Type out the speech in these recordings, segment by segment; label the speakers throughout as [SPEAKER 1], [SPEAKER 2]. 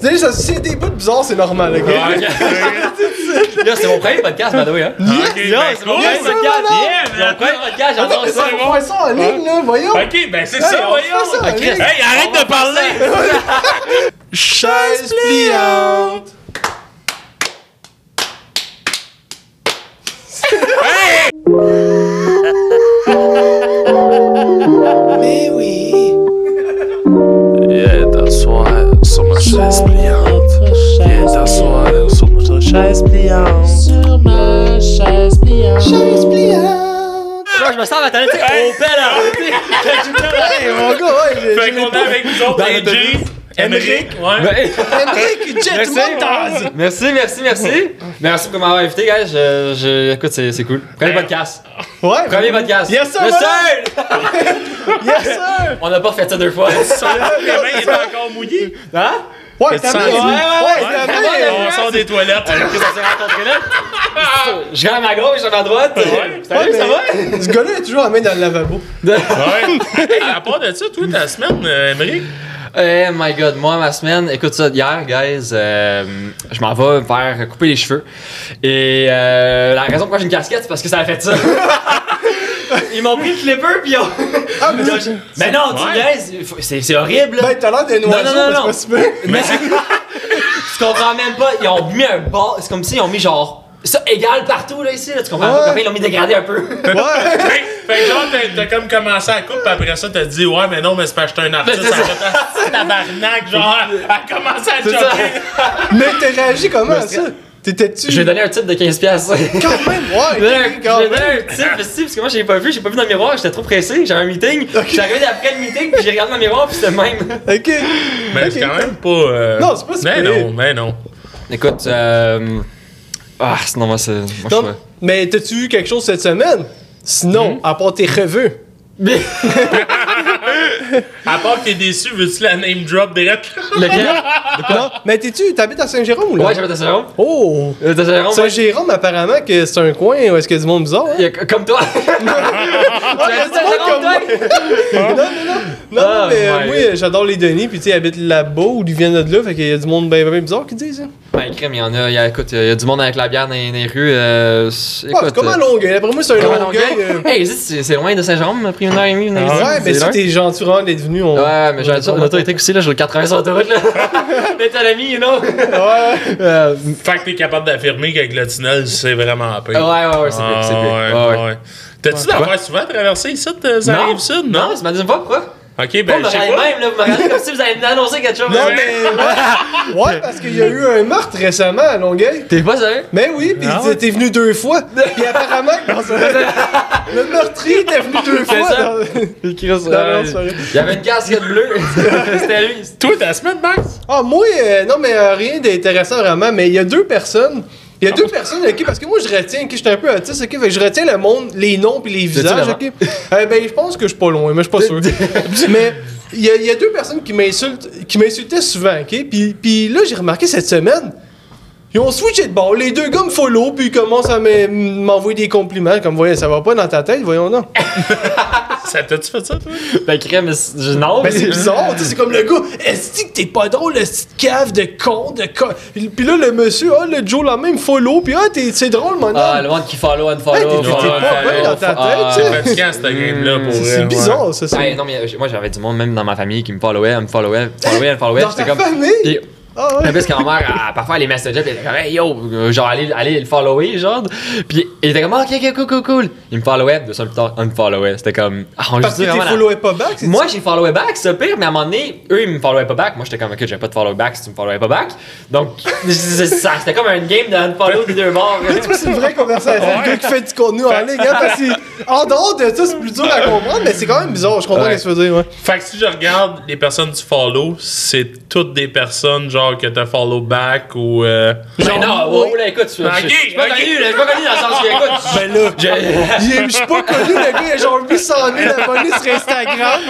[SPEAKER 1] Tu sais, ça- c'est des bouts bizarres, c'est normal, ok?
[SPEAKER 2] Là, c'est mon premier podcast, by the way. Hein. Là, c'est mon premier podcast. C'est mon premier podcast, j'adore
[SPEAKER 1] ça, faut faire ça en ligne, là, voyons!
[SPEAKER 3] Ok, ben c'est
[SPEAKER 1] Hey,
[SPEAKER 3] ça,
[SPEAKER 1] on
[SPEAKER 3] voyons. Hey, arrête
[SPEAKER 2] on va
[SPEAKER 3] de parler!
[SPEAKER 1] Chaise pliante! Mais
[SPEAKER 4] chaise pliante. Sur ma chaise pliante. Chaise pliante!
[SPEAKER 2] Là, je me sens maintenant, tu sais, au à
[SPEAKER 1] Hey, mon gars, ouais, j'ai-
[SPEAKER 3] Fait
[SPEAKER 1] j'ai
[SPEAKER 3] qu'on est avec nous autres,
[SPEAKER 2] Dans
[SPEAKER 3] AJ,
[SPEAKER 2] l'autobus.
[SPEAKER 3] Emric, ouais.
[SPEAKER 2] Ben,
[SPEAKER 1] Henrik Jet
[SPEAKER 2] Merci.
[SPEAKER 1] Montaz!
[SPEAKER 2] Merci, merci, merci. Merci pour m'avoir invité, guys. Je, je, écoute, c'est, c'est cool. Premier podcast.
[SPEAKER 1] Ouais!
[SPEAKER 2] Premier podcast.
[SPEAKER 1] Yes, sir,
[SPEAKER 2] Yes,
[SPEAKER 1] madame.
[SPEAKER 2] sir!
[SPEAKER 1] Yes, sir!
[SPEAKER 2] On n'a pas fait ça deux fois.
[SPEAKER 3] Son main est encore mouillé.
[SPEAKER 2] Hein?
[SPEAKER 1] Ouais, t'as bien!
[SPEAKER 3] Ouais,
[SPEAKER 2] ouais,
[SPEAKER 1] Ouais,
[SPEAKER 2] ouais.
[SPEAKER 1] t'as
[SPEAKER 2] Ouais,
[SPEAKER 1] bien!
[SPEAKER 2] ouais.
[SPEAKER 3] On sort des toilettes.
[SPEAKER 2] Qu'est-ce qu'on s'est rencontrés là? Je gagne à ma gauche, à ma droite.
[SPEAKER 3] Ouais.
[SPEAKER 2] Salut,
[SPEAKER 1] Ouais,
[SPEAKER 2] ça va?
[SPEAKER 1] Ce gars-là est toujours la main dans le lavabo.
[SPEAKER 3] Ouais. À part de ça, toi, ta semaine, euh, Emric,
[SPEAKER 2] Oh my god, moi, ma semaine, écoute ça, hier, guys, euh, je m'en vais me faire couper les cheveux. Et euh, la raison pourquoi j'ai une casquette, c'est parce que ça a fait ça. Ils m'ont pris le clipper, puis ils ont.
[SPEAKER 1] Ah, mais
[SPEAKER 2] ils non, tu c'est c'est horrible.
[SPEAKER 1] Ben, t'as l'air d'un
[SPEAKER 2] non,
[SPEAKER 1] oiseau,
[SPEAKER 2] non,
[SPEAKER 1] mais
[SPEAKER 2] non.
[SPEAKER 1] c'est pas super.
[SPEAKER 2] Mais tu comprends même pas, ils ont mis un bas, c'est comme s'ils ont mis genre. Ça égal partout là ici, là, tu comprends
[SPEAKER 1] Ouais.
[SPEAKER 2] pas? Après, ils l'ont mis dégradé un peu.
[SPEAKER 1] Ouais!
[SPEAKER 3] fait, fait que genre, t'as- comme commencé à coupe, puis après ça, t'as dit, ouais, mais non, mais c'est que j'étais un artiste.
[SPEAKER 2] C'est
[SPEAKER 3] en fait, un tabarnak, genre, à commencer à
[SPEAKER 2] ça.
[SPEAKER 3] choquer.
[SPEAKER 1] Mais t'as réagi comment à ça? T'étais-tu.
[SPEAKER 2] Je vais donner un type de 15$. piastres.
[SPEAKER 1] Quand même, ouais!
[SPEAKER 2] vais donner
[SPEAKER 1] même!
[SPEAKER 2] un type, parce que parce que moi j'ai pas vu, j'ai pas vu dans le miroir, j'étais trop pressé, j'avais un meeting. J'étais arrivé après le meeting, puis j'ai regardé dans le miroir, puis c'était le même.
[SPEAKER 1] Ok!
[SPEAKER 3] Mais c'est quand même pas. euh,
[SPEAKER 1] Non, c'est pas
[SPEAKER 3] Mais non, mais non.
[SPEAKER 2] Écoute, euh. Ah, sinon, moi, c'est.
[SPEAKER 1] Mais t'as-tu eu quelque chose cette semaine? Sinon, à part tes reveux.
[SPEAKER 3] À part que t'es déçu, veux-tu la name drop direct?
[SPEAKER 2] Lequel
[SPEAKER 1] Non, mais t'es-tu, t'habites à Saint-Jérôme ou là?
[SPEAKER 2] Ouais, j'avais ta Saint-Jérôme.
[SPEAKER 1] Oh!
[SPEAKER 2] Euh, Saint-Jérôme.
[SPEAKER 1] Saint-Jérôme, apparemment, que c'est un coin où est-ce qu'il y a du monde bizarre, hein?
[SPEAKER 2] Il y a- Comme toi.
[SPEAKER 1] Ah,
[SPEAKER 2] dit
[SPEAKER 1] non, non, non. Non,
[SPEAKER 2] Ah,
[SPEAKER 1] mais euh, moi,
[SPEAKER 2] God.
[SPEAKER 1] j'adore les Denis, puis tu sais, ils habitent là-bas ou ils viennent de là, fait qu'il y a du monde bien, bien bizarre qui disent, hein.
[SPEAKER 2] Ben, crème, il y en a. il y a- Écoute, il y a du monde avec la bière dans, les- dans les rues. Euh, c'est-
[SPEAKER 1] Ouais,
[SPEAKER 2] écoute,
[SPEAKER 1] c'est comme à
[SPEAKER 2] euh,
[SPEAKER 1] Longueuil. Après moi, c'est un
[SPEAKER 2] à
[SPEAKER 1] Longueuil.
[SPEAKER 2] Longueuil.
[SPEAKER 1] euh,
[SPEAKER 2] Hey, c'est c'est loin de Saint-Jérôme, m'a pris une heure et demie. une heure et demie,
[SPEAKER 1] Ouais, mais
[SPEAKER 2] c'est
[SPEAKER 1] si t'es gentil d'être venu, on.
[SPEAKER 2] Ouais, mais j'ai l'autorité aussi, là, je roule 80 sur l'autoroute, là. Mais t'as l'ami, you know.
[SPEAKER 1] Ouais.
[SPEAKER 2] Euh,
[SPEAKER 3] Fait que t'es capable d'affirmer qu'avec le tunnel, c'est vraiment
[SPEAKER 2] Ouais,
[SPEAKER 3] pire.
[SPEAKER 2] ouais, ouais, c'est c'est pire.
[SPEAKER 3] ouais,
[SPEAKER 2] Ouais, ouais.
[SPEAKER 3] ouais. T'as-tu d'affaires souvent traversé ici, ça arrive sud?
[SPEAKER 2] Non, c'est ma deuxième fois, pourquoi?
[SPEAKER 3] Ok,
[SPEAKER 2] Vous
[SPEAKER 3] ben,
[SPEAKER 2] me
[SPEAKER 3] je sais pas.
[SPEAKER 2] même, là, vous me regardez comme si vous allez m'annoncer quelque chose.
[SPEAKER 1] Non, mais. Ouais, ouais, parce qu'il y a eu un meurtre récemment à Longueuil.
[SPEAKER 2] T'es pas sérieux?
[SPEAKER 1] Mais oui, pis
[SPEAKER 3] Ah
[SPEAKER 1] t'es- t'es venu deux fois. Pis apparemment, non, le meurtrier était venu deux
[SPEAKER 2] C'est
[SPEAKER 1] fois.
[SPEAKER 2] ça.
[SPEAKER 1] dans- Non, non.
[SPEAKER 2] Il y avait une casquette bleue. C'était lui.
[SPEAKER 3] Toi, ta semaine, Max?
[SPEAKER 1] Ah, moi, euh, non, mais euh, rien d'intéressant vraiment, mais il y a deux personnes. Il y a deux personnes, ok, parce que moi je retiens, ok, j'étais un peu autiste, ok, fait que je retiens le monde, les noms puis les visages, ok. Euh, ben, je pense que je suis pas loin, mais je suis pas sûr. mais il y, y a deux personnes qui m'insultent, qui m'insultaient souvent, ok, puis, puis là j'ai remarqué cette semaine, ils ont switché de bord, les deux gars me follow, puis ils commencent à me- m'envoyer des compliments, comme voyez, ça va pas dans ta tête, voyons non.
[SPEAKER 3] Ça t'a-tu fait ça, toi?
[SPEAKER 2] Ben, crème, non.
[SPEAKER 1] Ben c'est bizarre, tu sais, c'est comme le gars, est-ce que t'es pas drôle, le petit cave de con, de con. Puis là, le monsieur, ah, le Joe, la même follow, puis ah, t'es- c'est drôle, mon
[SPEAKER 2] Ah, le monde qui follow,
[SPEAKER 1] t'es-
[SPEAKER 2] follow,
[SPEAKER 1] t'es pas bien dans ta
[SPEAKER 2] ah,
[SPEAKER 1] tête, tu sais.
[SPEAKER 3] C'est fatigant, cette game-là, pour
[SPEAKER 1] C'est- bizarre, ça.
[SPEAKER 2] Hey, non, mais moi j'avais du monde même dans ma famille qui me followait, me followait, followait, followait.
[SPEAKER 1] Dans
[SPEAKER 2] J'étais
[SPEAKER 1] ta
[SPEAKER 2] comme.
[SPEAKER 1] famille? Ah ouais.
[SPEAKER 2] parce que ma mère, elle, parfois, elle les messageait, puis elle était comme, hey yo, euh, genre, allez, allez le follower, genre. Puis, il était comme, ok, ok, cool, cool, cool. Il me followait, deux semaines plus tard, unfollowait. C'était comme, ah, on
[SPEAKER 1] Parce
[SPEAKER 2] juste
[SPEAKER 1] que followé pas back, c'est
[SPEAKER 2] Moi, j'ai followé back, c'est pire, mais à un moment donné, eux, ils me followaient pas back. Moi, j'étais comme, ok, j'ai pas de follow back si tu me followais pas back. Donc, c'était comme un game de unfollow des deux bords.
[SPEAKER 1] c'est une vraie conversation. Le gars qui fait du contenu en ligne, hein, parce que en dehors de ça, c'est plus dur à comprendre, mais c'est quand même bizarre. Je comprends
[SPEAKER 2] Ouais.
[SPEAKER 1] ce que tu veux dire, ouais.
[SPEAKER 3] Fait que si je regarde les personnes du follow, c'est toutes des personnes genre que t'as follow back ou. euh,
[SPEAKER 2] Mais
[SPEAKER 1] Genre,
[SPEAKER 2] non,
[SPEAKER 1] oui.
[SPEAKER 2] oh, là, écoute, je, je-
[SPEAKER 3] Ok,
[SPEAKER 2] je suis pas
[SPEAKER 3] ok.
[SPEAKER 2] connu, là, je suis pas connu dans le sens que, écoute,
[SPEAKER 1] Ben là,
[SPEAKER 2] je-
[SPEAKER 1] je suis pas connu, le gars, il a genre 800 000 abonnés sur Instagram.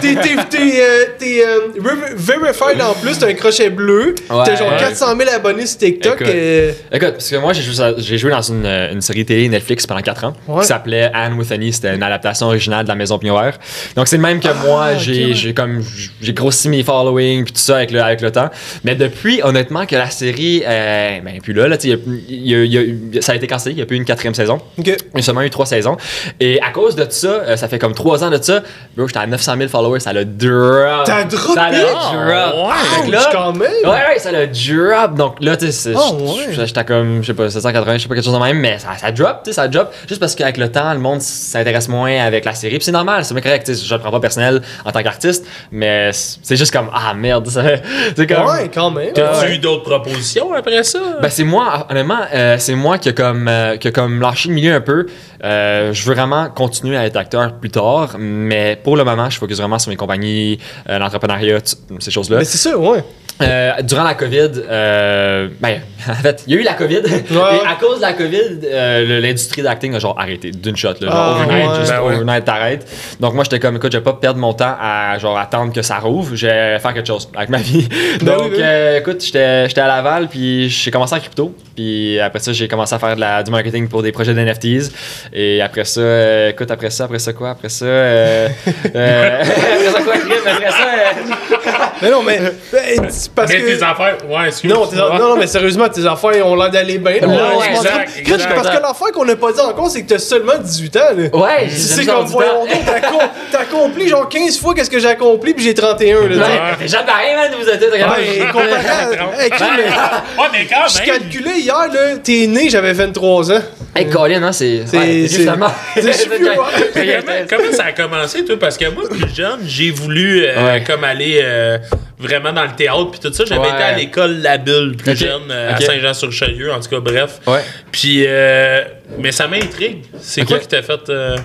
[SPEAKER 1] T'es, t'es, t'es, euh, t'es, euh, ver- verified en plus, t'as un crochet bleu.
[SPEAKER 2] Ouais.
[SPEAKER 1] t'as genre
[SPEAKER 2] Ouais.
[SPEAKER 1] 400 000 abonnés sur TikTok.
[SPEAKER 2] Écoute.
[SPEAKER 1] euh,
[SPEAKER 2] Écoute, parce que moi, j'ai joué, j'ai joué dans une, euh, une série télé Netflix pendant 4 ans
[SPEAKER 1] Ouais.
[SPEAKER 2] qui s'appelait Anne with Annie. C'était une adaptation originale de la Maison Pignoire. Donc, c'est le même que moi.
[SPEAKER 1] ok,
[SPEAKER 2] J'ai
[SPEAKER 1] ouais.
[SPEAKER 2] j'ai comme j'ai grossi mes followings puis tout ça avec le, avec le temps. Mais Mais depuis, honnêtement, que la série, euh, ben, puis là, là y a- y a- il y a- ça a été cancellé, il n'y a plus une quatrième saison.
[SPEAKER 1] Ok.
[SPEAKER 2] Il y a seulement eu trois saisons. Et à cause de ça, euh, ça fait comme trois ans de ça, bro, j'étais à 900 000 followers, ça l'a drop.
[SPEAKER 1] T'as droppé?
[SPEAKER 2] Ça l'a
[SPEAKER 3] Ah,
[SPEAKER 2] drop.
[SPEAKER 3] ouais.
[SPEAKER 2] Là,
[SPEAKER 1] quand même.
[SPEAKER 2] Ouais, ouais, ça le drop. Donc là, tu sais,
[SPEAKER 1] Oh, ouais.
[SPEAKER 2] j'étais comme, je sais pas, 780, je sais pas, quelque chose de même, mais ça, ça drop, tu sais, ça drop. Juste parce qu'avec le temps, le monde s'intéresse moins avec la série. Puis c'est normal, c'est correct, je le prends pas personnel en tant qu'artiste, mais c'est juste comme, ah merde, c'est comme.
[SPEAKER 1] Ouais, quand même.
[SPEAKER 3] T'as-tu
[SPEAKER 1] Ouais.
[SPEAKER 3] eu d'autres propositions après ça?
[SPEAKER 2] Ben c'est moi, honnêtement, euh, c'est moi qui a comme, euh, qui a comme lâché le milieu un peu. Euh, je veux vraiment continuer à être acteur plus tard, mais pour le moment, je focus vraiment sur mes compagnies, euh, l'entrepreneuriat, ces choses-là.
[SPEAKER 1] Mais c'est ça, ouais.
[SPEAKER 2] Euh, durant la COVID, euh, ben, en fait, il y a eu la COVID. Et à cause de la COVID, euh, l'industrie d'acting a genre arrêté d'une shot. Là, genre
[SPEAKER 1] Ah,
[SPEAKER 2] overnight,
[SPEAKER 1] ouais.
[SPEAKER 2] juste
[SPEAKER 3] Ben ouais.
[SPEAKER 2] overnight, t'arrêtes. Donc moi, j'étais comme, écoute, je vais pas perdre mon temps à genre attendre que ça rouvre. Je vais faire quelque chose avec ma vie.
[SPEAKER 1] Ben
[SPEAKER 2] Donc,
[SPEAKER 1] oui, oui.
[SPEAKER 2] Euh, écoute, j'étais à Laval, puis j'ai commencé en crypto. Puis après ça, j'ai commencé à faire de la, du marketing pour des projets d'NFTs. Et après ça, euh, écoute, après ça, après ça quoi? Après ça, euh, après ça quoi? Après ça,
[SPEAKER 1] Mais non, mais. ben, c'est parce
[SPEAKER 3] Mais
[SPEAKER 1] que.
[SPEAKER 3] tes affaires, ouais, excuse
[SPEAKER 1] Non, tes- non, non, mais sérieusement, tes affaires ont l'air d'aller bien.
[SPEAKER 2] Ouais, ouais,
[SPEAKER 1] je
[SPEAKER 3] exact, exact.
[SPEAKER 1] Parce que l'affaire qu'on n'a pas dit encore, c'est que t'as seulement 18 ans. Là.
[SPEAKER 2] Ouais,
[SPEAKER 1] C'est
[SPEAKER 2] j'ai
[SPEAKER 1] comme, voyons donc, t'as acco- t'as accompli genre 15 fois qu'est-ce que j'ai accompli, puis j'ai 31. Là,
[SPEAKER 2] T'es jamais pareil, man, vous êtes.
[SPEAKER 1] Ouais, comparé à-
[SPEAKER 3] Ouais, mais quand
[SPEAKER 1] Je
[SPEAKER 3] même.
[SPEAKER 1] calculais hier, là, t'es né, j'avais 23 ans.
[SPEAKER 2] Hey, Colin, hein, c'est.
[SPEAKER 1] C'est-
[SPEAKER 2] ouais,
[SPEAKER 1] c'est-
[SPEAKER 2] justement.
[SPEAKER 1] je ouais.
[SPEAKER 3] comment, comment ça a commencé, toi? Parce que moi, plus jeune, j'ai voulu euh,
[SPEAKER 2] Ouais.
[SPEAKER 3] comme aller euh, vraiment dans le théâtre puis tout ça. J'avais
[SPEAKER 2] Ouais.
[SPEAKER 3] été à l'école La Bulle plus jeune, euh, à Saint-Jean-sur-Richelieu, en tout cas, bref.
[SPEAKER 2] Ouais.
[SPEAKER 3] Puis, euh, mais ça m'intrigue. C'est quoi qui t'a fait... euh,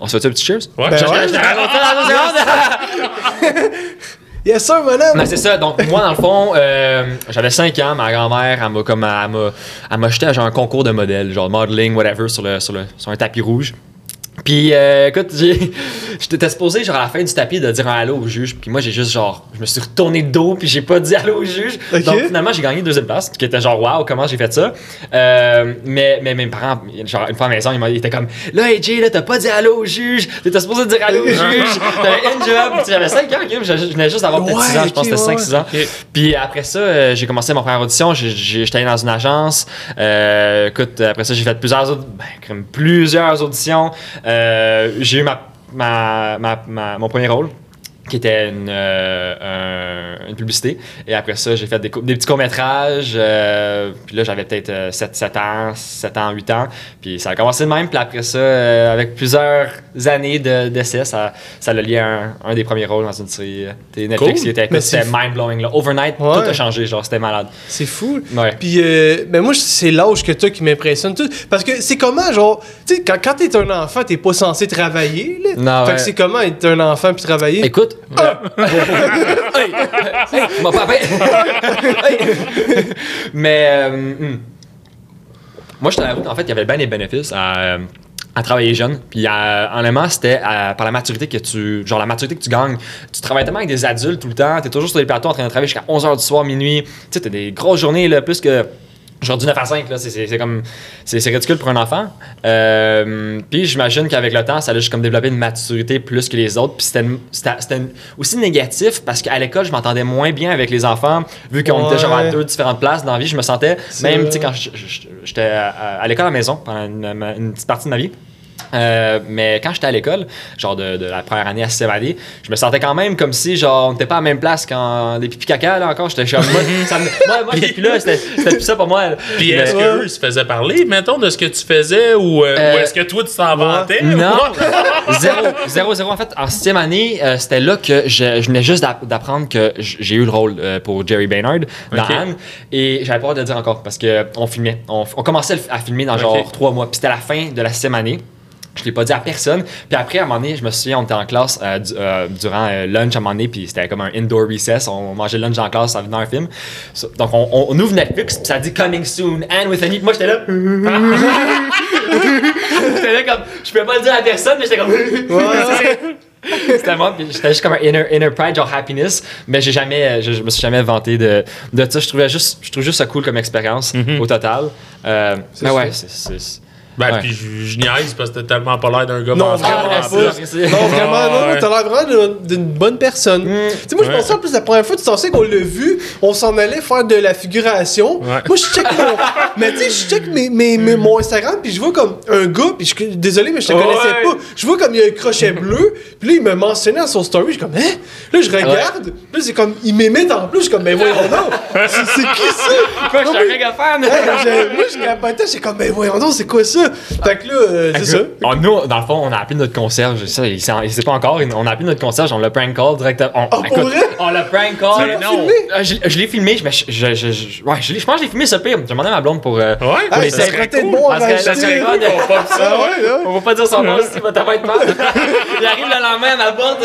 [SPEAKER 2] On se fait un petit cheers?
[SPEAKER 3] Ouais,
[SPEAKER 1] Ben
[SPEAKER 3] je-
[SPEAKER 1] ouais.
[SPEAKER 3] je-
[SPEAKER 1] Yes, sir, madame.
[SPEAKER 2] Non, c'est ça. Donc, moi, dans le fond, euh, j'avais 5 ans. Ma grand-mère, elle m'a comme. Elle m'a, elle m'a jeté à genre un concours de modèles, genre modeling, whatever, sur, le, sur, le, sur un tapis rouge. Puis, euh, écoute, j'ai, j'étais supposé, genre, à la fin du tapis, de dire un allô au juge. Puis moi, j'ai juste, genre, je me suis retourné de dos, puis j'ai pas dit allô au juge.
[SPEAKER 1] Ok.
[SPEAKER 2] Donc, finalement, j'ai gagné deuxième place, qui était genre, waouh, comment j'ai fait ça? Euh, mais, mais mes parents, genre, une fois à la maison, ils, étaient comme, là, AJ, là, t'as pas dit allô au juge. T'étais supposé dire allô au juge. T'avais un job. Tu J'avais 5 ans, ok, puis je venais juste d'avoir peut-être
[SPEAKER 1] Ouais,
[SPEAKER 2] 6 ans, je pense que c'était
[SPEAKER 1] ouais,
[SPEAKER 2] 5-6 ans. Puis après ça, euh, j'ai commencé mon première audition. J'étais allé dans une agence. Euh, écoute, après ça, j'ai fait plusieurs, ben, plusieurs auditions. Euh, j'ai eu ma- mon premier rôle qui était une, euh, un- une publicité. Et après ça, j'ai fait des, petits courts-métrages. euh, puis là, j'avais peut-être 7, 7 ans, 7 ans, 8 ans. Puis ça a commencé de même. Puis après ça, euh, avec plusieurs années de- d'essais, ça, ça l'a lié à un, un des premiers rôles dans une série euh, Netflix.
[SPEAKER 3] Cool.
[SPEAKER 2] qui était, c'était mind-blowing. là. Overnight,
[SPEAKER 1] Ouais.
[SPEAKER 2] tout a changé. Genre, c'était malade.
[SPEAKER 1] C'est fou.
[SPEAKER 2] Ouais.
[SPEAKER 1] Puis, euh, ben moi, c'est l'âge que t'as qui m'impressionne. tout. Parce que c'est comment, genre, tu sais, quand, quand t'es un enfant, t'es pas censé travailler, là.
[SPEAKER 2] Non,
[SPEAKER 1] fait
[SPEAKER 2] ouais.
[SPEAKER 1] que c'est comment être un enfant puis travailler?
[SPEAKER 2] Écoute. mon papa. Mais euh, hmm. moi, je t'avoue qu'en fait, il y avait bien des bénéfices à, euh, à travailler jeune. Puis euh, honnêtement, c'était par la maturité que tu. Genre la maturité que tu gagnes. Tu travailles tellement avec des adultes tout le temps. Tu es toujours sur les plateaux en train de travailler jusqu'à 11h du soir, minuit. Tu sais, tu des grosses journées, là, plus que. Genre du 9 à 5, là, c'est- comme. C'est ridicule pour un enfant. Euh, puis j'imagine qu'avec le temps, ça a juste comme développé une maturité plus que les autres. Puis c'était aussi négatif parce qu'à l'école, je m'entendais moins bien avec les enfants, vu qu'on était genre à
[SPEAKER 1] Ouais.
[SPEAKER 2] deux différentes places dans la vie. Je me sentais, même tu sais, quand j'étais à, à l'école à la maison pendant une, une petite partie de ma vie. Euh, mais quand j'étais à l'école, genre de, de la première année à sixième année, je me sentais quand même comme si genre on n'était pas à la même place quand des pipi caca là encore. J'étais genre moi, ça me- moi, moi j'étais plus là, c'était c'était plus ça pour moi. là.
[SPEAKER 3] Puis
[SPEAKER 2] Mais-
[SPEAKER 3] est-ce qu'eux se faisaient parler, mettons, de ce que tu faisais ou, euh,
[SPEAKER 2] Euh,
[SPEAKER 3] ou est-ce que toi, tu t'en vantais?
[SPEAKER 2] Non, zéro, zéro, zéro. En fait, en sixième année, euh, c'était là que je, je venais juste d'app- d'apprendre que j'ai eu le rôle euh, pour Jerry Baynard dans. Anne. Et j'avais pas hâte de le dire encore parce que on filmait. On, on commençait à filmer dans genre trois mois. Puis c'était la fin de la sixième année. Je l'ai pas dit à personne. Puis après, à un moment donné, je me souviens, on était en classe euh, du- euh, durant euh, lunch à un moment donné, puis c'était comme un indoor recess. On mangeait le lunch en classe en venant un film. So- donc on, on- on ouvre Netflix, puis ça dit Coming soon, and with Annie. Moi, j'étais là. j'étais là comme. Je pouvais pas le dire à personne, mais j'étais comme. C'était moi, puis j'étais juste comme un inner, inner pride, genre happiness, mais j'ai jamais, je, je me suis jamais vanté de, de ça. Je trouvais juste, je trouve juste ça cool comme expérience au total. Euh, mais ouais,
[SPEAKER 1] sûr.
[SPEAKER 2] c'est, c'est-
[SPEAKER 3] Ben,
[SPEAKER 2] Ouais.
[SPEAKER 3] puis je, je niaise parce que t'as tellement pas l'air d'un gars
[SPEAKER 1] Non, vraiment pas. Non, vraiment, non, t'as l'air vraiment d'une- bonne personne. Tu sais, moi, je pensais en plus la première fois, tu t'en sais qu'on l'a vu, on s'en allait faire de la figuration.
[SPEAKER 3] Ouais.
[SPEAKER 1] Moi, je check mon. mais tu sais, je check mes, mes, mes- mon Instagram, puis je vois comme un gars, puis je désolé, mais je te
[SPEAKER 2] Ouais.
[SPEAKER 1] connaissais pas. Je vois comme il y a un crochet bleu, puis là, il me mentionnait à son story, je suis comme, hein? Là, je regarde, puis là, c'est comme, il m'imite en plus, je suis comme, ben voyons donc, c'est qui ça?
[SPEAKER 2] Quoi, je
[SPEAKER 1] Non,
[SPEAKER 2] suis un
[SPEAKER 1] mais- j'ai- moi, je capotais, j'étais comme, ben voyons donc, c'est quoi ça? Fait que là, euh, c'est ça.
[SPEAKER 2] Oh, nous, dans le fond, on a appelé notre concierge. Ça, il sait, il sait pas encore. On a appelé notre concierge, on l'a prank call directement. On,
[SPEAKER 1] Oh, pour vrai?
[SPEAKER 2] on l'a prank call.
[SPEAKER 3] non.
[SPEAKER 1] filmé?
[SPEAKER 2] Euh, je je l'ai filmé, mais je, je, je, je- ouais, je, l'ai- je pense que je l'ai filmé ce pire. J'ai demandé à ma blonde pour. euh,
[SPEAKER 3] Ouais,
[SPEAKER 1] Ah,
[SPEAKER 2] les
[SPEAKER 1] ça serait peut-être bon à
[SPEAKER 2] Parce que serait fun.
[SPEAKER 3] On pop ça,
[SPEAKER 1] Ah ouais, ouais.
[SPEAKER 2] On va pas dire son nom, si va t'avoir être mal. Il arrive le lendemain à ma porte.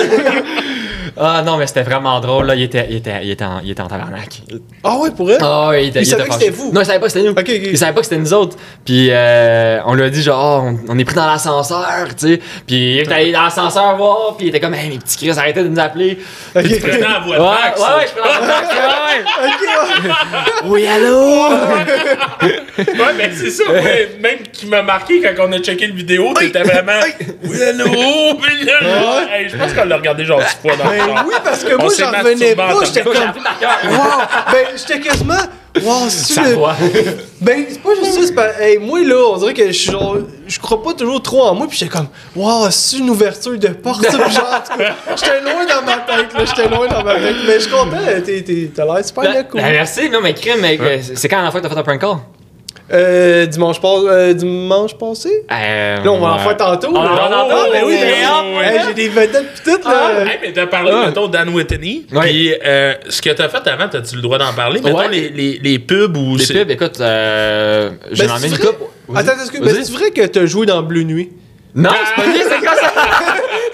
[SPEAKER 2] Ah non, mais c'était vraiment drôle, là. Il était, il était, il était, en, il était en tabarnak.
[SPEAKER 1] Ah ouais, pour vrai?
[SPEAKER 2] Ah ouais, il était
[SPEAKER 1] Il
[SPEAKER 2] il
[SPEAKER 1] savait
[SPEAKER 2] était
[SPEAKER 1] que c'était vous?
[SPEAKER 2] Non, il savait pas que c'était nous. Il savait pas que c'était nous autres. Puis euh, on lui a dit genre, oh, on, on est pris dans l'ascenseur, tu sais. Puis il est allé dans l'ascenseur voir, puis il était comme, hey, mes petits Chris, arrêtez de nous appeler.
[SPEAKER 1] Ok.
[SPEAKER 3] Tu prenais la voix
[SPEAKER 2] Ouais,
[SPEAKER 3] de
[SPEAKER 2] ouais,
[SPEAKER 3] Max.
[SPEAKER 2] ouais, je prends la ouais.
[SPEAKER 1] ouais.
[SPEAKER 2] Oui, allô?
[SPEAKER 3] Ouais, mais c'est ça, ouais, même qui m'a marqué quand on a checké le vidéo, t'étais vraiment. Oui, allô? Puis là, hey, je pense qu'on l'a regardé genre six fois dans le
[SPEAKER 1] Ben oui, parce que
[SPEAKER 3] On
[SPEAKER 1] moi, j'en revenais pas. J'étais comme. Wow! Ben, j'étais quasiment. Wow, c'est
[SPEAKER 2] Ça
[SPEAKER 1] le. Ben, c'est pas juste ça, c'est pas. Hey, moi, là, on dirait que je suis genre. Je crois pas toujours trop en moi, pis j'étais comme. Wow, c'est une ouverture de porte, genre, j'étais loin dans ma tête, là. J'étais loin dans ma tête. Mais je suis content, t'es- t'es- t'as l'air super bien cool.
[SPEAKER 2] Ben, merci, non, mais crime, mais c'est quand la fois que t'as fait un prank call?
[SPEAKER 1] Euh, dimanche, pas- euh, dimanche passé?
[SPEAKER 2] Euh,
[SPEAKER 1] Là, on va en faire tantôt.
[SPEAKER 2] On va en
[SPEAKER 1] Ah,
[SPEAKER 2] tantôt,
[SPEAKER 1] ben oui, ben
[SPEAKER 2] mais
[SPEAKER 1] oui.
[SPEAKER 2] hop,
[SPEAKER 1] Hey, J'ai des vedettes pis tout,
[SPEAKER 2] Ah,
[SPEAKER 1] là.
[SPEAKER 3] Hey, mais t'as parlé,
[SPEAKER 2] Ah.
[SPEAKER 3] mettons, Dan Whitney.
[SPEAKER 2] Ouais.
[SPEAKER 3] Puis, euh, ce que t'as fait avant, t'as-tu le droit d'en parler? Mettons,
[SPEAKER 2] Ouais.
[SPEAKER 3] les, les, les pubs ou.
[SPEAKER 2] Les pubs, écoute, euh, j'ai
[SPEAKER 1] Ben,
[SPEAKER 2] emmené
[SPEAKER 1] c'est
[SPEAKER 2] une coupe.
[SPEAKER 1] Attends, est-ce que.
[SPEAKER 2] Vas-y.
[SPEAKER 1] Ben, c'est vrai que t'as joué dans Bleu Nuit?
[SPEAKER 2] Non, c'est pas lui, c'est quoi ça?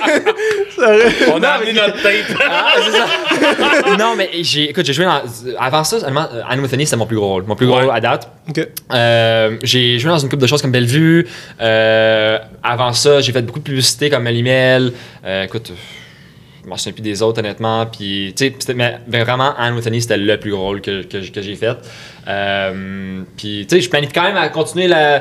[SPEAKER 3] On a amené notre tape.
[SPEAKER 2] Ah, c'est ça. non, mais j'ai, écoute, j'ai joué dans. Avant ça, seulement, euh, Anne Anthony, c'était mon plus gros rôle. Mon plus gros
[SPEAKER 3] Ouais.
[SPEAKER 2] rôle à date.
[SPEAKER 1] Ok.
[SPEAKER 2] Euh, j'ai joué dans une couple de choses comme Bellevue. Euh, avant ça, j'ai fait beaucoup de publicité comme Malimel. Euh, écoute, je m'en souviens plus des autres, honnêtement. Puis, tu sais, c'était- mais, mais vraiment, Anne Anthony, c'était le plus gros rôle que, que, que j'ai fait. Euh, puis, tu sais, je planifie quand même à continuer le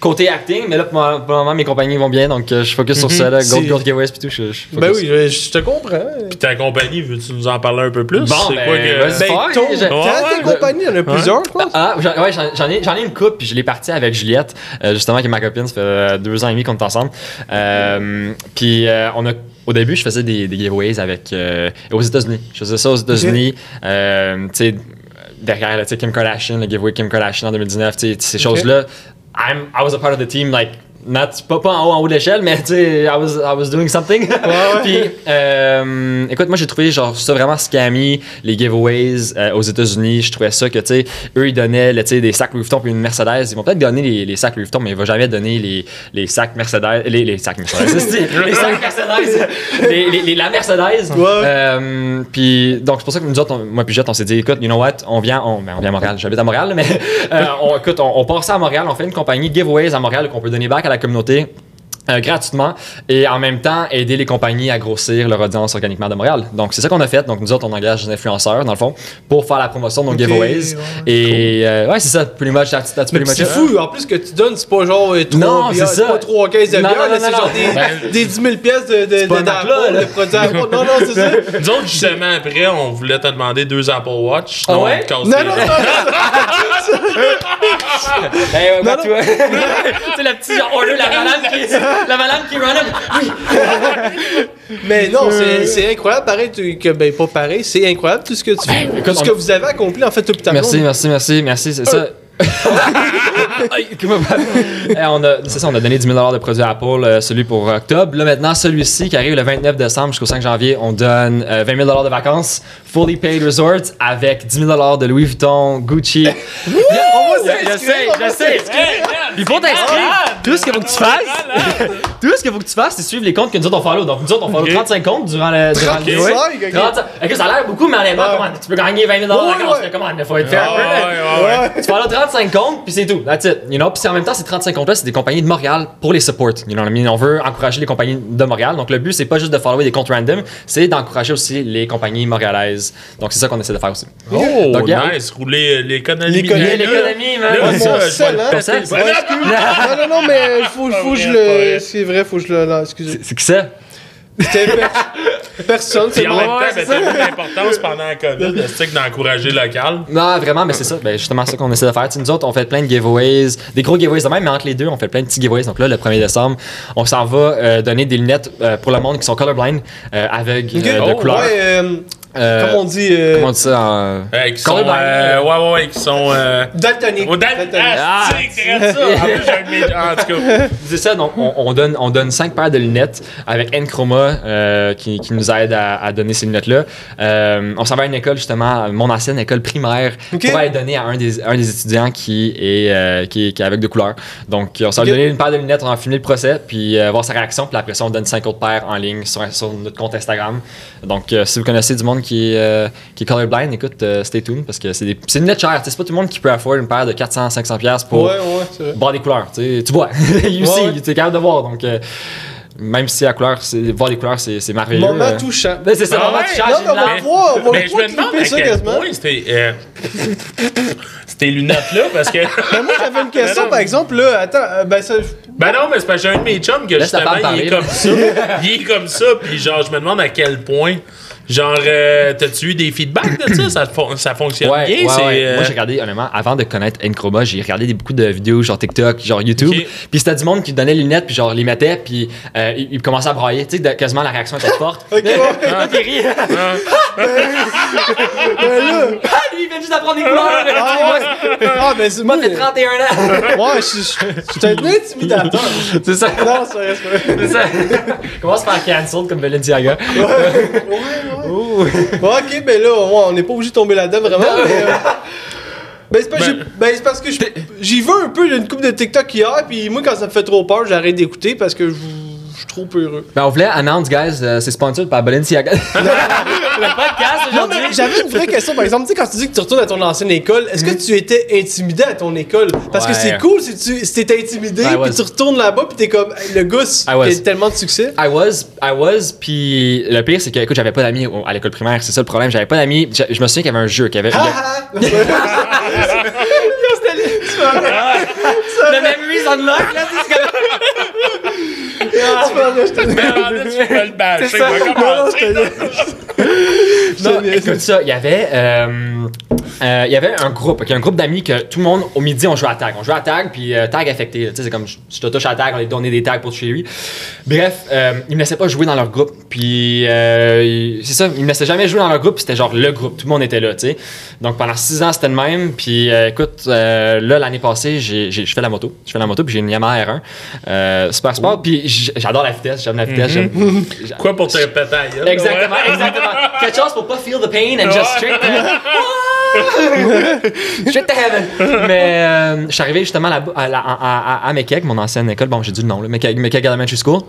[SPEAKER 2] côté acting, mais là, pour, le- pour le moment, mes compagnies vont bien, donc euh, je focus sur ça, là, Gold Gold Giveaways, puis tout. Je, je
[SPEAKER 1] Ben oui, je, je te comprends.
[SPEAKER 3] Puis ta compagnie, veux-tu nous en parler un peu plus?
[SPEAKER 2] Bon,
[SPEAKER 3] c'est
[SPEAKER 2] ben,
[SPEAKER 3] quoi que.
[SPEAKER 1] Ben, ton,
[SPEAKER 2] j'ai-
[SPEAKER 1] t'as
[SPEAKER 3] Ouais,
[SPEAKER 1] tes compagnies, il y en a plusieurs, je pense.
[SPEAKER 2] Ah, j'en- ouais, j'en ai, j'en ai une coupe, puis je l'ai partie avec Juliette, euh, justement, qui est ma copine. Ça fait euh, deux ans et demi qu'on est ensemble. Euh, puis euh, on a, au début, je faisais des, des giveaways avec, euh, aux États-Unis. Je faisais ça aux États-Unis. Euh, tu sais, derrière, là, tu sais, Kim Kardashian, le giveaway Kim Kardashian en 2019, tu sais, ces choses-là. I'm, I was a part of the team, like, not, pas, pas en haut, en haut de l'échelle, mais tu sais, I was, I was doing something. Puis, euh, écoute, moi, j'ai trouvé genre ça vraiment scammy, les giveaways euh, aux États-Unis. Je trouvais ça que, tu sais, eux, ils donnaient là, des sacs Louis Vuitton puis une Mercedes. Ils vont peut-être donner les, les sacs Louis Vuitton, mais ils vont jamais donner les, les sacs Mercedes. Les, les sacs Mercedes. les sacs Mercedes. les, la Mercedes.
[SPEAKER 1] Ouais.
[SPEAKER 2] Euh, puis, donc, c'est pour ça que nous autres, on- moi puis Jette, on s'est dit, écoute, you know what, on vient, on, ben, on vient à Montréal. J'habite à Montréal, mais on, écoute, on, on part ça à Montréal, on fait une compagnie giveaways à Montréal qu'on peut donner back à la communauté. Euh, gratuitement et en même temps aider les compagnies à grossir leur audience organiquement de Montréal. Donc c'est ça qu'on a fait. Donc nous autres on engage des influenceurs dans le fond pour faire la promotion de nos giveaways.
[SPEAKER 1] ouais,
[SPEAKER 2] et euh, ouais c'est ça. Pretty much that's, that's pretty much
[SPEAKER 1] c'est fou, en plus que tu donnes, c'est pas genre euh, trois
[SPEAKER 2] Non, c'est ça.
[SPEAKER 1] pas trois caisses de
[SPEAKER 2] Non,
[SPEAKER 1] bière,
[SPEAKER 2] non, non,
[SPEAKER 1] c'est
[SPEAKER 2] non,
[SPEAKER 1] genre
[SPEAKER 2] non.
[SPEAKER 1] des, des 10 000 pièces de, de, de,
[SPEAKER 2] là.
[SPEAKER 1] produits Apple. Non, non, c'est ça.
[SPEAKER 3] Nous autres, justement, après, on voulait te demander deux Apple Watch.
[SPEAKER 2] Ah ouais?
[SPEAKER 3] on
[SPEAKER 1] Non, non, non,
[SPEAKER 2] Ben, ouais,
[SPEAKER 1] Non,
[SPEAKER 2] bah, tu vois. tu sais le petit genre order la qui la malade qui run up.
[SPEAKER 1] Mais non, c'est incroyable, pareil, tu- que, ben pas pareil, c'est incroyable tout ce que tu fais,
[SPEAKER 2] écoute,
[SPEAKER 1] tout ce
[SPEAKER 2] on-
[SPEAKER 1] que vous avez accompli en fait tout ta
[SPEAKER 2] Merci, merci, merci, merci, c'est ça. On a, c'est ça, on a donné 10 000 de produits Apple, euh, celui pour octobre. Là, maintenant, celui-ci qui arrive le 29 décembre jusqu'au 5 janvier, on donne euh, 20 000 de vacances, fully paid resort avec 10 000 de Louis Vuitton, Gucci.
[SPEAKER 1] On va
[SPEAKER 2] Je- sais,
[SPEAKER 1] on
[SPEAKER 2] je sais. Il faut t'inscrire. Tout ce qu'il faut que tu fasses, tout ce qu'il faut que tu fasses, c'est suivre les comptes que nous autres on follow. Donc, nous autres, on follow
[SPEAKER 3] Ok.
[SPEAKER 2] 35 comptes durant le, durant le
[SPEAKER 1] 35,
[SPEAKER 2] giveaway.
[SPEAKER 1] ok.
[SPEAKER 2] 35. Ok, ça a l'air beaucoup, mais honnêtement,
[SPEAKER 1] Ouais.
[SPEAKER 2] comment, tu peux gagner 20 000 de
[SPEAKER 1] Ouais,
[SPEAKER 2] vacances.
[SPEAKER 1] ouais.
[SPEAKER 2] mais Comment, il faut être fair. Un peu, là.
[SPEAKER 3] ouais, ouais, ouais.
[SPEAKER 1] Ouais.
[SPEAKER 2] Tu follow 35 comptes, puis c'est tout. That's it. You know? Puis c'est- en même temps, ces 35 comptes-là, c'est des compagnies de Montréal pour les support. You know what I mean? On veut encourager les compagnies de Montréal. Donc, le but, c'est pas juste de follower des comptes random, c'est d'encourager aussi les compagnies montréalaises. Donc, c'est ça qu'on essaie de faire aussi.
[SPEAKER 3] Oh,
[SPEAKER 2] Donc,
[SPEAKER 3] nice. Rouler l'économie.
[SPEAKER 1] L'économie,
[SPEAKER 3] Là,
[SPEAKER 2] L'économie, man.
[SPEAKER 3] Là,
[SPEAKER 1] Ouais,
[SPEAKER 3] ça,
[SPEAKER 1] mon
[SPEAKER 3] je vais
[SPEAKER 1] sel,
[SPEAKER 3] le péter.
[SPEAKER 1] Excuse. Non, non, non, mais faut, faut que je le. C'est vrai, faut que je le. Non, excusez.
[SPEAKER 2] C'est qui ça?
[SPEAKER 1] C'était personne, c'est
[SPEAKER 3] en même temps,
[SPEAKER 2] ouais,
[SPEAKER 3] ben,
[SPEAKER 2] c'est
[SPEAKER 3] t'as vu l'importance pendant la COVID, c'est que d'encourager local.
[SPEAKER 2] Non, vraiment, mais c'est ça. Ben, justement, ça qu'on essaie de faire. Tu sais, nous autres, on fait plein de giveaways, des gros giveaways de même, mais entre les deux, on fait plein de petits giveaways. Donc là, le 1er décembre, on s'en va euh, donner des lunettes euh, pour le monde qui sont colorblind, euh, aveugles euh, de
[SPEAKER 3] Oh,
[SPEAKER 2] couleur.
[SPEAKER 1] Ouais, euh, comment on dit euh,
[SPEAKER 2] comment on dit ça en.
[SPEAKER 3] Euh, qui sont, euh, ouais, ouais, ouais, qui sont. Euh,
[SPEAKER 1] Daltonique.
[SPEAKER 3] au dal-
[SPEAKER 1] Daltonique.
[SPEAKER 3] Ah,
[SPEAKER 2] Ah,
[SPEAKER 3] c'est ça. En plus, j'ai un En tout cas.
[SPEAKER 2] C'est ça, donc on, on donne, on donne cinq paires de lunettes avec N-Chroma euh, qui, qui nous aide à, à donner ces lunettes-là. Euh, on s'en va à une école, justement, mon ancienne école primaire,
[SPEAKER 1] Ok.
[SPEAKER 2] pour aller donner à un des, un des étudiants qui est, euh, qui, est- qui est avec de couleurs. Donc, on s'en va
[SPEAKER 1] Ok.
[SPEAKER 2] donner une paire de lunettes, on va filmer le procès, puis euh, voir sa réaction, puis après ça, on donne cinq autres paires en ligne sur, sur notre compte Instagram. Donc, euh, si vous connaissez du monde qui est, euh, qui est colorblind, écoute, euh, stay tuned, parce que c'est des, c'est une lunette chère. tu sais, C'est pas tout le monde qui peut afford une paire de 400-500$ piastres pour
[SPEAKER 1] Ouais, ouais,
[SPEAKER 2] voir des couleurs. Tu vois, you
[SPEAKER 1] Ouais,
[SPEAKER 2] see,
[SPEAKER 1] ouais.
[SPEAKER 2] tu es capable de voir. Donc, euh, même si la couleur, c'est, voir les couleurs, c'est, c'est merveilleux.
[SPEAKER 1] Moment
[SPEAKER 2] Euh,
[SPEAKER 1] touchant.
[SPEAKER 2] ben, c'est ça,
[SPEAKER 3] Ah
[SPEAKER 2] moment
[SPEAKER 3] ouais?
[SPEAKER 2] touchant,
[SPEAKER 1] Non, mais on va voir, on va
[SPEAKER 3] Mais
[SPEAKER 1] le
[SPEAKER 3] je
[SPEAKER 1] voir
[SPEAKER 3] me demande
[SPEAKER 1] clipper
[SPEAKER 3] à
[SPEAKER 1] ça
[SPEAKER 3] quel
[SPEAKER 1] quasiment.
[SPEAKER 3] point c'était. euh, Ces lunettes-là, parce que.
[SPEAKER 1] Mais moi, j'avais une question,
[SPEAKER 3] non.
[SPEAKER 1] par exemple, là, attends, euh, ben ça...
[SPEAKER 3] Ben non, mais c'est parce que j'ai un de mes chums que
[SPEAKER 2] Laisse
[SPEAKER 3] justement, il est comme ça. Il est comme ça, puis genre, je me demande à quel point. Genre, euh, t'as-tu eu des feedbacks de ça? Ça, fon- ça fonctionne
[SPEAKER 2] Ouais,
[SPEAKER 3] bien?
[SPEAKER 2] ouais,
[SPEAKER 3] c'est,
[SPEAKER 2] ouais.
[SPEAKER 3] euh,
[SPEAKER 2] Moi, j'ai regardé, honnêtement, avant de connaître Enchroma, j'ai regardé des, beaucoup de vidéos, genre TikTok, genre YouTube. Puis c'était du monde qui donnait les lunettes, puis genre les mettait, puis euh, ils, ils commençaient à brailler. Tu sais, quasiment la réaction était forte.
[SPEAKER 1] Ok, ouais.
[SPEAKER 2] Ah, il rit.
[SPEAKER 1] Ben là...
[SPEAKER 2] Ah, lui, il vient juste d'apprendre des couleurs.
[SPEAKER 1] Ah, ouais. Ah, ben c'est
[SPEAKER 2] Moi,
[SPEAKER 1] moi.
[SPEAKER 2] j'ai 31 ans.
[SPEAKER 1] Ouais, je suis- un intimidateur.
[SPEAKER 2] c'est ça.
[SPEAKER 1] Non, c'est vrai, c'est vrai.
[SPEAKER 2] C'est ça. Commence par cancel comme Balenciaga.
[SPEAKER 1] Ouais, ok, ben là, on n'est pas obligé de tomber là-dedans vraiment. mais, euh, ben, c'est pas-
[SPEAKER 3] Ben-
[SPEAKER 1] j'ai- ben, c'est parce que je- j'y veux un peu, il y a une coupe de TikTok hier, puis moi, quand ça me fait trop peur, j'arrête d'écouter parce que je je suis trop peureux.
[SPEAKER 2] Ben, on voulait announce, guys, euh, c'est sponsored par Balenciaga. le podcast aujourd'hui.
[SPEAKER 1] j'avais une vraie question, par exemple, tu sais, quand tu dis que tu retournes à ton ancienne école, est-ce que tu étais intimidé à ton école? Parce que c'est cool si tu si t'étais intimidé,
[SPEAKER 2] I
[SPEAKER 1] puis
[SPEAKER 2] was.
[SPEAKER 1] tu retournes là-bas, puis t'es comme, le gars,
[SPEAKER 2] I was.
[SPEAKER 1] a tellement de succès.
[SPEAKER 2] I was, I was, puis le pire c'est que, écoute, j'avais pas d'amis au- à l'école primaire, c'est ça le problème, j'avais pas d'amis. Je, je me souviens qu'il y avait un jeu, qu'il y avait.
[SPEAKER 1] Ah,
[SPEAKER 2] le,
[SPEAKER 1] ah.
[SPEAKER 2] le Memories Unlock, là, c'est.
[SPEAKER 1] C'est pas vrai,
[SPEAKER 3] en fait, tu peux le bâcher.
[SPEAKER 1] Non, non,
[SPEAKER 2] écoute ça, il y avait. euh, euh, il y avait un groupe, ok, un groupe d'amis que tout le monde au midi on jouait à tag. On jouait à tag puis euh, tag affecté. Tu sais, c'est comme je je te touche à tag, on les donnait des tags pour chez lui. Bref, euh, ils me laissaient pas jouer dans leur groupe. Puis euh, ils- c'est ça, ils me laissaient jamais jouer dans leur groupe. C'était genre le groupe, tout le monde était là, tu sais. Donc pendant six ans c'était le même. Puis euh, écoute, euh, là l'année passée, j'ai, j'ai- je fais la moto, je fais la moto puis j'ai une Yamaha R1, euh, super sport. Puis j'adore la vitesse, j'aime la vitesse. j'aime-
[SPEAKER 3] Quoi pour te répéter à la gueule,
[SPEAKER 2] Exactement,
[SPEAKER 3] ouais.
[SPEAKER 2] exactement. Quelque chose pour pas feel the pain and just straight straight to heaven. Mais euh, je suis arrivé justement à, à, à, à Mekeg, mon ancienne école. Bon, j'ai dit le nom, là, Mekeg, Mekeg Elementary School.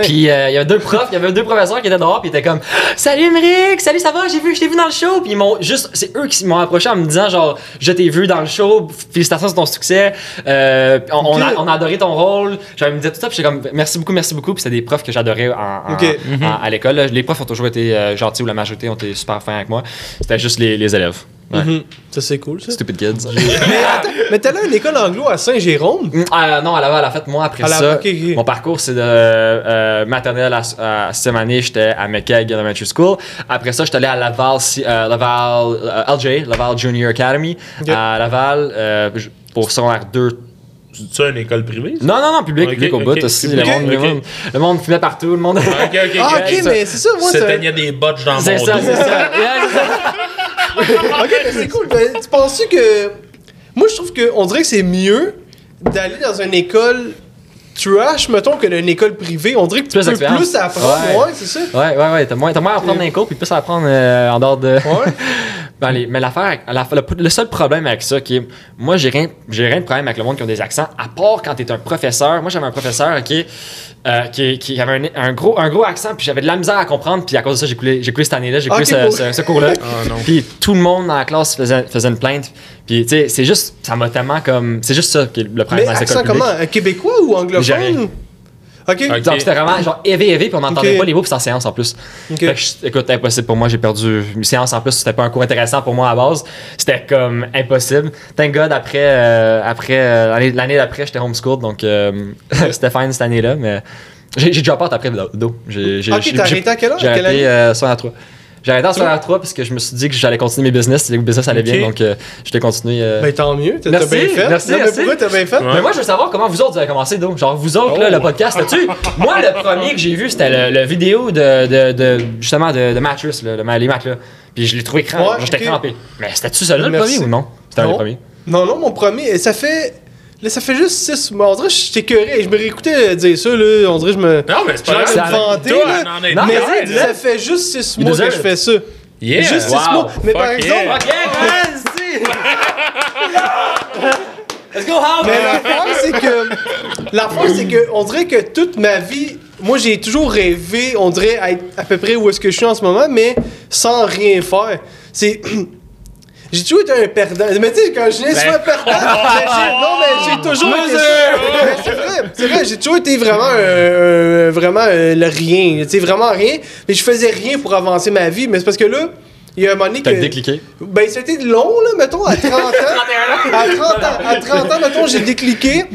[SPEAKER 2] Puis euh, il y avait deux profs, il y avait deux professeurs qui étaient dehors, puis ils étaient comme Salut Émeric, salut, ça va, j'ai vu, je t'ai vu dans le show. Puis ils m'ont juste, c'est eux qui m'ont approché en me disant genre, je t'ai vu dans le show, félicitations sur ton succès, euh, on, on a,
[SPEAKER 1] Ok.
[SPEAKER 2] on a adoré ton rôle. J'avais me dit tout ça, puis j'étais comme merci beaucoup, merci beaucoup. Puis c'était des profs que j'adorais en, en-
[SPEAKER 1] Ok.
[SPEAKER 2] en- à l'école. Les profs ont toujours été euh, gentils ou la majorité ont été super fins avec moi. C'était juste les, les élèves. Ouais.
[SPEAKER 1] Mhm. Ça, c'est cool, ça.
[SPEAKER 2] Stupid kids.
[SPEAKER 1] Mais attends, mais t'allais à une école anglo à Saint-Jérôme?
[SPEAKER 2] Ah, non, à Laval, en fait, moi, après
[SPEAKER 1] À la-
[SPEAKER 2] ça, mon parcours, c'est de euh, maternelle à, à sixième année, j'étais à McKeg Elementary School. Après ça, j'étais allé à Laval, si- euh, Laval euh, LJ, Laval Junior Academy, à Laval, euh, pour secondaire 2.
[SPEAKER 3] C'est une école privée? ça?
[SPEAKER 2] Non, non, non, public,
[SPEAKER 3] Ok,
[SPEAKER 2] public au bout. aussi, le, monde, le,
[SPEAKER 3] ok.
[SPEAKER 2] monde, le monde fumait partout, le monde...
[SPEAKER 3] Ok, ok,
[SPEAKER 1] Ah,
[SPEAKER 3] ok.
[SPEAKER 1] mais c'est ça, moi,
[SPEAKER 3] C'était
[SPEAKER 1] c'est.
[SPEAKER 3] il y a des botches dans
[SPEAKER 2] c'est
[SPEAKER 3] mon
[SPEAKER 2] ça,
[SPEAKER 3] dos.
[SPEAKER 2] c'est ça. Yeah, c'est ça.
[SPEAKER 1] Ok, mais c'est cool. Mais tu penses que. Moi, je trouve que on dirait que c'est mieux d'aller dans une école trash, mettons, que dans une école privée. On dirait que tu
[SPEAKER 2] Plus
[SPEAKER 1] peux
[SPEAKER 2] d'expérience.
[SPEAKER 1] plus apprendre.
[SPEAKER 2] Ouais.
[SPEAKER 1] Ouais, c'est ça.
[SPEAKER 2] Ouais, ouais, ouais, t'as moins, t'as moins à apprendre d'un cours, puis plus à apprendre euh, en dehors de.
[SPEAKER 1] Ouais.
[SPEAKER 2] Ben, mais l'affaire, la- le, le seul problème avec ça, qui est, moi, j'ai rien, j'ai rien de problème avec le monde qui ont des accents, à part quand t'es un professeur. Moi, j'avais un professeur, ok, euh, qui, qui avait un, un gros, un gros accent, puis j'avais de la misère à comprendre, puis à cause de ça, j'ai coulé, j'ai coulé cette année-là, j'ai coulé ce,
[SPEAKER 1] pour-
[SPEAKER 2] ce- ce cours-là.
[SPEAKER 3] Ah.
[SPEAKER 2] Puis tout le monde dans la classe faisait, faisait une plainte. Puis, tu sais, c'est juste, ça m'a tellement comme. C'est juste ça qui est le
[SPEAKER 1] Mais
[SPEAKER 2] problème dans les
[SPEAKER 1] accent comment? Un Québécois ou anglophone Okay.
[SPEAKER 3] Okay.
[SPEAKER 2] Donc, c'était vraiment genre éveillé, éveillé, puis on n'entendait
[SPEAKER 1] okay.
[SPEAKER 2] pas les mots, puis c'était en séance en plus. Fait que écoute, impossible pour moi, j'ai perdu une séance en plus, c'était pas un cours intéressant pour moi à base. C'était comme impossible. Thank God, après, euh, après euh, l'année d'après, j'étais homeschool, donc euh, c'était fine cette année-là, mais j'ai déjà peur après d'eau. J'ai, j'ai,
[SPEAKER 1] ok, t'as arrêté à quel âge?
[SPEAKER 2] J'ai arrêté 63. J'ai arrêté en secondaire 3 parce que je me suis dit que j'allais continuer mes business, le business allait bien, donc euh, je l'ai continué. euh,
[SPEAKER 1] Ben tant mieux, t'as bien fait.
[SPEAKER 2] merci,
[SPEAKER 1] non, mais
[SPEAKER 2] merci.
[SPEAKER 1] pourquoi t'as bien fait?
[SPEAKER 3] Ouais.
[SPEAKER 2] mais moi, je veux savoir comment vous autres vous avez commencé, donc. Genre, vous autres, là,
[SPEAKER 3] Oh.
[SPEAKER 2] le podcast là-dessus. moi, le premier que j'ai vu, c'était le, le vidéo de, de, de- justement, de, de Mattress, là, le, les matelas. Puis je l'ai trouvé crampé. J'étais crampé. Mais c'était-tu celui-là le premier ou non? C'était un des premiers.
[SPEAKER 1] Non, non, mon premier, et ça fait. Là, ça fait juste 6 mois. On dirait que j'étais écœuré. Je me réécoutais dire ça, là. On dirait que je me.
[SPEAKER 3] Non, mais c'est pas grave.
[SPEAKER 1] vanter, là.
[SPEAKER 2] Non,
[SPEAKER 1] mais
[SPEAKER 2] mais
[SPEAKER 3] là.
[SPEAKER 1] ça fait juste 6
[SPEAKER 2] You
[SPEAKER 1] mois que je fais ça.
[SPEAKER 3] Yeah.
[SPEAKER 1] Juste 6
[SPEAKER 2] Wow.
[SPEAKER 1] mois. Mais par exemple.
[SPEAKER 3] yeah.
[SPEAKER 2] Ok, vas-y! Let's go, Howard!
[SPEAKER 1] Mais l'affaire, c'est que. L'affaire, c'est que. On dirait que toute ma vie. Moi, j'ai toujours rêvé, on dirait, à être à peu près où est-ce que je suis en ce moment, mais sans rien faire. C'est. J'ai toujours été un perdant. Mais tu sais, quand je viens souvent perdant, non, mais j'ai toujours été ça. Mais c'est vrai, c'est vrai, j'ai toujours été vraiment, euh, euh, vraiment euh, le rien. Tu sais, vraiment rien. Mais je faisais rien pour avancer ma vie. Mais c'est parce que là, il y a un moment donné que.
[SPEAKER 2] T'as décliqué?
[SPEAKER 1] Ben, c'était long, là, mettons, à 30 ans. à 30 ans, à 30 ans, mettons, j'ai décliqué.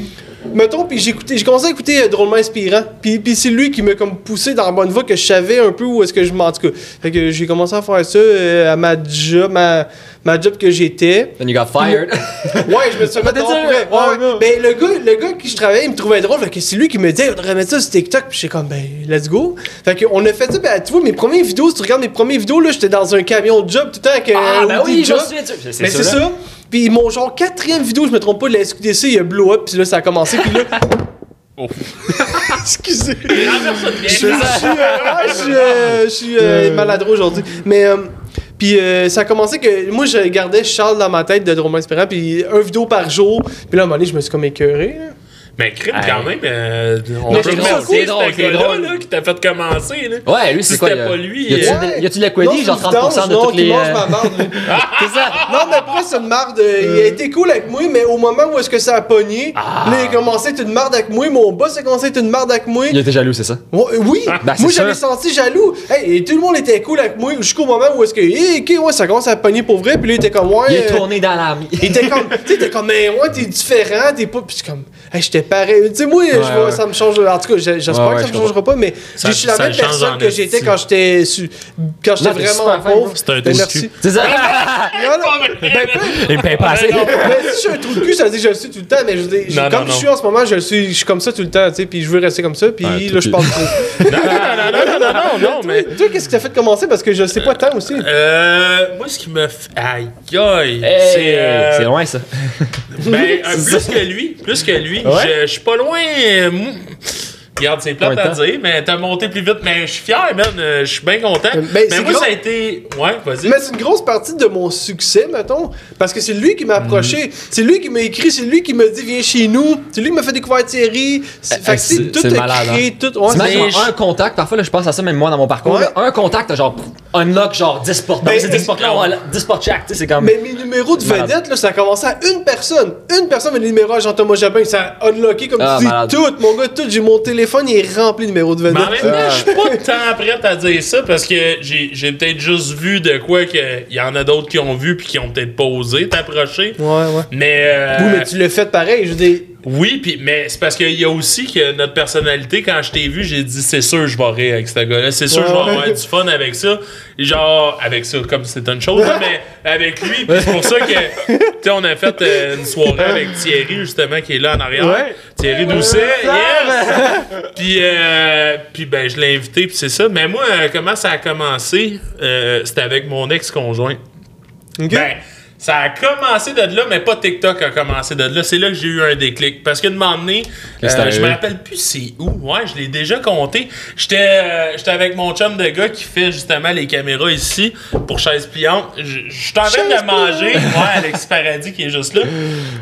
[SPEAKER 1] Mettons, puis j'ai écouté, j'ai commencé à écouter euh, Drôlement Inspirant. Puis, puis c'est lui qui m'a comme poussé dans la bonne voie que je savais un peu où est-ce que je m'en tout cas. Fait que j'ai commencé à faire ça euh, à ma job, ma, ma job que j'étais.
[SPEAKER 2] Then you got fired.
[SPEAKER 1] Ouais, je me suis
[SPEAKER 2] sûr?
[SPEAKER 1] ouais, ouais.
[SPEAKER 2] non.
[SPEAKER 1] Ben, le gars, le gars qui je travaillais, il me trouvait drôle. Fait que c'est lui qui me disait, on devrait mettre ça sur TikTok. Puis j'étais comme, ben, let's go. Fait que on a fait ça. Ben, tu vois, mes premières vidéos, si tu regardes mes premières vidéos, là, j'étais dans un camion de job tout le temps avec
[SPEAKER 2] Ah,
[SPEAKER 1] un
[SPEAKER 2] ben oui,
[SPEAKER 1] job.
[SPEAKER 2] de ça. C'est
[SPEAKER 1] Mais c'est ça. Puis mon genre quatrième vidéo, je me trompe pas, de la SQDC, il a blow up, puis là ça a commencé, puis là.
[SPEAKER 3] Oh.
[SPEAKER 1] Excusez. Je suis, euh, je suis, euh, je suis, euh, maladroit aujourd'hui. Mais euh, puis euh, ça a commencé que moi je gardais Charles dans ma tête de Drôme Inspirant, puis un vidéo par jour. Puis là à un moment donné, je me suis comme écœuré.
[SPEAKER 3] Mais crime,
[SPEAKER 2] Hey.
[SPEAKER 3] quand même, euh, on
[SPEAKER 1] Mais
[SPEAKER 3] peut remercier
[SPEAKER 2] c'est
[SPEAKER 3] gars-là, là, qui t'a fait commencer. Là.
[SPEAKER 2] Ouais, lui, c'est
[SPEAKER 3] Si
[SPEAKER 2] quoi?
[SPEAKER 3] c'était
[SPEAKER 2] y a-
[SPEAKER 3] pas lui,
[SPEAKER 2] Y a-tu
[SPEAKER 3] euh,
[SPEAKER 2] de- y a-tu de l'equity,
[SPEAKER 1] Non,
[SPEAKER 2] genre
[SPEAKER 1] c'est une
[SPEAKER 2] 30% de
[SPEAKER 1] non,
[SPEAKER 2] toutes
[SPEAKER 1] qui
[SPEAKER 2] les.
[SPEAKER 1] mange
[SPEAKER 2] euh,
[SPEAKER 1] ma marde.
[SPEAKER 2] C'est ça?
[SPEAKER 1] Non, mais après, c'est une marde. euh, Il a été cool avec moi, mais au moment où est-ce que ça a pogné,
[SPEAKER 2] Ah.
[SPEAKER 1] là, il a commencé à être une marde avec moi. Mon boss a commencé à être une marde avec moi.
[SPEAKER 2] Il était jaloux, c'est ça?
[SPEAKER 1] Oui,
[SPEAKER 2] Ben, c'est
[SPEAKER 1] moi j'avais senti jaloux. Hey, et tout le monde était cool avec moi jusqu'au moment où est-ce que, hey, ok, ouais, ça commence à pogner pour vrai. Puis là, il était comme, ouais.
[SPEAKER 2] Il est tourné dans l'armée.
[SPEAKER 1] il était comme, tu sais, t'es comme, mais ouais, t'es différent, t'es pas. Puis c'est comme, hey, j'étais pareil. Tu sais, moi, je vois,
[SPEAKER 2] ouais.
[SPEAKER 1] ça me change. En tout cas, j'espère
[SPEAKER 2] Ouais, ouais,
[SPEAKER 1] que ça me changera pas, mais
[SPEAKER 3] Ça-
[SPEAKER 1] je suis la même personne que j'étais quand j'étais su- quand j'étais vraiment pauvre.
[SPEAKER 3] C'est un
[SPEAKER 1] Ben,
[SPEAKER 3] trou de
[SPEAKER 1] merci.
[SPEAKER 3] cul.
[SPEAKER 2] C'est ça?
[SPEAKER 1] Non, non, ben,
[SPEAKER 2] Il me paye pas assez.
[SPEAKER 1] non, mais si je suis un trou de cul, ça veut dire que je le suis tout le temps, mais je veux dire,
[SPEAKER 3] Non,
[SPEAKER 1] comme
[SPEAKER 3] non,
[SPEAKER 1] je
[SPEAKER 3] non.
[SPEAKER 1] suis en ce moment, je le suis, je suis comme ça tout le temps, tu sais, puis je veux rester comme ça, puis
[SPEAKER 2] Ouais,
[SPEAKER 1] là, je parle trop.
[SPEAKER 3] Non, non, non, non, non, non, non, mais.
[SPEAKER 1] Toi, qu'est-ce qui t'a fait commencer? Parce que je sais pas tant aussi.
[SPEAKER 3] Euh, moi, ce qui me fait. Aïe, aïe. C'est. euh,
[SPEAKER 2] C'est loin, ça.
[SPEAKER 3] Ben, euh, plus que lui, plus que lui.
[SPEAKER 2] Ouais?
[SPEAKER 3] Je, suis pas loin. Euh, Regarde, c'est plate à dire, mais t'as monté plus vite. Mais je suis fier, man. euh, Je suis bien content.
[SPEAKER 1] Ben,
[SPEAKER 3] mais
[SPEAKER 1] c'est
[SPEAKER 3] moi,
[SPEAKER 1] gros.
[SPEAKER 3] ça a été. Ouais, vas-y.
[SPEAKER 1] Mais c'est une grosse partie de mon succès, mettons. Parce que c'est lui qui m'a approché. C'est lui qui m'a écrit, c'est lui qui m'a dit viens chez nous. C'est lui qui m'a fait découvrir Thierry. C'est-
[SPEAKER 2] Eh,
[SPEAKER 1] Fait que
[SPEAKER 2] c'est-
[SPEAKER 1] tout
[SPEAKER 2] c'est
[SPEAKER 1] est
[SPEAKER 2] malade,
[SPEAKER 1] créé, tout. Ouais,
[SPEAKER 2] un contact, parfois là, je pense à ça même moi dans mon parcours.
[SPEAKER 1] Ouais.
[SPEAKER 2] là, un contact, genre unlock genre 10 portes.
[SPEAKER 1] Ben,
[SPEAKER 2] c'est 10 portes là, on va- 10 portes chaque, tu sais, c'est comme.
[SPEAKER 1] Mais mes numéros de vedette, là, ça a commencé à une personne. Une personne, mes numéros à Jean-Thomas Japin, ça a unlocké comme
[SPEAKER 2] Ah,
[SPEAKER 1] tu dis tout. Mon gars, tout. J'ai mon téléphone, il est rempli de numéros de vedette.
[SPEAKER 3] Mais en même temps,
[SPEAKER 2] Euh.
[SPEAKER 3] je suis pas tant prête à dire ça parce que j'ai peut-être juste vu de quoi qu'il y en a d'autres qui ont vu puis qui ont peut-être pas osé t'approcher.
[SPEAKER 1] Ouais, ouais.
[SPEAKER 3] Mais. euh,
[SPEAKER 1] Oui, mais tu l'as fait pareil. Je veux dire,
[SPEAKER 3] Oui, puis mais c'est parce qu'il y a aussi que notre personnalité, quand je t'ai vu, j'ai dit c'est sûr je vais rire avec ce gars-là, c'est sûr je vais avoir du fun avec ça. Genre avec ça comme c'est une chose, mais avec lui, c'est pour ça que tu sais on a fait euh, une soirée avec Thierry justement qui est là en arrière.
[SPEAKER 1] Ouais.
[SPEAKER 3] Thierry Doucet, yes. Puis euh, puis ben je l'ai invité puis c'est ça. Mais moi euh, comment ça a commencé Euh, C'était avec mon ex-conjoint.
[SPEAKER 1] ok?
[SPEAKER 3] Ben, ça a commencé de là, mais pas TikTok a commencé de là. C'est là que j'ai eu un déclic. Parce qu'à un moment donné,
[SPEAKER 2] que
[SPEAKER 3] euh, je me rappelle plus c'est où. Ouais, je l'ai déjà compté. J'étais euh, j'étais avec mon chum de gars qui fait justement les caméras ici pour chaise pliante. Je suis en train de manger. Ouais, Alexis Paradis qui est juste là.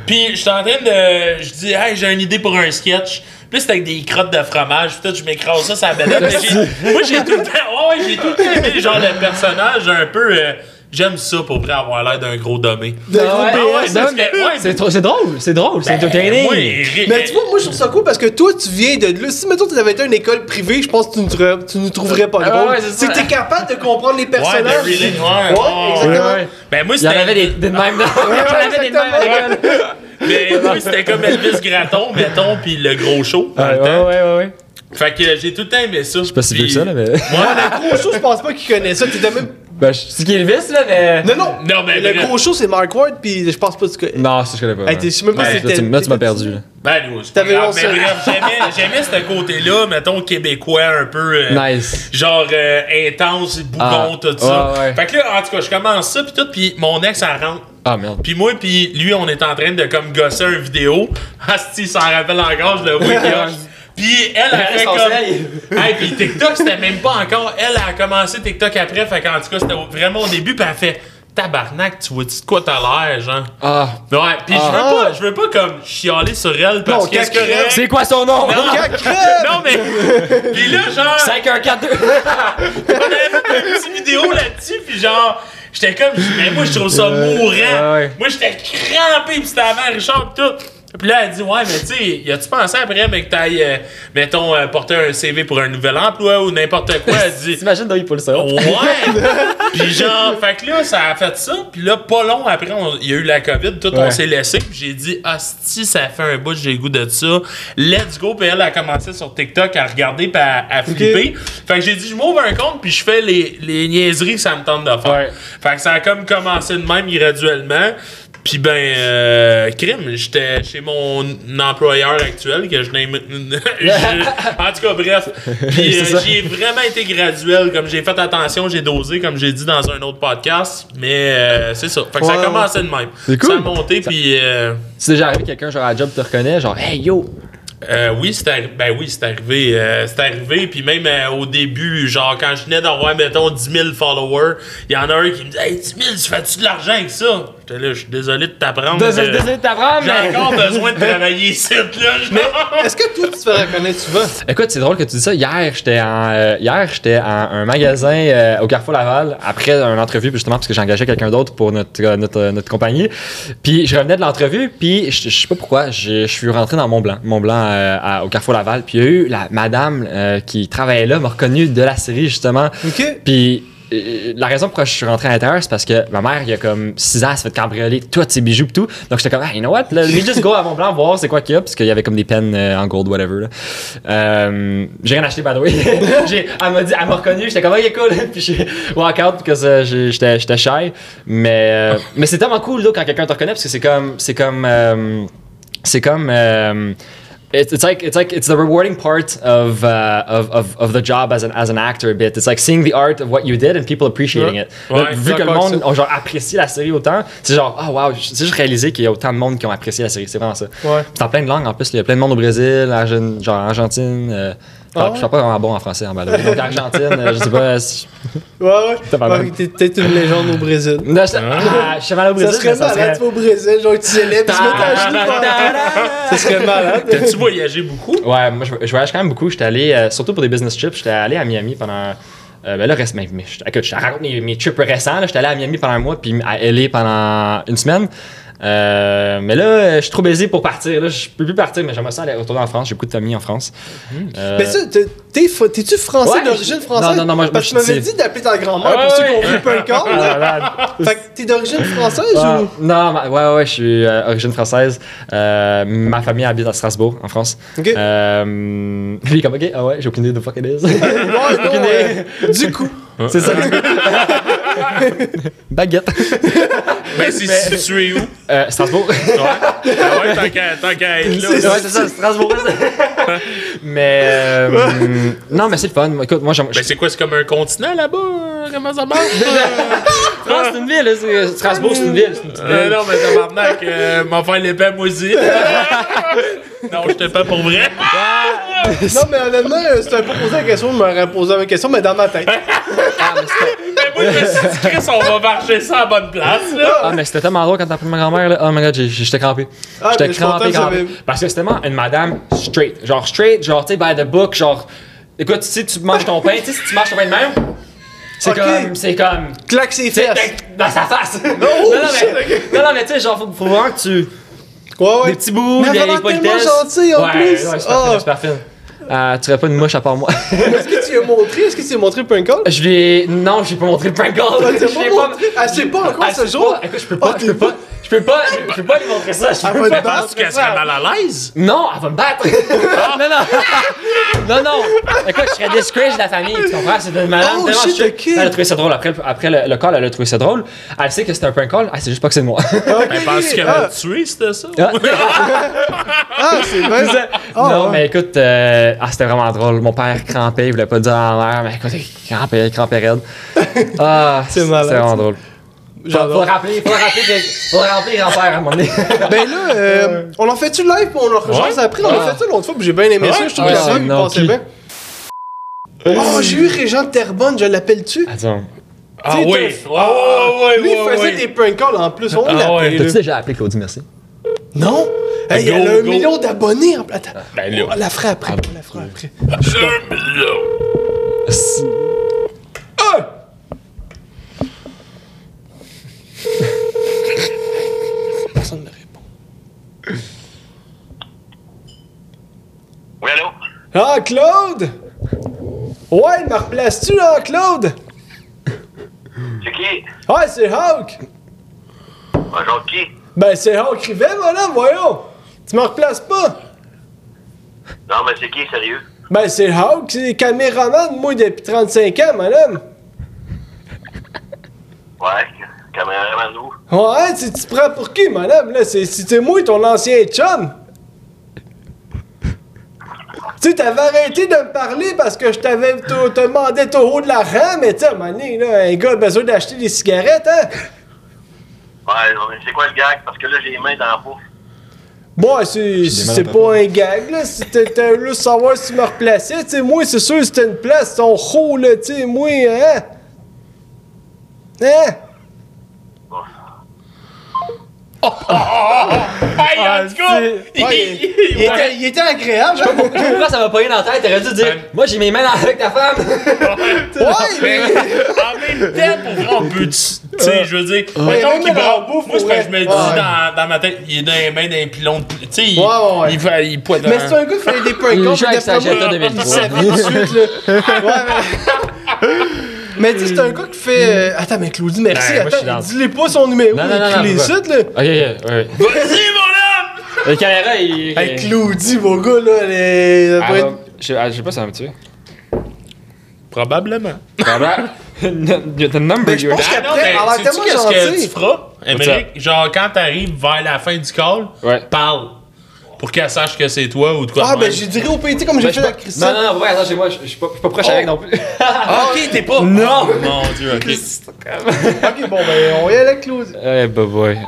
[SPEAKER 3] Puis je suis en train de. Je dis, hey, j'ai une idée pour un sketch. Puis c'est avec des crottes de fromage. Tout, je m'écrase ça, ça bête. Moi, j'ai tout le temps. Ouais, ouais, j'ai tout le temps aimé, genre, le personnage un peu. euh, J'aime ça pour vrai avoir l'air d'un gros dommé.
[SPEAKER 2] Ah
[SPEAKER 1] gros
[SPEAKER 2] C'est drôle, c'est drôle, c'est entertaining.
[SPEAKER 3] moi, Eric-
[SPEAKER 1] Mais tu vois, moi je trouve ça cool parce que toi tu viens de là. Si mettons tu avais été à une école privée, je pense que tu nous, trouverais- tu nous trouverais pas
[SPEAKER 2] Ah
[SPEAKER 1] drôle.
[SPEAKER 2] ouais, c'est
[SPEAKER 1] que t'es capable de comprendre les personnages.
[SPEAKER 3] ouais,
[SPEAKER 1] exactement.
[SPEAKER 2] Ouais.
[SPEAKER 3] Ben moi
[SPEAKER 2] Il y en
[SPEAKER 3] c'était
[SPEAKER 2] avait des, des de même. J'en avais des de même à l'école.
[SPEAKER 3] mais moi, c'était comme Elvis Gratton, mettons, puis le gros show.
[SPEAKER 2] Ouais, ouais, ouais, ouais.
[SPEAKER 3] Fait que j'ai tout le temps aimé ça. Je sais
[SPEAKER 2] Pas si vieux que ça, là, mais.
[SPEAKER 1] Ouais, le gros show, je pense pas qu'il connaît ça. T'étais même.
[SPEAKER 2] Ben, je sais qui est Elvis, là, mais.
[SPEAKER 1] Non, non.
[SPEAKER 3] Non, mais
[SPEAKER 1] Le
[SPEAKER 3] bref.
[SPEAKER 1] gros show, c'est Mark Ward, pis je pense pas que tu connais.
[SPEAKER 2] Non, ça, je connais pas.
[SPEAKER 1] Hey, je sais même pas si
[SPEAKER 2] Là,
[SPEAKER 1] c'était.
[SPEAKER 2] tu, là, tu m'as perdu, là.
[SPEAKER 3] Ben, nous, c'est pas
[SPEAKER 1] T'avais
[SPEAKER 3] grave, mais bref, j'aimais, j'aimais ce côté-là, mettons, québécois, un peu. euh,
[SPEAKER 2] Nice.
[SPEAKER 3] Genre euh, intense, bougon,
[SPEAKER 2] Ah,
[SPEAKER 3] tout ça.
[SPEAKER 2] ouais, ouais.
[SPEAKER 3] Fait que là, en tout cas, je commence ça, puis tout, puis mon ex, elle rentre.
[SPEAKER 2] Ah, merde.
[SPEAKER 3] Puis moi, puis lui, on est en train de comme gosser une vidéo. Asti, il s'en rappelle encore, je le vois. Puis elle, elle fait comme. Hey, puis TikTok, c'était même pas encore. Elle a commencé TikTok après, fait qu'en tout cas, c'était vraiment au début, puis elle fait. Tabarnak, tu vois-tu de quoi t'as l'air, genre?
[SPEAKER 2] Ah.
[SPEAKER 3] Ouais, pis je
[SPEAKER 1] Ah.
[SPEAKER 3] veux pas, je veux pas comme chialer sur elle parce
[SPEAKER 1] Non,
[SPEAKER 3] que c'est
[SPEAKER 2] quoi son nom?
[SPEAKER 3] Non, non, mais. Pis là, genre.
[SPEAKER 2] 5142.
[SPEAKER 3] On avait fait une petite vidéo là-dessus, puis genre, j'étais comme, mais moi, je trouve ça mourant.
[SPEAKER 2] ouais, ouais.
[SPEAKER 3] Moi, j'étais crampé, pis c'était avant Richard, pis tout. Puis là, elle dit, ouais, mais tu sais, y a-tu pensé après, mais que t'ailles, euh, mettons, euh, porter un CV pour un nouvel emploi ou n'importe quoi? Elle dit,
[SPEAKER 2] T'imagines dans pour savoir?
[SPEAKER 3] Ouais! puis genre, fait que là, ça a fait ça. Puis là, pas long après, il y a eu la COVID, tout, on s'est laissé. Puis j'ai dit, Asti, ça fait un bout, j'ai le goût de ça. Let's go. Puis elle a commencé sur TikTok à regarder, puis à, à flipper. Fait que j'ai dit, je m'ouvre un compte, puis je fais les, les niaiseries que ça me tente de faire.
[SPEAKER 2] Ouais.
[SPEAKER 3] Fait que ça a comme commencé de même graduellement. Puis ben, euh, crime, j'étais chez mon employeur actuel, que je n'aime. en tout cas, bref. Puis euh, j'ai vraiment été graduel, comme j'ai fait attention, j'ai dosé, comme j'ai dit dans un autre podcast. Mais euh, c'est ça. Fait que ça a commencé de même.
[SPEAKER 2] C'est cool.
[SPEAKER 3] Ça a monté, puis. euh,
[SPEAKER 2] C'est déjà arrivé quelqu'un, genre, à la job te reconnaît, genre, hey yo!
[SPEAKER 3] euh, oui, c'est arrivé. Ben oui, c'est arrivé. euh, c'est arrivé. Puis même euh, au début, genre, quand je venais d'avoir, mettons, 10 000 followers, il y en a un qui me dit Hey, 10 000, tu fais-tu de l'argent avec ça? J'étais là, je suis désolé de t'apprendre.
[SPEAKER 2] Désolé,
[SPEAKER 3] euh,
[SPEAKER 2] désolé de t'apprendre,
[SPEAKER 3] J'ai
[SPEAKER 2] mais.
[SPEAKER 3] encore besoin de travailler ici, là. genre.
[SPEAKER 1] Est-ce que toi tu te fais reconnaître souvent?
[SPEAKER 2] Écoute, c'est drôle que tu dis ça. Hier, j'étais en, euh, hier, j'étais en un magasin euh, au Carrefour Laval après une entrevue, justement, parce que j'engageais quelqu'un d'autre pour notre, euh, notre, euh, notre compagnie. Puis je revenais de l'entrevue, puis je, sais pas pourquoi, je je suis rentré dans Mont Blanc, Mont Blanc euh, à- au Carrefour Laval. Puis il y a eu la madame euh, qui travaillait là, m'a reconnu de la série, justement.
[SPEAKER 1] Ok.
[SPEAKER 2] Puis la raison pourquoi je suis rentré à l'intérieur, c'est parce que ma mère, il y a comme 6 ans, elle s'est fait cambrioler tous ses bijoux et tout. Donc j'étais comme, hey, you know what? Let me just go à Mont Blanc voir c'est quoi qu'il y a, parce qu'il y avait comme des pennes euh, en gold, whatever. Euh, j'ai rien acheté, by the way. Elle m'a dit, elle m'a reconnu, j'étais comme, ok, cool. puis j'ai walk out parce que j'ai- j'étais j'étais shy. Mais, euh, mais c'est tellement cool là, quand quelqu'un te reconnaît, parce que c'est comme, c'est comme, euh, c'est comme. It's, it's like it's like it's the rewarding part of uh, of, of, of the job as an as an actor a bit. It's like seeing the art of what you did and people appreciating
[SPEAKER 1] Ouais.
[SPEAKER 2] it.
[SPEAKER 3] Ouais,
[SPEAKER 2] vu que le monde a genre apprécié la série autant, c'est genre ah wow, c'est juste réalisé qu'il y a autant de monde qui ont apprécié la série. C'est vraiment ça.
[SPEAKER 1] Ouais.
[SPEAKER 2] C'est en plein de langues en plus. Il y a plein de monde au Brésil, Argent- genre Argentine. euh,
[SPEAKER 1] Ah ouais?
[SPEAKER 2] je suis pas vraiment bon en français en bas Donc Argentine, euh, je sais pas. si-
[SPEAKER 1] Ouais, ouais.
[SPEAKER 2] Pas
[SPEAKER 1] Ouais. T'es peut-être une légende au Brésil.
[SPEAKER 2] Non, je, ah, je suis mal au Brésil.
[SPEAKER 1] Ça serait
[SPEAKER 2] ça
[SPEAKER 1] malade, tu vas au Brésil, genre tu célèbres, tu te mets pendant- Ça serait malade.
[SPEAKER 3] T'as-tu voyagé beaucoup?
[SPEAKER 2] Ouais, moi je, je voyage quand même beaucoup. J'étais allé, euh, surtout pour des business trips, j'étais allé à Miami pendant. Euh, ben là, reste, mais, mais, je- écoute, je te raconte mes, mes trips récents. là. J'étais allé à Miami pendant un mois, puis à LA pendant une semaine. Euh, mais là, je suis trop baisé pour partir. Là. Je peux plus partir, mais j'aimerais ça aller retourner en France. J'ai beaucoup de famille en France. Euh,
[SPEAKER 1] Mais ça, t'es- t'es fa- t'es-tu français
[SPEAKER 2] Ouais,
[SPEAKER 1] d'origine française?
[SPEAKER 2] non, non, non, moi,
[SPEAKER 1] Parce que
[SPEAKER 2] moi,
[SPEAKER 1] tu m'avais
[SPEAKER 2] je-
[SPEAKER 1] dit d'appeler ta grand-mère
[SPEAKER 2] Ouais,
[SPEAKER 1] pour ceux
[SPEAKER 2] ouais.
[SPEAKER 1] qui ont vu
[SPEAKER 2] ah.
[SPEAKER 1] Fait que t'es d'origine française
[SPEAKER 2] Ah,
[SPEAKER 1] ou?
[SPEAKER 2] non, ma- ouais, ouais, je suis euh, origine française. Euh, ma famille habite à Strasbourg, en France.
[SPEAKER 1] Ok.
[SPEAKER 2] Euh, lui, comme, ok, ah ouais, j'ai aucune idée de fuck it is.
[SPEAKER 1] Ouais, non,
[SPEAKER 2] Aucune idée.
[SPEAKER 1] du coup.
[SPEAKER 2] C'est ça. Baguette.
[SPEAKER 3] Ben, c'est situé où?
[SPEAKER 2] Euh, Strasbourg.
[SPEAKER 3] Ouais. Ah ouais, tant qu'à être là.
[SPEAKER 2] ouais, c'est ça, Strasbourg. mais euh, non, mais c'est le fun. Écoute, moi, j'aime.
[SPEAKER 3] Ben, c'est quoi, c'est comme un continent là-bas euh, Comment ça marche
[SPEAKER 2] France, c'est une ville. c'est- Strasbourg, c'est une ville. c'est une petite
[SPEAKER 3] Euh,
[SPEAKER 2] ville.
[SPEAKER 3] non, mais tabarnak, euh, m'en faire l'épée moi aussi. non, je te fais pour vrai.
[SPEAKER 1] Non, mais honnêtement, euh, si t'avais pas posé la question, je m'aurais posé la question, mais dans ma tête.
[SPEAKER 2] Ah, mais c'était-
[SPEAKER 3] Mais moi, je me suis dit, Chris, on va marcher ça à bonne place, là.
[SPEAKER 2] Ah, mais c'était tellement drôle quand t'as pris ma grand-mère, là. Oh my god, j'ai- j'étais crampé.
[SPEAKER 1] Ah,
[SPEAKER 2] J'étais crampé, Parce que c'était tellement une madame straight. Genre straight, genre, tu sais, by the book, genre. Écoute, si tu manges ton pain, tu sais, si tu manges ton pain de même. C'est comme. C'est comme.
[SPEAKER 1] Claque ses fesses.
[SPEAKER 2] dans sa face! Non,
[SPEAKER 1] oh,
[SPEAKER 2] non,
[SPEAKER 1] shit,
[SPEAKER 2] mais, non, non, mais tu sais, genre, faut, faut vraiment que tu.
[SPEAKER 1] Ouais, ouais.
[SPEAKER 2] Des petits bouts,
[SPEAKER 1] Mais
[SPEAKER 2] des
[SPEAKER 1] l'air
[SPEAKER 2] politesses.
[SPEAKER 1] tellement gentille, en
[SPEAKER 2] ouais,
[SPEAKER 1] plus.
[SPEAKER 2] Ouais, c'est
[SPEAKER 1] Ah.
[SPEAKER 2] parfait, c'est parfait. Euh, tu aurais pas une mouche à part moi.
[SPEAKER 1] Est-ce que tu lui as montré? Est-ce que tu lui as montré le prank call?
[SPEAKER 2] je lui ai. Non, je lui ai pas montré le prank call.
[SPEAKER 1] Ah,
[SPEAKER 2] Je
[SPEAKER 1] l'as pas
[SPEAKER 2] l'ai
[SPEAKER 1] montré? Elle sait pas encore
[SPEAKER 2] Elle
[SPEAKER 1] ce
[SPEAKER 2] sait
[SPEAKER 1] jour?
[SPEAKER 2] pas. Écoute, je peux pas,
[SPEAKER 1] Ah,
[SPEAKER 2] je peux pas. Je peux pas, je peux pas lui montrer ça. Je
[SPEAKER 1] Elle
[SPEAKER 2] peux
[SPEAKER 1] va
[SPEAKER 2] pas.
[SPEAKER 1] te battre.
[SPEAKER 3] Penses qu'elle serait mal à l'aise?
[SPEAKER 2] Non, elle va me battre! non, non! non, non! Écoute, je serais discourage de la famille, tu comprends? C'est une madame
[SPEAKER 1] Oh, shit.
[SPEAKER 2] Elle a trouvé ça drôle. Après, le- après le, le call, elle a trouvé ça drôle. Elle sait que c'est un prank call. Elle sait juste pas que c'est de moi.
[SPEAKER 3] Ben, penses-tu qu'elle
[SPEAKER 1] ah,
[SPEAKER 3] a tué, c'était ça?
[SPEAKER 1] Ah, c'est. Ah,
[SPEAKER 2] non, mais écoute, euh, ah, c'était vraiment drôle. Mon père crampait, il voulait pas dire à ma mère, mais écoute, il crampait, il crampait raide. Ah,
[SPEAKER 1] C'est malade,
[SPEAKER 2] C'était vraiment
[SPEAKER 1] ça.
[SPEAKER 2] drôle. Faut, faut rappeler, faut le rappeler, faut le rappeler grand-père à un moment donné.
[SPEAKER 1] Ben là, euh, on en fait-tu le live, puis on en rejoint
[SPEAKER 3] Ouais.
[SPEAKER 1] après? On a
[SPEAKER 2] Ah.
[SPEAKER 1] fait ça l'autre fois, puis j'ai bien aimé ça. Je trouve
[SPEAKER 2] Ouais,
[SPEAKER 1] que ça il
[SPEAKER 2] puis-
[SPEAKER 1] bien. Oh, j'ai eu Régent de Terrebonne, je l'appelle-tu?
[SPEAKER 2] Attends.
[SPEAKER 3] Ah oui!
[SPEAKER 1] t'as-
[SPEAKER 3] Ouais, ouais, ouais,
[SPEAKER 1] Lui, il
[SPEAKER 3] ouais,
[SPEAKER 1] faisait
[SPEAKER 3] ouais.
[SPEAKER 1] des prank calls en plus. On
[SPEAKER 3] Ah,
[SPEAKER 1] l'appelle.
[SPEAKER 3] ouais.
[SPEAKER 1] là.
[SPEAKER 2] T'as-tu déjà appelé Claudie Merci?
[SPEAKER 1] Non? Hey,
[SPEAKER 3] Go,
[SPEAKER 1] elle a un
[SPEAKER 3] go.
[SPEAKER 1] million d'abonnés en Attends.
[SPEAKER 3] Ben là.
[SPEAKER 1] On la fera après. On la fera après.
[SPEAKER 3] Un million.
[SPEAKER 1] Ah! Personne ne répond.
[SPEAKER 5] Oui, allô?
[SPEAKER 1] Ah, Claude! Ouais, me replaces-tu là, Claude?
[SPEAKER 5] C'est qui?
[SPEAKER 1] Ouais, c'est Hawk!
[SPEAKER 5] Bonjour, qui?
[SPEAKER 1] Ben, c'est Hawk Rivet, madame, voyons! Tu me replaces pas?
[SPEAKER 5] Non, mais c'est qui, sérieux?
[SPEAKER 1] Ben, c'est Hawk, c'est caméraman, moi, depuis 35 ans, madame.
[SPEAKER 5] Ouais, caméraman où?
[SPEAKER 1] Ouais, tu te prends pour qui, madame? Là, c'est c'est moi, ton ancien chum. Tu sais, t'avais arrêté de me parler parce que je t'avais te demandé ton haut de l'argent, mais tu sais, à un moment donné, là, un gars a besoin d'acheter des cigarettes, hein?
[SPEAKER 5] Ouais, non, mais c'est quoi le gag? Parce que là, j'ai les mains dans la bouffe.
[SPEAKER 1] Bon, c'est c'est pas un gag, là. C'était t'as juste savoir si tu me replaçais. Tu sais, moi, c'est sûr, c'était une place, ton haut, là, tu sais, moi, hein? Hein?
[SPEAKER 3] Hey, en tout cas!
[SPEAKER 1] Il, il était, il était agréable, hein?
[SPEAKER 2] Pourquoi ça m'a pas rien dans la tête? T'aurais dû dire, moi j'ai mes mains avec ta femme!
[SPEAKER 1] Ouais, mais.
[SPEAKER 3] en même temps, on peut. Tu sais, je veux dire, mettons qu'il brasse.
[SPEAKER 1] bouffe,
[SPEAKER 3] Moi, je me dis dans, dans ma tête, il est dans les mains d'un pilon de. Tu sais, il,
[SPEAKER 1] Ouais,
[SPEAKER 3] il, il pointe
[SPEAKER 1] Mais c'est un gars qui fait des prank
[SPEAKER 2] Il
[SPEAKER 1] calls,
[SPEAKER 2] joue
[SPEAKER 1] mais
[SPEAKER 2] avec sa Jetta
[SPEAKER 1] il
[SPEAKER 2] 2003.
[SPEAKER 1] savait tout de suite, là. Ouais, mais... mais tu sais, c'est un gars qui fait... euh, Attends, mais Claudie, merci.
[SPEAKER 2] Ouais, moi, je suis
[SPEAKER 1] Attends,
[SPEAKER 2] dans-
[SPEAKER 1] dis-les pas son numéro,
[SPEAKER 2] Non, non, non,
[SPEAKER 1] écris
[SPEAKER 2] non,
[SPEAKER 1] les là.
[SPEAKER 2] Ok, ok, ouais.
[SPEAKER 3] Vas-y, mon homme!
[SPEAKER 2] Le caméra, il.
[SPEAKER 1] Hey, Claudie, mon gars, là, elle est... ça
[SPEAKER 2] Ah,
[SPEAKER 1] être-
[SPEAKER 2] Je sais ah, je sais pas si ça va me tuer.
[SPEAKER 3] Probablement.
[SPEAKER 2] Probablement. The number
[SPEAKER 1] Ben, je
[SPEAKER 2] you're
[SPEAKER 1] pense
[SPEAKER 3] Ah
[SPEAKER 1] qu'elle-
[SPEAKER 3] non,
[SPEAKER 1] Après,
[SPEAKER 3] mais
[SPEAKER 1] elle a l'air
[SPEAKER 3] sais-tu
[SPEAKER 1] tellement
[SPEAKER 3] qu'est-ce que
[SPEAKER 1] gentille.
[SPEAKER 3] tu feras, Émeric? Genre, quand t'arrives vers la fin du call,
[SPEAKER 2] Ouais.
[SPEAKER 3] parle. Pour qu'elle sache que c'est toi ou de quoi
[SPEAKER 1] Ah,
[SPEAKER 3] de
[SPEAKER 1] ben,
[SPEAKER 3] même.
[SPEAKER 1] je dirais au PT comme j'ai
[SPEAKER 2] Ben,
[SPEAKER 1] fait
[SPEAKER 2] je
[SPEAKER 1] avec
[SPEAKER 2] pas- Non, non, non, ouais, attends, chez moi, je suis pas, je suis pas proche avec non plus.
[SPEAKER 3] Ah, ok, t'es pas.
[SPEAKER 2] Non.
[SPEAKER 3] Oh, mon dieu, ok.
[SPEAKER 1] Ok, bon, ben, on y aller avec Claudie.
[SPEAKER 2] Eh, bah, boy.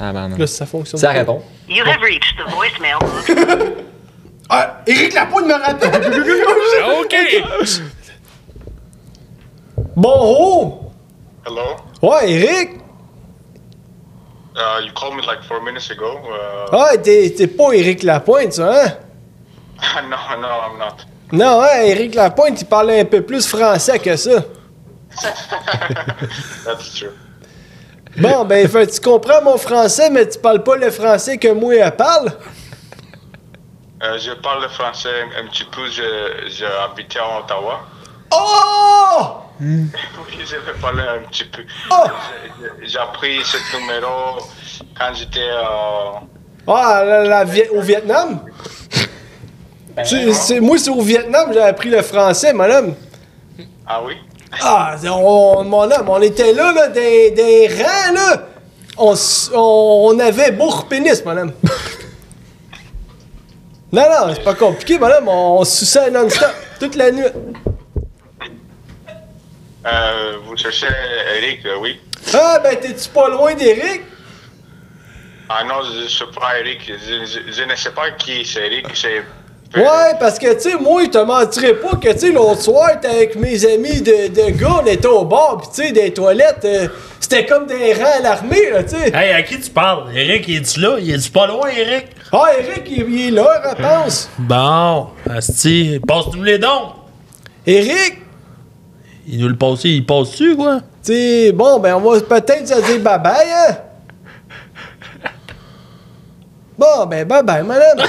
[SPEAKER 2] Ah, ben, non.
[SPEAKER 1] Là, ça fonctionne.
[SPEAKER 2] Ça
[SPEAKER 1] pas.
[SPEAKER 2] répond.
[SPEAKER 6] You have reached the voicemail.
[SPEAKER 1] Ah, Éric Lapointe me rappelle.
[SPEAKER 3] ok.
[SPEAKER 1] bon, oh!
[SPEAKER 7] Hello?
[SPEAKER 1] Ouais, Éric.
[SPEAKER 7] Uh, you called me like four minutes ago. Uh,
[SPEAKER 1] Ah, t'es pas Éric Lapointe, ça, hein?
[SPEAKER 7] no, no, I'm not.
[SPEAKER 1] Non, hein, Éric Lapointe, il parlait un peu plus français que ça.
[SPEAKER 7] That's true.
[SPEAKER 1] Bon, ben, fait, tu comprends mon français, mais tu parles pas le français que moi, elle parle?
[SPEAKER 7] Euh, je parle le français un petit peu. J'ai habité à Ottawa.
[SPEAKER 1] Oh!
[SPEAKER 7] Oui, je vais parler un petit peu.
[SPEAKER 1] Oh!
[SPEAKER 7] J'ai- appris ce numéro quand j'étais euh,
[SPEAKER 1] Ah, la, au Vietnam? C'est- c'est- moi, c'est au Vietnam que j'ai appris le français, madame.
[SPEAKER 7] Ah oui?
[SPEAKER 1] Ah, on, mon homme, on était là, là, des, des rangs, là. On, on, on avait beau pénis, madame. non, non, c'est pas compliqué, madame. On, on suçait non-stop, toute la nuit.
[SPEAKER 7] Euh, vous cherchez Eric, euh, oui?
[SPEAKER 1] Ah, ben, t'es-tu pas loin d'Éric?
[SPEAKER 7] Ah non, je ne sais pas Eric. Je, je- je ne sais pas qui c'est Eric. C'est
[SPEAKER 1] Ouais, parce que, tu sais, moi, je te mentirais pas que, tu sais, l'autre soir, t'es avec mes amis de, de gars, on était au bar, pis tu sais, des toilettes, euh, c'était comme des rangs à l'armée, là, tu sais.
[SPEAKER 3] Hey, à qui tu parles? Eric, il est-tu là? Il est-tu pas loin, Eric?
[SPEAKER 1] Ah, Eric, il, il est là, je pense.
[SPEAKER 3] Bon, Asti, passe-nous les dons.
[SPEAKER 1] Eric,
[SPEAKER 3] Il nous le passe, il passe-tu, quoi?
[SPEAKER 1] Tu sais, bon, ben, on va peut-être se dire bye-bye, hein? Bon, ben, bye-bye, madame. ouais,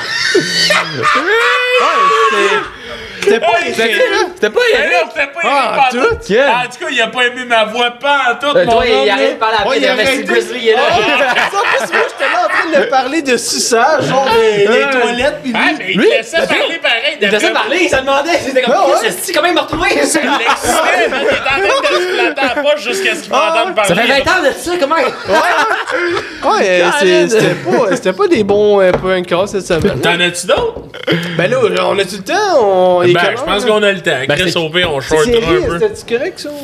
[SPEAKER 1] c'était- pas écrit, là.
[SPEAKER 2] C'était pas
[SPEAKER 3] Mais là, c'était pas
[SPEAKER 1] Ah, tout?
[SPEAKER 3] En tout cas, il a pas aimé ma voix pas en tout,
[SPEAKER 2] Euh,
[SPEAKER 3] mon
[SPEAKER 2] Toi, il
[SPEAKER 3] homme, là.
[SPEAKER 2] après
[SPEAKER 1] Ouais, il
[SPEAKER 2] Messi
[SPEAKER 1] de-
[SPEAKER 2] Grizzly, il est là.
[SPEAKER 1] Ça, en plus, moi, j'étais là en train de parler de suçage, genre des, toilettes, pis lui...
[SPEAKER 3] Ah, mais il te laissait parler pareil.
[SPEAKER 2] Il te laissait parler, il se demandait, c'était comme,
[SPEAKER 1] Ah, ouais.
[SPEAKER 2] Comment il m'a retrouvé?
[SPEAKER 3] Il l'excitait, man. Il était en train de se flatter à la poche jusqu'à ce qu'il m'entende parler.
[SPEAKER 2] Ça fait 20 ans de ça, comment?
[SPEAKER 1] Ouais, euh, c'est- c'était pas, c'était pas des bons euh, cette semaine.
[SPEAKER 3] T'en as-tu d'autres?
[SPEAKER 1] Ben là, on a-tu le temps? On... est
[SPEAKER 3] Ben, je pense
[SPEAKER 1] là?
[SPEAKER 3] qu'on a le temps.
[SPEAKER 2] Ben,
[SPEAKER 3] Chris,
[SPEAKER 2] c'est-
[SPEAKER 3] au pire, on shortera un
[SPEAKER 1] sérieux,
[SPEAKER 3] peu.
[SPEAKER 1] c'était-tu correct, ça? ouais?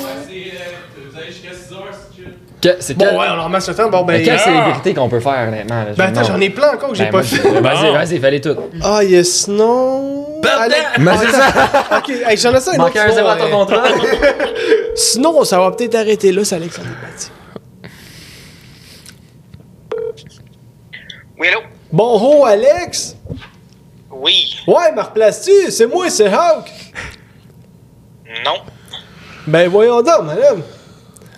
[SPEAKER 2] Que- C'est
[SPEAKER 1] Bon,
[SPEAKER 2] quel-
[SPEAKER 1] ouais, on en remet ce temps. Bon, ben...
[SPEAKER 2] Mais quelle
[SPEAKER 1] euh,
[SPEAKER 2] célébrité qu'on peut faire, honnêtement? là,
[SPEAKER 1] Ben attends, j'en ai plein encore que j'ai
[SPEAKER 2] Ben,
[SPEAKER 1] pas
[SPEAKER 2] moi,
[SPEAKER 1] fait.
[SPEAKER 2] Vas-y, vas-y, fallait tout.
[SPEAKER 1] Ah, yes, non... Alex-
[SPEAKER 2] Mais c'est ça!
[SPEAKER 1] Ok, hey, j'en ai ça un autre.
[SPEAKER 2] Un zéro à ton
[SPEAKER 1] sinon, euh,
[SPEAKER 2] contrat.
[SPEAKER 1] Sinon, ça va peut-être arrêter là, c'est Alexandre Bati.
[SPEAKER 5] Oui, allô?
[SPEAKER 1] Bon, ho, Alex!
[SPEAKER 5] Oui.
[SPEAKER 1] Ouais, me replaces-tu? C'est moi, c'est Hawk!
[SPEAKER 5] Non.
[SPEAKER 1] Ben voyons donc, madame.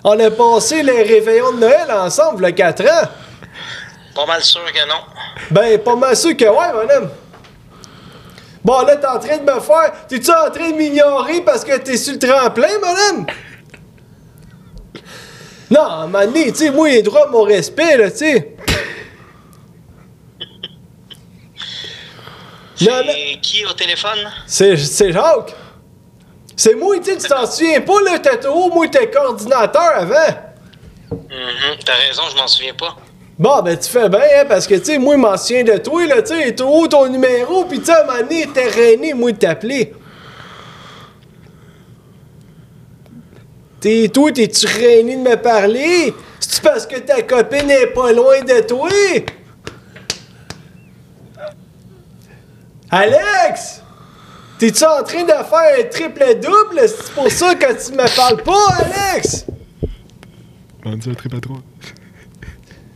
[SPEAKER 1] On a passé les réveillons de Noël ensemble, le 4 ans.
[SPEAKER 5] Pas mal sûr que non.
[SPEAKER 1] Ben, pas mal sûr que ouais, madame. Bon, là, t'es en train de me faire... T'es-tu en train de m'ignorer parce que t'es sur le tremplin, madame? Non, donné, tu sais, moi, j'ai droit à mon respect, là, tu sais. Non, non.
[SPEAKER 5] C'est qui au téléphone?
[SPEAKER 1] C'est, Jacques. C'est moi, tu sais, tu t'en souviens pas, là, t'étais au moi, t'es coordinateur avant.
[SPEAKER 5] Mhm, T'as raison, je m'en souviens pas.
[SPEAKER 1] Bon, ben, tu fais bien, hein, parce que, tu sais, moi, je m'en souviens de toi, là, tu sais, haut ton numéro, pis tu sais, à un moment donné, t'es reine, moi, de t'appeler. T'es, toi, t'es-tu reine de me parler? C'est-tu parce que ta copine est pas loin de toi? Alex! T'es-tu en train de faire un triple double? C'est pour ça que tu me parles pas, Alex?
[SPEAKER 8] On dit un trip à trois.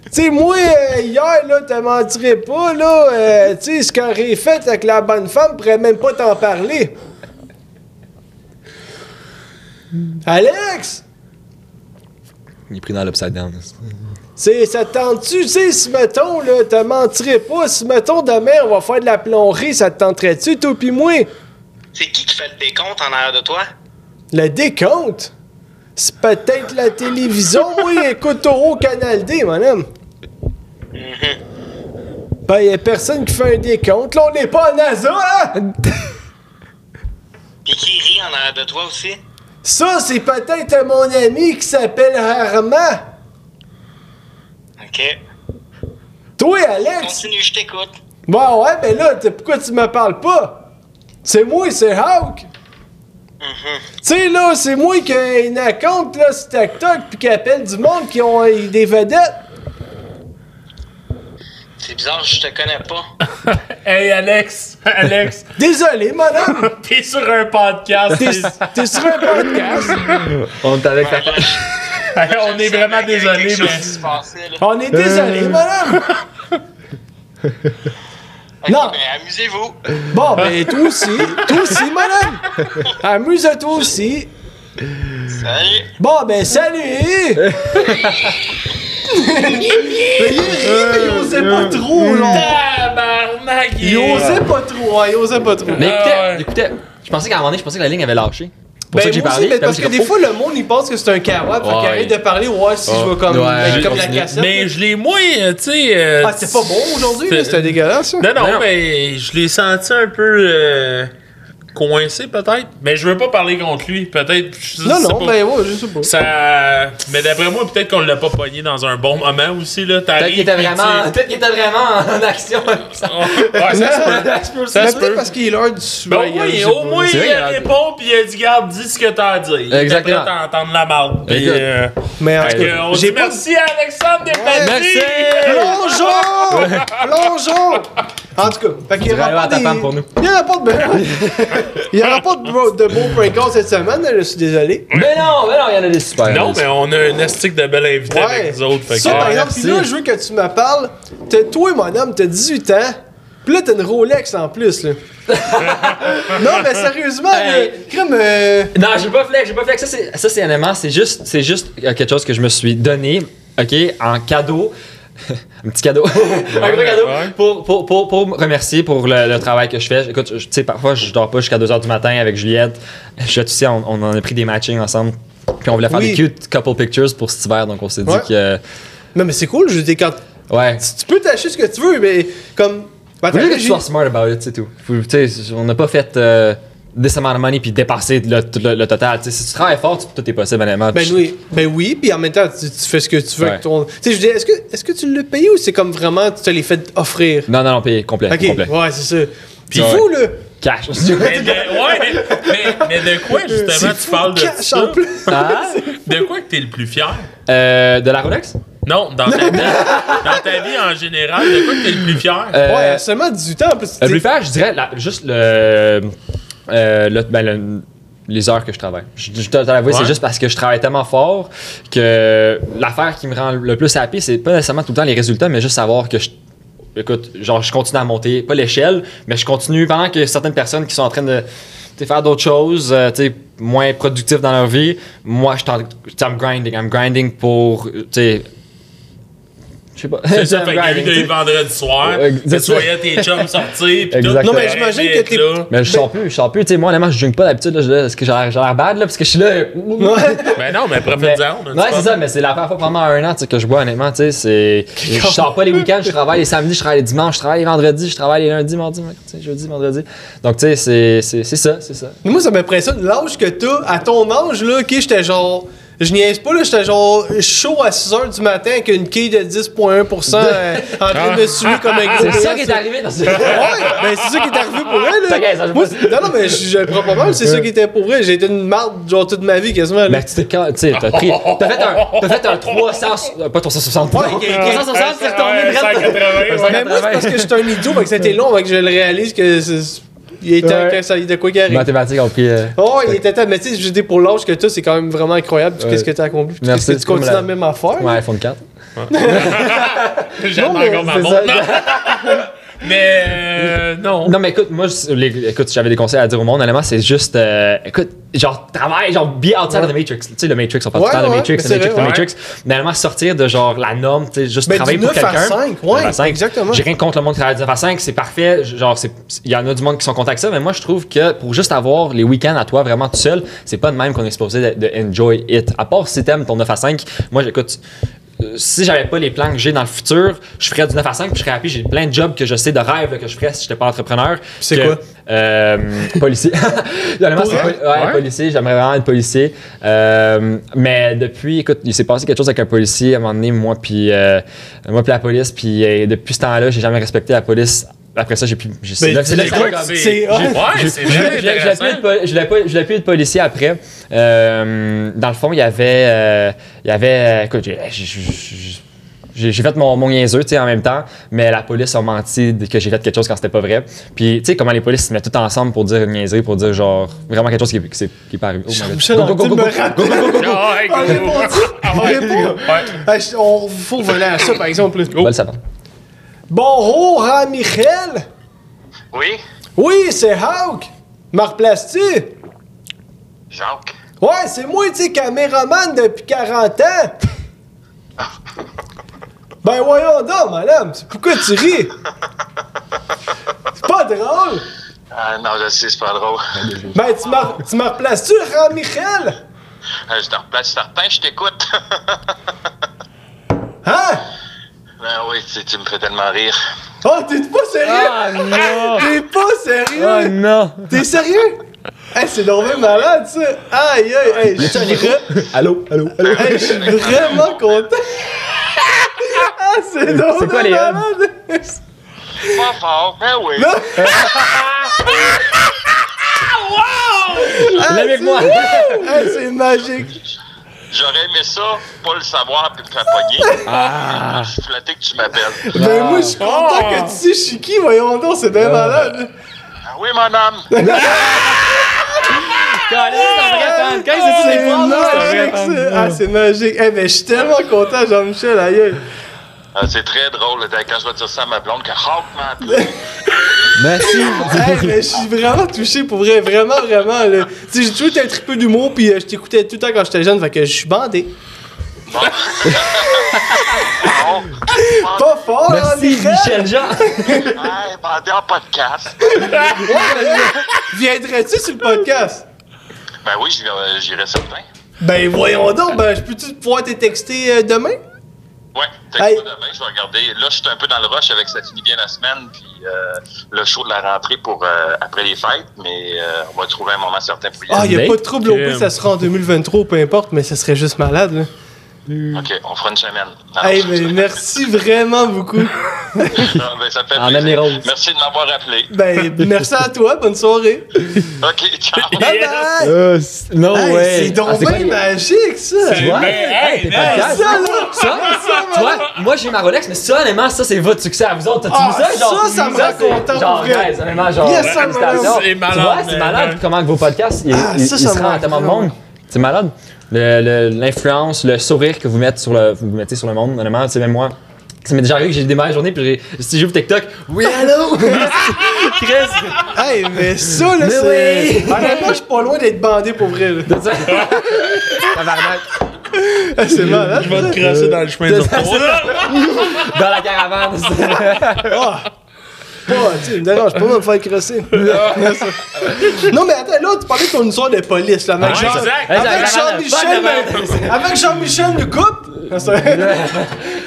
[SPEAKER 1] Tu sais, moi, euh, hier, là, te mentirais pas, là, euh, tu sais, ce qu'on aurait fait avec la bonne femme pourrait même pas t'en parler. Alex!
[SPEAKER 2] Il est pris dans l'upside down.
[SPEAKER 1] C'est, ça te tente-tu, tu sais, si mettons, là, te mentirais pas, si mettons demain on va faire de la plomberie, ça te tenterait-tu, toi pis moi?
[SPEAKER 5] C'est qui qui fait le décompte en arrière de toi?
[SPEAKER 1] Le décompte? C'est peut-être la télévision, moi, écoute au Canal D, madame. Ben, y a personne qui fait un décompte, là, on n'est pas en NASA, hein?
[SPEAKER 5] Puis qui rit en arrière de toi aussi?
[SPEAKER 1] Ça, c'est peut-être mon ami qui s'appelle Armand.
[SPEAKER 5] Ok.
[SPEAKER 1] Toi, Alex?
[SPEAKER 5] Continue, je t'écoute.
[SPEAKER 1] Bon, ouais, ben là, t'es- pourquoi tu me parles pas? C'est moi, c'est Hawk. Tu sais, là, c'est moi qui ai une compte, là, sur TikTok, puis qui appelle du monde qui ont euh, des vedettes.
[SPEAKER 5] C'est bizarre, je te connais pas.
[SPEAKER 3] Hey, Alex! Alex!
[SPEAKER 1] Désolé, madame.
[SPEAKER 3] T'es sur un podcast.
[SPEAKER 1] T'es sur un podcast.
[SPEAKER 2] On est avec ta
[SPEAKER 3] Hey, on est vraiment désolé, mais.
[SPEAKER 5] qui se passait, là.
[SPEAKER 1] On est désolé, madame.
[SPEAKER 5] Ok,
[SPEAKER 1] Non.
[SPEAKER 5] ben, amusez-vous.
[SPEAKER 1] Bon, ben, toi aussi. Toi aussi, madame. Amuse-toi aussi.
[SPEAKER 5] Salut.
[SPEAKER 1] Bon, ben, salut! mais il rit, mais il osait pas trop, là.
[SPEAKER 3] Tabarnak!
[SPEAKER 1] Il osait pas trop, hein, il osait pas trop.
[SPEAKER 2] Mais écoutez,
[SPEAKER 3] Ah
[SPEAKER 2] écoutez, je pensais qu'à un moment donné, je pensais que la ligne avait lâché. C'est pour
[SPEAKER 1] Ben,
[SPEAKER 2] ça que j'ai parlé.
[SPEAKER 1] aussi, parce que des
[SPEAKER 2] comme,
[SPEAKER 1] fois, le monde, il pense que c'est un kawab, fait qu'il
[SPEAKER 2] Ouais.
[SPEAKER 1] arrête de parler, ouais, si je vais comme,
[SPEAKER 2] Ouais,
[SPEAKER 1] mettre comme la cassette.
[SPEAKER 3] Mais je l'ai moins, euh, tu sais. euh,
[SPEAKER 1] Ah, c'était pas bon aujourd'hui,
[SPEAKER 3] c'est-
[SPEAKER 1] là, c'était dégueulasse, ça.
[SPEAKER 3] Non, non,
[SPEAKER 2] Non.
[SPEAKER 3] mais je l'ai senti un peu euh, coincé, peut-être. Mais je veux pas parler contre lui. Peut-être.
[SPEAKER 1] Non, non,
[SPEAKER 3] pas.
[SPEAKER 1] ben, ouais, je sais pas.
[SPEAKER 3] Ça. Mais d'après moi, peut-être qu'on l'a pas pogné dans un bon moment aussi, là.
[SPEAKER 2] Peut-être qu'il était
[SPEAKER 3] puis
[SPEAKER 2] vraiment, peut-être qu'il était vraiment en action. Ça
[SPEAKER 3] Ouais, ça se peut.
[SPEAKER 2] ça se peut
[SPEAKER 3] peut.
[SPEAKER 1] parce qu'il est l'heure du
[SPEAKER 3] Ben,
[SPEAKER 1] soir.
[SPEAKER 3] au moins, au moins, il a répond pis il a dit Garde, dis ce que t'as à dire.
[SPEAKER 2] Exactement.
[SPEAKER 3] prêt à entendre la marde. Puis, euh,
[SPEAKER 1] Mais en
[SPEAKER 3] fait
[SPEAKER 1] tout cas, j'ai
[SPEAKER 3] merci à Alexandre Despatie.
[SPEAKER 2] Merci.
[SPEAKER 1] Plongeons! Plongeons! En tout cas, fait qu'il y aura pas des...
[SPEAKER 2] pour nous.
[SPEAKER 1] Il y aura pas de... Il y aura pas de, beaux cette semaine, je suis désolé.
[SPEAKER 2] Mais non, mais non, il y en a des super.
[SPEAKER 3] Non, mais on a un estique de bel invité avec nous autres. Fait
[SPEAKER 1] Ça,
[SPEAKER 3] que,
[SPEAKER 1] par exemple, pis là, je veux que tu me parles. T'es toi, mon homme, t'as 18 ans. Puis là, t'as une Rolex en plus, là. non, mais sérieusement,
[SPEAKER 2] Hey.
[SPEAKER 1] crème, euh,
[SPEAKER 2] Non, j'ai pas flex, j'ai pas flex. Ça, c'est, ça, c'est un élément, c'est juste, c'est juste quelque chose que je me suis donné, OK, en cadeau. un petit cadeau. un gros cadeau. Pour, pour, pour, pour me remercier pour le, le travail que je fais. Écoute, tu sais, parfois, je dors pas jusqu'à 2h du matin avec Juliette. Je tu sais, on, on en a pris des matchings ensemble. Puis on voulait faire
[SPEAKER 1] Oui.
[SPEAKER 2] des cute couple pictures pour cet hiver, donc on s'est dit que.
[SPEAKER 1] Non, mais c'est cool, je dis, quand.
[SPEAKER 2] Ouais.
[SPEAKER 1] Tu peux t'acheter ce que tu veux, mais comme.
[SPEAKER 2] Juste que tu sois smart about it, c'est tout. Faut- tu sais, on n'a pas fait euh, this amount of money puis dépasser le, le, le total. Tu sais, si tu travailles fort, tu- tout est possible, honnêtement.
[SPEAKER 1] Ben oui, ben oui, puis en même temps, tu, tu fais ce que tu veux
[SPEAKER 2] Ouais.
[SPEAKER 1] avec ton. Tu sais, je dis, est-ce que, est-ce que tu l'as payé ou c'est comme vraiment, tu te l'as fait offrir?
[SPEAKER 2] Non, non, non, payé, complet.
[SPEAKER 1] Ok,
[SPEAKER 2] complet.
[SPEAKER 1] ouais, c'est ça. Puis
[SPEAKER 2] Ouais.
[SPEAKER 1] fou, là!
[SPEAKER 2] Cash.
[SPEAKER 3] Mais de, ouais, mais, mais de quoi justement tu
[SPEAKER 1] fou,
[SPEAKER 3] parles de
[SPEAKER 1] cash
[SPEAKER 3] ça?
[SPEAKER 1] en plus.
[SPEAKER 2] Ah?
[SPEAKER 3] De quoi que t'es le plus fier?
[SPEAKER 2] Euh, de la Rolex?
[SPEAKER 3] Non, dans ta vie, dans ta vie en général, de quoi que t'es le plus fier?
[SPEAKER 2] Euh,
[SPEAKER 1] Ouais, seulement 18 ans, en plus.
[SPEAKER 2] Le plus faire, je dirais la- juste le, euh, ben, le- les heures que je travaille. Je, je t'avouer,
[SPEAKER 3] Ouais.
[SPEAKER 2] c'est juste parce que je travaille tellement fort que l'affaire qui me rend le plus happy, c'est pas nécessairement tout le temps les résultats, mais juste savoir que je. Écoute, genre, je continue à monter, pas l'échelle, mais je continue pendant que certaines personnes qui sont en train de faire d'autres choses, euh, moins productives dans leur vie. Moi, je suis en- I'm grinding. I'm grinding pour, je sais pas.
[SPEAKER 3] C'est ça, fait des
[SPEAKER 2] sais.
[SPEAKER 3] vendredis
[SPEAKER 2] Ouais,
[SPEAKER 3] tu voyais tes chums sortir, pis.
[SPEAKER 1] Non, mais j'imagine que t'es-
[SPEAKER 3] là.
[SPEAKER 2] Mais je sors plus, je sors plus. Tu sais, moi, honnêtement, je drink pas d'habitude. Est-ce que j'ai l'air bad, là? Parce que je suis là.
[SPEAKER 3] Ben non, mais
[SPEAKER 2] Mais-
[SPEAKER 3] profite-en.
[SPEAKER 2] Ouais, c'est ça, mais c'est la première fois pendant un an que je bois, honnêtement. Tu sais, c'est. Je sors pas les week-ends, je travaille les samedis, je travaille les dimanches, je travaille les vendredis, je travaille les lundis, mardis, jeudi, vendredi. Donc, tu sais, c'est- c'est c'est ça, c'est ça.
[SPEAKER 1] Moi, ça m'impressionne. L'âge que t'as, à ton âge, là, ok, j'étais genre. Je niaise pas, là, j'étais genre chaud à 6h du matin avec une quille de 10,1% euh, en train de me suivre comme un gros.
[SPEAKER 2] C'est ça qui est arrivé dans ce.
[SPEAKER 1] Ouais, ben c'est ça qui est arrivé pour elle, là. Moi, non, non, mais je je le prends pas mal, c'est ça qui était pour elle. J'ai été une marde, genre, toute ma vie, quasiment. là.
[SPEAKER 2] Mais tu t'es quand. Tu sais, t'as pris. T'as fait un. T'as fait un 300. euh, Pas 360.
[SPEAKER 1] Ouais, ok, ok.
[SPEAKER 2] 360, c'est retourné direct.
[SPEAKER 3] 180,
[SPEAKER 1] Mais moi, c'est parce que j'étais un idiot, fait que c'était long, que je le réalise que c'est. Il temps
[SPEAKER 2] Ouais.
[SPEAKER 1] ça, de quoi qu'il arrive.
[SPEAKER 2] Mathématiques ont pris. euh,
[SPEAKER 1] Oh, il était temps, mais tu sais, je dis pour l'âge que t'as, c'est quand même vraiment incroyable, tout
[SPEAKER 2] Ouais.
[SPEAKER 1] ce que t'as accompli, tout
[SPEAKER 2] Merci,
[SPEAKER 1] ce que tu continues
[SPEAKER 2] la-
[SPEAKER 1] la même affaire.
[SPEAKER 2] Ouais, iPhone 4.
[SPEAKER 3] J'attends
[SPEAKER 1] Non, mais
[SPEAKER 3] encore ma
[SPEAKER 1] c'est
[SPEAKER 3] montre. Mais euh, non.
[SPEAKER 2] Non, mais écoute, moi, je- les- écoute, j'avais des conseils à dire au monde. Honnêtement, c'est juste, euh, écoute, genre, travail, genre, be outside of the Matrix. Tu sais, le Matrix, on parle
[SPEAKER 1] Ouais,
[SPEAKER 2] tout le temps de
[SPEAKER 1] ouais,
[SPEAKER 2] Matrix,
[SPEAKER 1] mais
[SPEAKER 2] le
[SPEAKER 1] c'est
[SPEAKER 2] Matrix,
[SPEAKER 1] vrai,
[SPEAKER 2] le
[SPEAKER 3] ouais.
[SPEAKER 2] Matrix. Mais honnêtement, sortir de genre la norme, tu sais, juste
[SPEAKER 1] Ben,
[SPEAKER 2] travailler
[SPEAKER 1] du
[SPEAKER 2] pour
[SPEAKER 1] 9 à
[SPEAKER 2] quelqu'un.
[SPEAKER 1] 5, ouais,
[SPEAKER 2] 9 à 5.
[SPEAKER 1] exactement.
[SPEAKER 2] J'ai rien contre le monde qui travaille du 9 à 5, c'est parfait. Genre, c'est- il y en a du monde qui sont contents avec ça, mais moi, je trouve que pour juste avoir les week-ends à toi vraiment tout seul, c'est pas de même qu'on est supposé de, de enjoy it. À part si t'aimes ton 9 à 5, moi, j'écoute. Euh, Si j'avais pas les plans que j'ai dans le futur, je ferais du 9 à 5 puis je serais happy. J'ai plein de jobs que je sais de rêve là, que je ferais si j'étais pas entrepreneur.
[SPEAKER 1] c'est quoi?
[SPEAKER 2] Euh, policier. Honnêtement, c'est
[SPEAKER 1] Ouais?
[SPEAKER 2] poli- ouais,
[SPEAKER 3] Ouais?
[SPEAKER 2] policier. J'aimerais vraiment être policier. Euh, mais depuis, écoute, il s'est passé quelque chose avec un policier à un moment donné, moi puis euh, moi puis la police. Puis euh, depuis ce temps-là, j'ai jamais respecté la police. Après ça, j'ai plus. j'ai- C'est là, c'est je l'ai plus être policier après. Euh, dans le fond, il y avait. euh, il y avait. euh, écoute, j'ai- fait mon, mon niaiseux, tu sais, en même temps, mais la police a menti de- que j'ai fait quelque chose quand c'était pas vrai. Puis, tu sais, comment les polices se mettent tout ensemble pour dire une niaiserie, pour dire genre vraiment quelque chose qui, qui, qui est pas arrivé. Oh.
[SPEAKER 1] Jean-Michel
[SPEAKER 2] Go, go, go,
[SPEAKER 1] Anctil
[SPEAKER 2] go,
[SPEAKER 1] me
[SPEAKER 2] go,
[SPEAKER 1] rappelle.
[SPEAKER 2] go, go, go, go.
[SPEAKER 3] Ah,
[SPEAKER 1] faut venir à ça, par exemple. là.
[SPEAKER 2] Va le savant.
[SPEAKER 1] Bonjour, hein, Michel?
[SPEAKER 5] Oui,
[SPEAKER 1] Oui, c'est Hawk. Me replaces-tu?
[SPEAKER 5] Jacques.
[SPEAKER 1] Ouais, c'est moi, tu sais, caméraman depuis 40 ans. Ben voyons donc, madame. Pourquoi tu ris? C'est pas drôle.
[SPEAKER 5] Ah non, je sais, c'est pas drôle.
[SPEAKER 1] Ben, tu m'as replaces-tu, hein, Michel?
[SPEAKER 5] Euh, je te replace certain, je t'écoute.
[SPEAKER 1] Hein?
[SPEAKER 5] Ben oui, tu, tu me fais tellement rire.
[SPEAKER 1] Oh, t'es pas sérieux?
[SPEAKER 2] Ah non!
[SPEAKER 1] T'es pas sérieux?
[SPEAKER 2] Ah non!
[SPEAKER 1] T'es sérieux? Hey, c'est normal malade, ça. Aïe, aïe, aïe. Je suis
[SPEAKER 2] Allô, allô, allô?
[SPEAKER 1] hey, je suis vraiment content. ah, c'est drôle.
[SPEAKER 2] C'est quoi les
[SPEAKER 1] malade.
[SPEAKER 5] Pas fort, ben oui.
[SPEAKER 1] Non.
[SPEAKER 2] Viens avec moi!
[SPEAKER 1] Hey, c'est magique.
[SPEAKER 5] J'aurais aimé ça, pas le savoir puis me faire pogner.
[SPEAKER 2] Ah!
[SPEAKER 5] Je suis flatté que tu m'appelles.
[SPEAKER 1] Ben, moi, je suis content que tu sais je suis qui, voyons donc, c'est bien malade.
[SPEAKER 5] Ah oui, mon âme.
[SPEAKER 2] Caliste, c'est un vrai fan! Quand c'est ça,
[SPEAKER 1] C'est
[SPEAKER 2] les phrases, là, c'est un vrai
[SPEAKER 1] magique,
[SPEAKER 2] fan.
[SPEAKER 1] ça. Ah, c'est magique. Eh ben, je suis tellement content, Jean-Michel, aïe.
[SPEAKER 5] Ah, c'est très drôle quand je vais dire ça à ma blonde que Hawk m'a appelé.
[SPEAKER 2] Merci.
[SPEAKER 1] Hey, mais je suis vraiment touché pour vrai, vraiment, vraiment. là. Tu sais, j'ai toujours été un triple d'humour, puis euh, je t'écoutais tout le temps quand j'étais jeune, fait que je suis bandé.
[SPEAKER 5] Bon.
[SPEAKER 1] Pas fort, là,
[SPEAKER 2] Merci,
[SPEAKER 1] Michel.
[SPEAKER 2] Michel Jean.
[SPEAKER 5] Hey, bandé en podcast.
[SPEAKER 1] Viendrais-tu sur le podcast?
[SPEAKER 5] Ben oui, j'irai j'irai certain.
[SPEAKER 1] Ben voyons donc, ben je peux-tu pouvoir te texter euh, demain?
[SPEAKER 5] Ouais,
[SPEAKER 1] Hey.
[SPEAKER 5] texte-moi demain, je vais regarder. Là, je suis un peu dans le rush avec ça finit bien la semaine, puis euh, le show de la rentrée pour euh, après les fêtes, mais euh, on va trouver un moment certain pour y
[SPEAKER 1] Ah,
[SPEAKER 5] aller.
[SPEAKER 1] y a
[SPEAKER 2] Date,
[SPEAKER 1] pas de trouble au ça sera en 2023, peu importe, mais ça serait juste malade, là.
[SPEAKER 5] Ok, on fera une semaine. Non,
[SPEAKER 1] Hey,
[SPEAKER 5] non,
[SPEAKER 1] mais merci vraiment beaucoup.
[SPEAKER 5] Non, ben, ça fait
[SPEAKER 2] En.
[SPEAKER 5] Merci de m'avoir appelé.
[SPEAKER 1] Ben, merci à toi, bonne soirée.
[SPEAKER 5] Ok, ciao.
[SPEAKER 1] Bye bye!
[SPEAKER 2] Euh, no
[SPEAKER 1] Hey,
[SPEAKER 2] way.
[SPEAKER 1] c'est donc
[SPEAKER 2] Ah,
[SPEAKER 1] bien magique, ça!
[SPEAKER 2] Tu vois?
[SPEAKER 3] Hey,
[SPEAKER 2] Hey,
[SPEAKER 1] ça, là!
[SPEAKER 2] Ça, tu vois, moi j'ai ma Rolex, mais ça, honnêtement, ça c'est votre succès à vous autres. T'as-tu
[SPEAKER 1] Ah,
[SPEAKER 2] vu ça? Genre,
[SPEAKER 1] ça, ça me rend
[SPEAKER 2] c'est-
[SPEAKER 1] content,
[SPEAKER 2] Genre, guys, honnêtement, genre,
[SPEAKER 1] Yes,
[SPEAKER 2] félicitations.
[SPEAKER 3] C'est
[SPEAKER 2] Tu
[SPEAKER 3] malade,
[SPEAKER 2] vois, c'est malade comment que vos podcasts, ils,
[SPEAKER 1] Ah,
[SPEAKER 2] se rendent à tellement de monde. C'est malade. Le- le- L'influence, le, sourire que vous mettez sur le, vous mettez sur le monde, honnêtement, c'est même moi. Ça m'est déjà arrivé que j'ai des meilleures journées, puis j'ai- si j'ouvre TikTok, oui, allô? Chris!
[SPEAKER 1] Hey, mais ça, là, c'est.
[SPEAKER 2] oui.
[SPEAKER 1] Honnêtement, je suis pas loin d'être bandé pour vrai, là.
[SPEAKER 2] Tabarnak.
[SPEAKER 1] Ah, C'est malade.
[SPEAKER 3] Je vais te crasser dans le chemin de.
[SPEAKER 2] Dans la caravane.
[SPEAKER 1] Pas, tu sais, me dérange pas me faire crosser. non, mais attends, là, tu parlais de ton histoire de police, là. Avec Jean-Michel, mais- avec Jean-Michel nous coupe.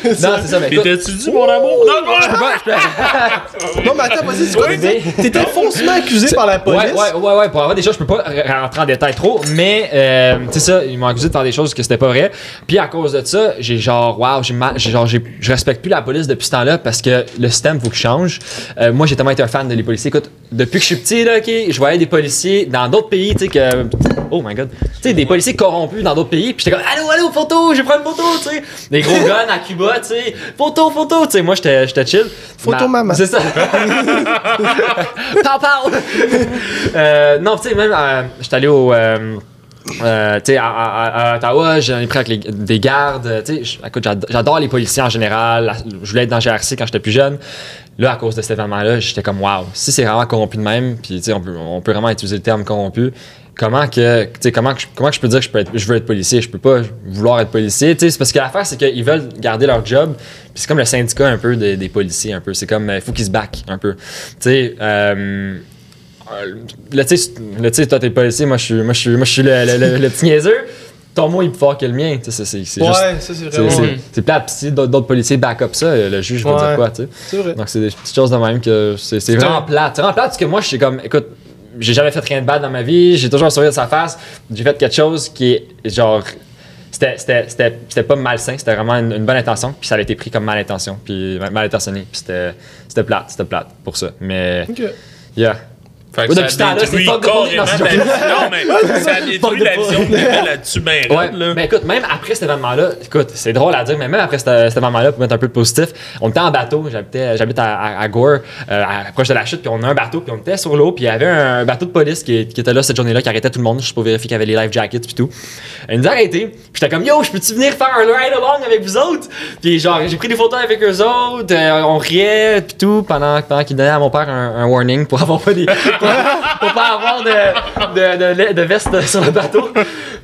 [SPEAKER 2] Non, c'est ça, mais
[SPEAKER 3] T'étais-tu dit, mon amour? Non, non,
[SPEAKER 2] je peux pas, je peux
[SPEAKER 1] Non, mais attends, vas-y, c'est quoi? T'étais- faussement accusé par la police.
[SPEAKER 2] Ouais, ouais, ouais, ouais, pour avoir des choses, je peux pas rentrer en détail trop, mais, euh, tu sais ça, ils m'ont accusé de faire des choses que c'était pas vrai. Puis à cause de ça, j'ai genre, waouh, j'ai mal, j'ai genre, j'ai- je respecte plus la police depuis ce temps-là parce que le système faut qu'il change. Euh, moi, j'ai tellement été un fan de les policiers. Écoute, depuis que je suis petit, là, ok, je voyais des policiers dans d'autres pays, tu sais, que. Oh my god. Tu sais, des policiers corrompus dans d'autres pays, puis j'étais comme, allô, allô, photo, je vais prendre une photo, tu sais. Des gros guns à Cuba, tu sais. Photo, photo, tu sais. Moi, j'étais chill.
[SPEAKER 1] Photo
[SPEAKER 2] Ma-
[SPEAKER 1] maman.
[SPEAKER 2] C'est ça. pow, pow. Euh, non, tu sais, même, euh, j'étais allé au. euh, euh, tu sais, à, à- à Ottawa, j'en ai pris avec les- des gardes. Tu sais, j'adore les policiers en général. Je voulais être dans GRC quand j'étais plus jeune. Là, à cause de cet événement-là, j'étais comme, waouh, si c'est vraiment corrompu de même, puis tu sais, on peut, on peut vraiment utiliser le terme corrompu. Comment que, tu sais, comment que, je- comment que je peux dire que je, peux être- je veux être policier? Je peux pas vouloir être policier. Tu sais, c'est parce que l'affaire, c'est qu'ils veulent garder leur job. C'est comme le syndicat un peu des, des policiers, un peu. C'est comme, il faut qu'ils se backent un peu. Tu sais, euh, euh, Là, tu sais, toi, t'es policier, moi, je suis, moi, je suis, moi, je suis le, le- le- le petit niaiseux. Ton mot, il est plus fort que le mien. Tu sais, c'est- c'est c'est juste.
[SPEAKER 1] Ouais, ça, c'est vraiment.
[SPEAKER 2] c'est- c'est plate. Si d'autres policiers back up ça, le juge va
[SPEAKER 1] Ouais.
[SPEAKER 2] dire quoi, tu sais.
[SPEAKER 1] C'est vrai.
[SPEAKER 2] Donc, c'est des petites choses de même que c'est c'est vraiment plate. C'est vraiment plate parce que moi, je suis comme, écoute, j'ai jamais fait rien de bad dans ma vie, j'ai toujours un sourire de sa face. J'ai fait quelque chose qui est genre. C'était- C'était c'était- c'était pas malsain, c'était vraiment une, une bonne intention, puis ça a été pris comme mal intention, puis mal intentionné, puis c'était c'était plate, c'était plate pour ça. Mais, yeah.
[SPEAKER 3] Fait que
[SPEAKER 2] Ouais,
[SPEAKER 3] ça détruit carrément. Non, mais ça détruit la vision que t'avais là-dessus, ben
[SPEAKER 2] Ouais,
[SPEAKER 3] là.
[SPEAKER 2] mais écoute, même après cet événement-là, écoute, c'est drôle à dire, mais même après cet, cet événement-là, pour mettre un peu de positif, on était en bateau, j'habitais, j'habite à, à, à Gore, euh, à- proche de la chute, puis on a un bateau, puis on était sur l'eau, puis il y avait un bateau de police qui, qui était là cette journée-là, qui arrêtait tout le monde, juste pour vérifier qu'il y avait les life jackets, puis tout. Il nous a arrêtés, puis j'étais comme, yo, je peux-tu venir faire un ride-along avec vous autres? Puis genre, j'ai pris des photos avec eux autres, euh, on riait, puis tout, pendant, pendant qu'ils donnaient à mon père un, un warning pour avoir pas des. pour, pas avoir de, de, de, de veste sur le bateau.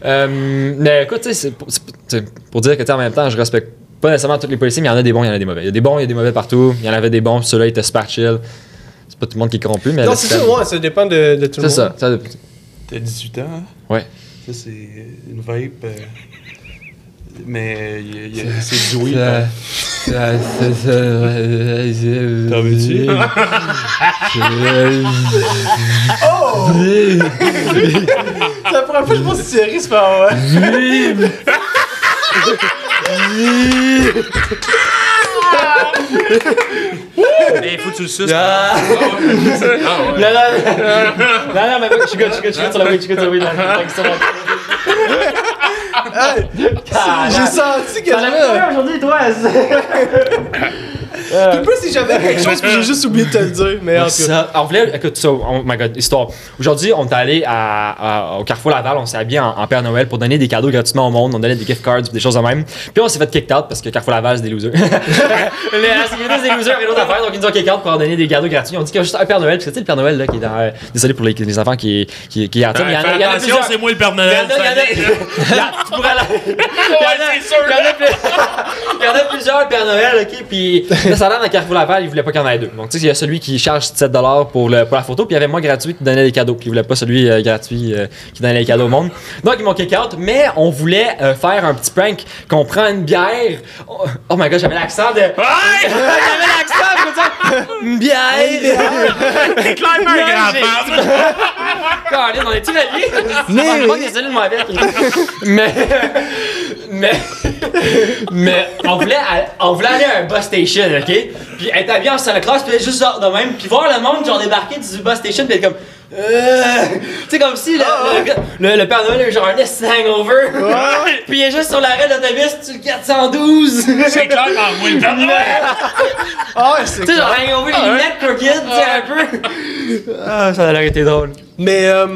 [SPEAKER 2] Euh, mais écoute, tu sais, c'est pour, c'est- pour dire que tu sais, en même temps, je respecte pas nécessairement tous les policiers, mais il y en a des bons, il y en a des mauvais. Il y a des bons, il y a des mauvais partout. Il y en avait des bons, ceux-là, étaient super chill. C'est pas tout le monde qui est corrompu, mais.
[SPEAKER 1] Non, c'est ça, ouais, ça dépend de, de tout le
[SPEAKER 2] C'est
[SPEAKER 1] monde.
[SPEAKER 2] ça. ça
[SPEAKER 9] T'as 18 ans, hein?
[SPEAKER 2] Ouais.
[SPEAKER 9] Ça, c'est une vape. euh, Mais c'est du T'en veux-tu?
[SPEAKER 1] Oh! La première fois que je pense que Thierry se fait avoir.
[SPEAKER 3] Mais faut que tu le suces.
[SPEAKER 2] Ah! Non, non, non, non, mais je suis good, je suis good, je suis good sur la weed, je suis good sur la weed. La-
[SPEAKER 1] J'ai senti que j'avais.
[SPEAKER 2] pas aujourd'hui, toi?
[SPEAKER 1] Tout le plus si j'avais quelque chose puis j'ai juste oublié de te le dire. Mais en tout cas.
[SPEAKER 2] Ça, on voulait, écoute, ça, oh my god, histoire. Aujourd'hui, on est allé à, à- au Carrefour Laval, on s'est habillé en, en Père Noël pour donner des cadeaux gratuitement au monde. On donnait des gift cards, des choses de même. Puis on s'est fait kick out parce que Carrefour Laval, c'est des losers. la sécurité, c'est des losers et l'autre affaire. Donc ils nous ont kick out pour leur donner des cadeaux gratuits. On dit qu'il y a juste un Père Noël, parce que tu sais, le Père Noël, là, qui est dans. euh, désolé pour les, les enfants qui, qui, qui attendent. Il y en a, il y en a
[SPEAKER 3] Attention,
[SPEAKER 2] plusieurs.
[SPEAKER 3] c'est moi le Père
[SPEAKER 2] Il y en
[SPEAKER 3] Noël.
[SPEAKER 2] a, il y en a- il y en a- en il en a plusieurs Père Noël, ok? Puis l'air dans Carrefour Laval, il voulait pas qu'il y en ait deux. Donc, tu sais, il y a celui qui charge 7$ pour, le, pour la photo, puis il y avait moi gratuit qui donnait des cadeaux. Puis il voulait pas celui euh, gratuit euh, qui donnait les cadeaux au monde. Donc, ils m'ont kick out, mais on voulait euh, faire un petit prank qu'on prend une bière. Oh, oh my god, j'avais l'accent de. j'avais l'accent, dire, une bière!
[SPEAKER 3] C'est clairement un grand.
[SPEAKER 2] Caroline, on est-tu? Mais de moi avec. mais, mais, mais, on voulait, aller- on voulait aller à un bus station, ok? Puis être habillé en salle de classe, puis être juste genre de même, puis voir le monde genre débarquer du bus station, puis être comme. Euh, tu sais, comme si le, le, le, le Père Noël a eu genre un hangover. puis il est juste sur l'arrêt d'autobus, tu le 412.
[SPEAKER 3] C'est clairement moi le Père Noël.
[SPEAKER 1] Ah, ouais, c'est
[SPEAKER 2] Tu sais, genre
[SPEAKER 1] clair.
[SPEAKER 2] hangover, les lunettes crooked, tu sais, un peu. Ah, ça a l'air été drôle.
[SPEAKER 1] Mais, euh,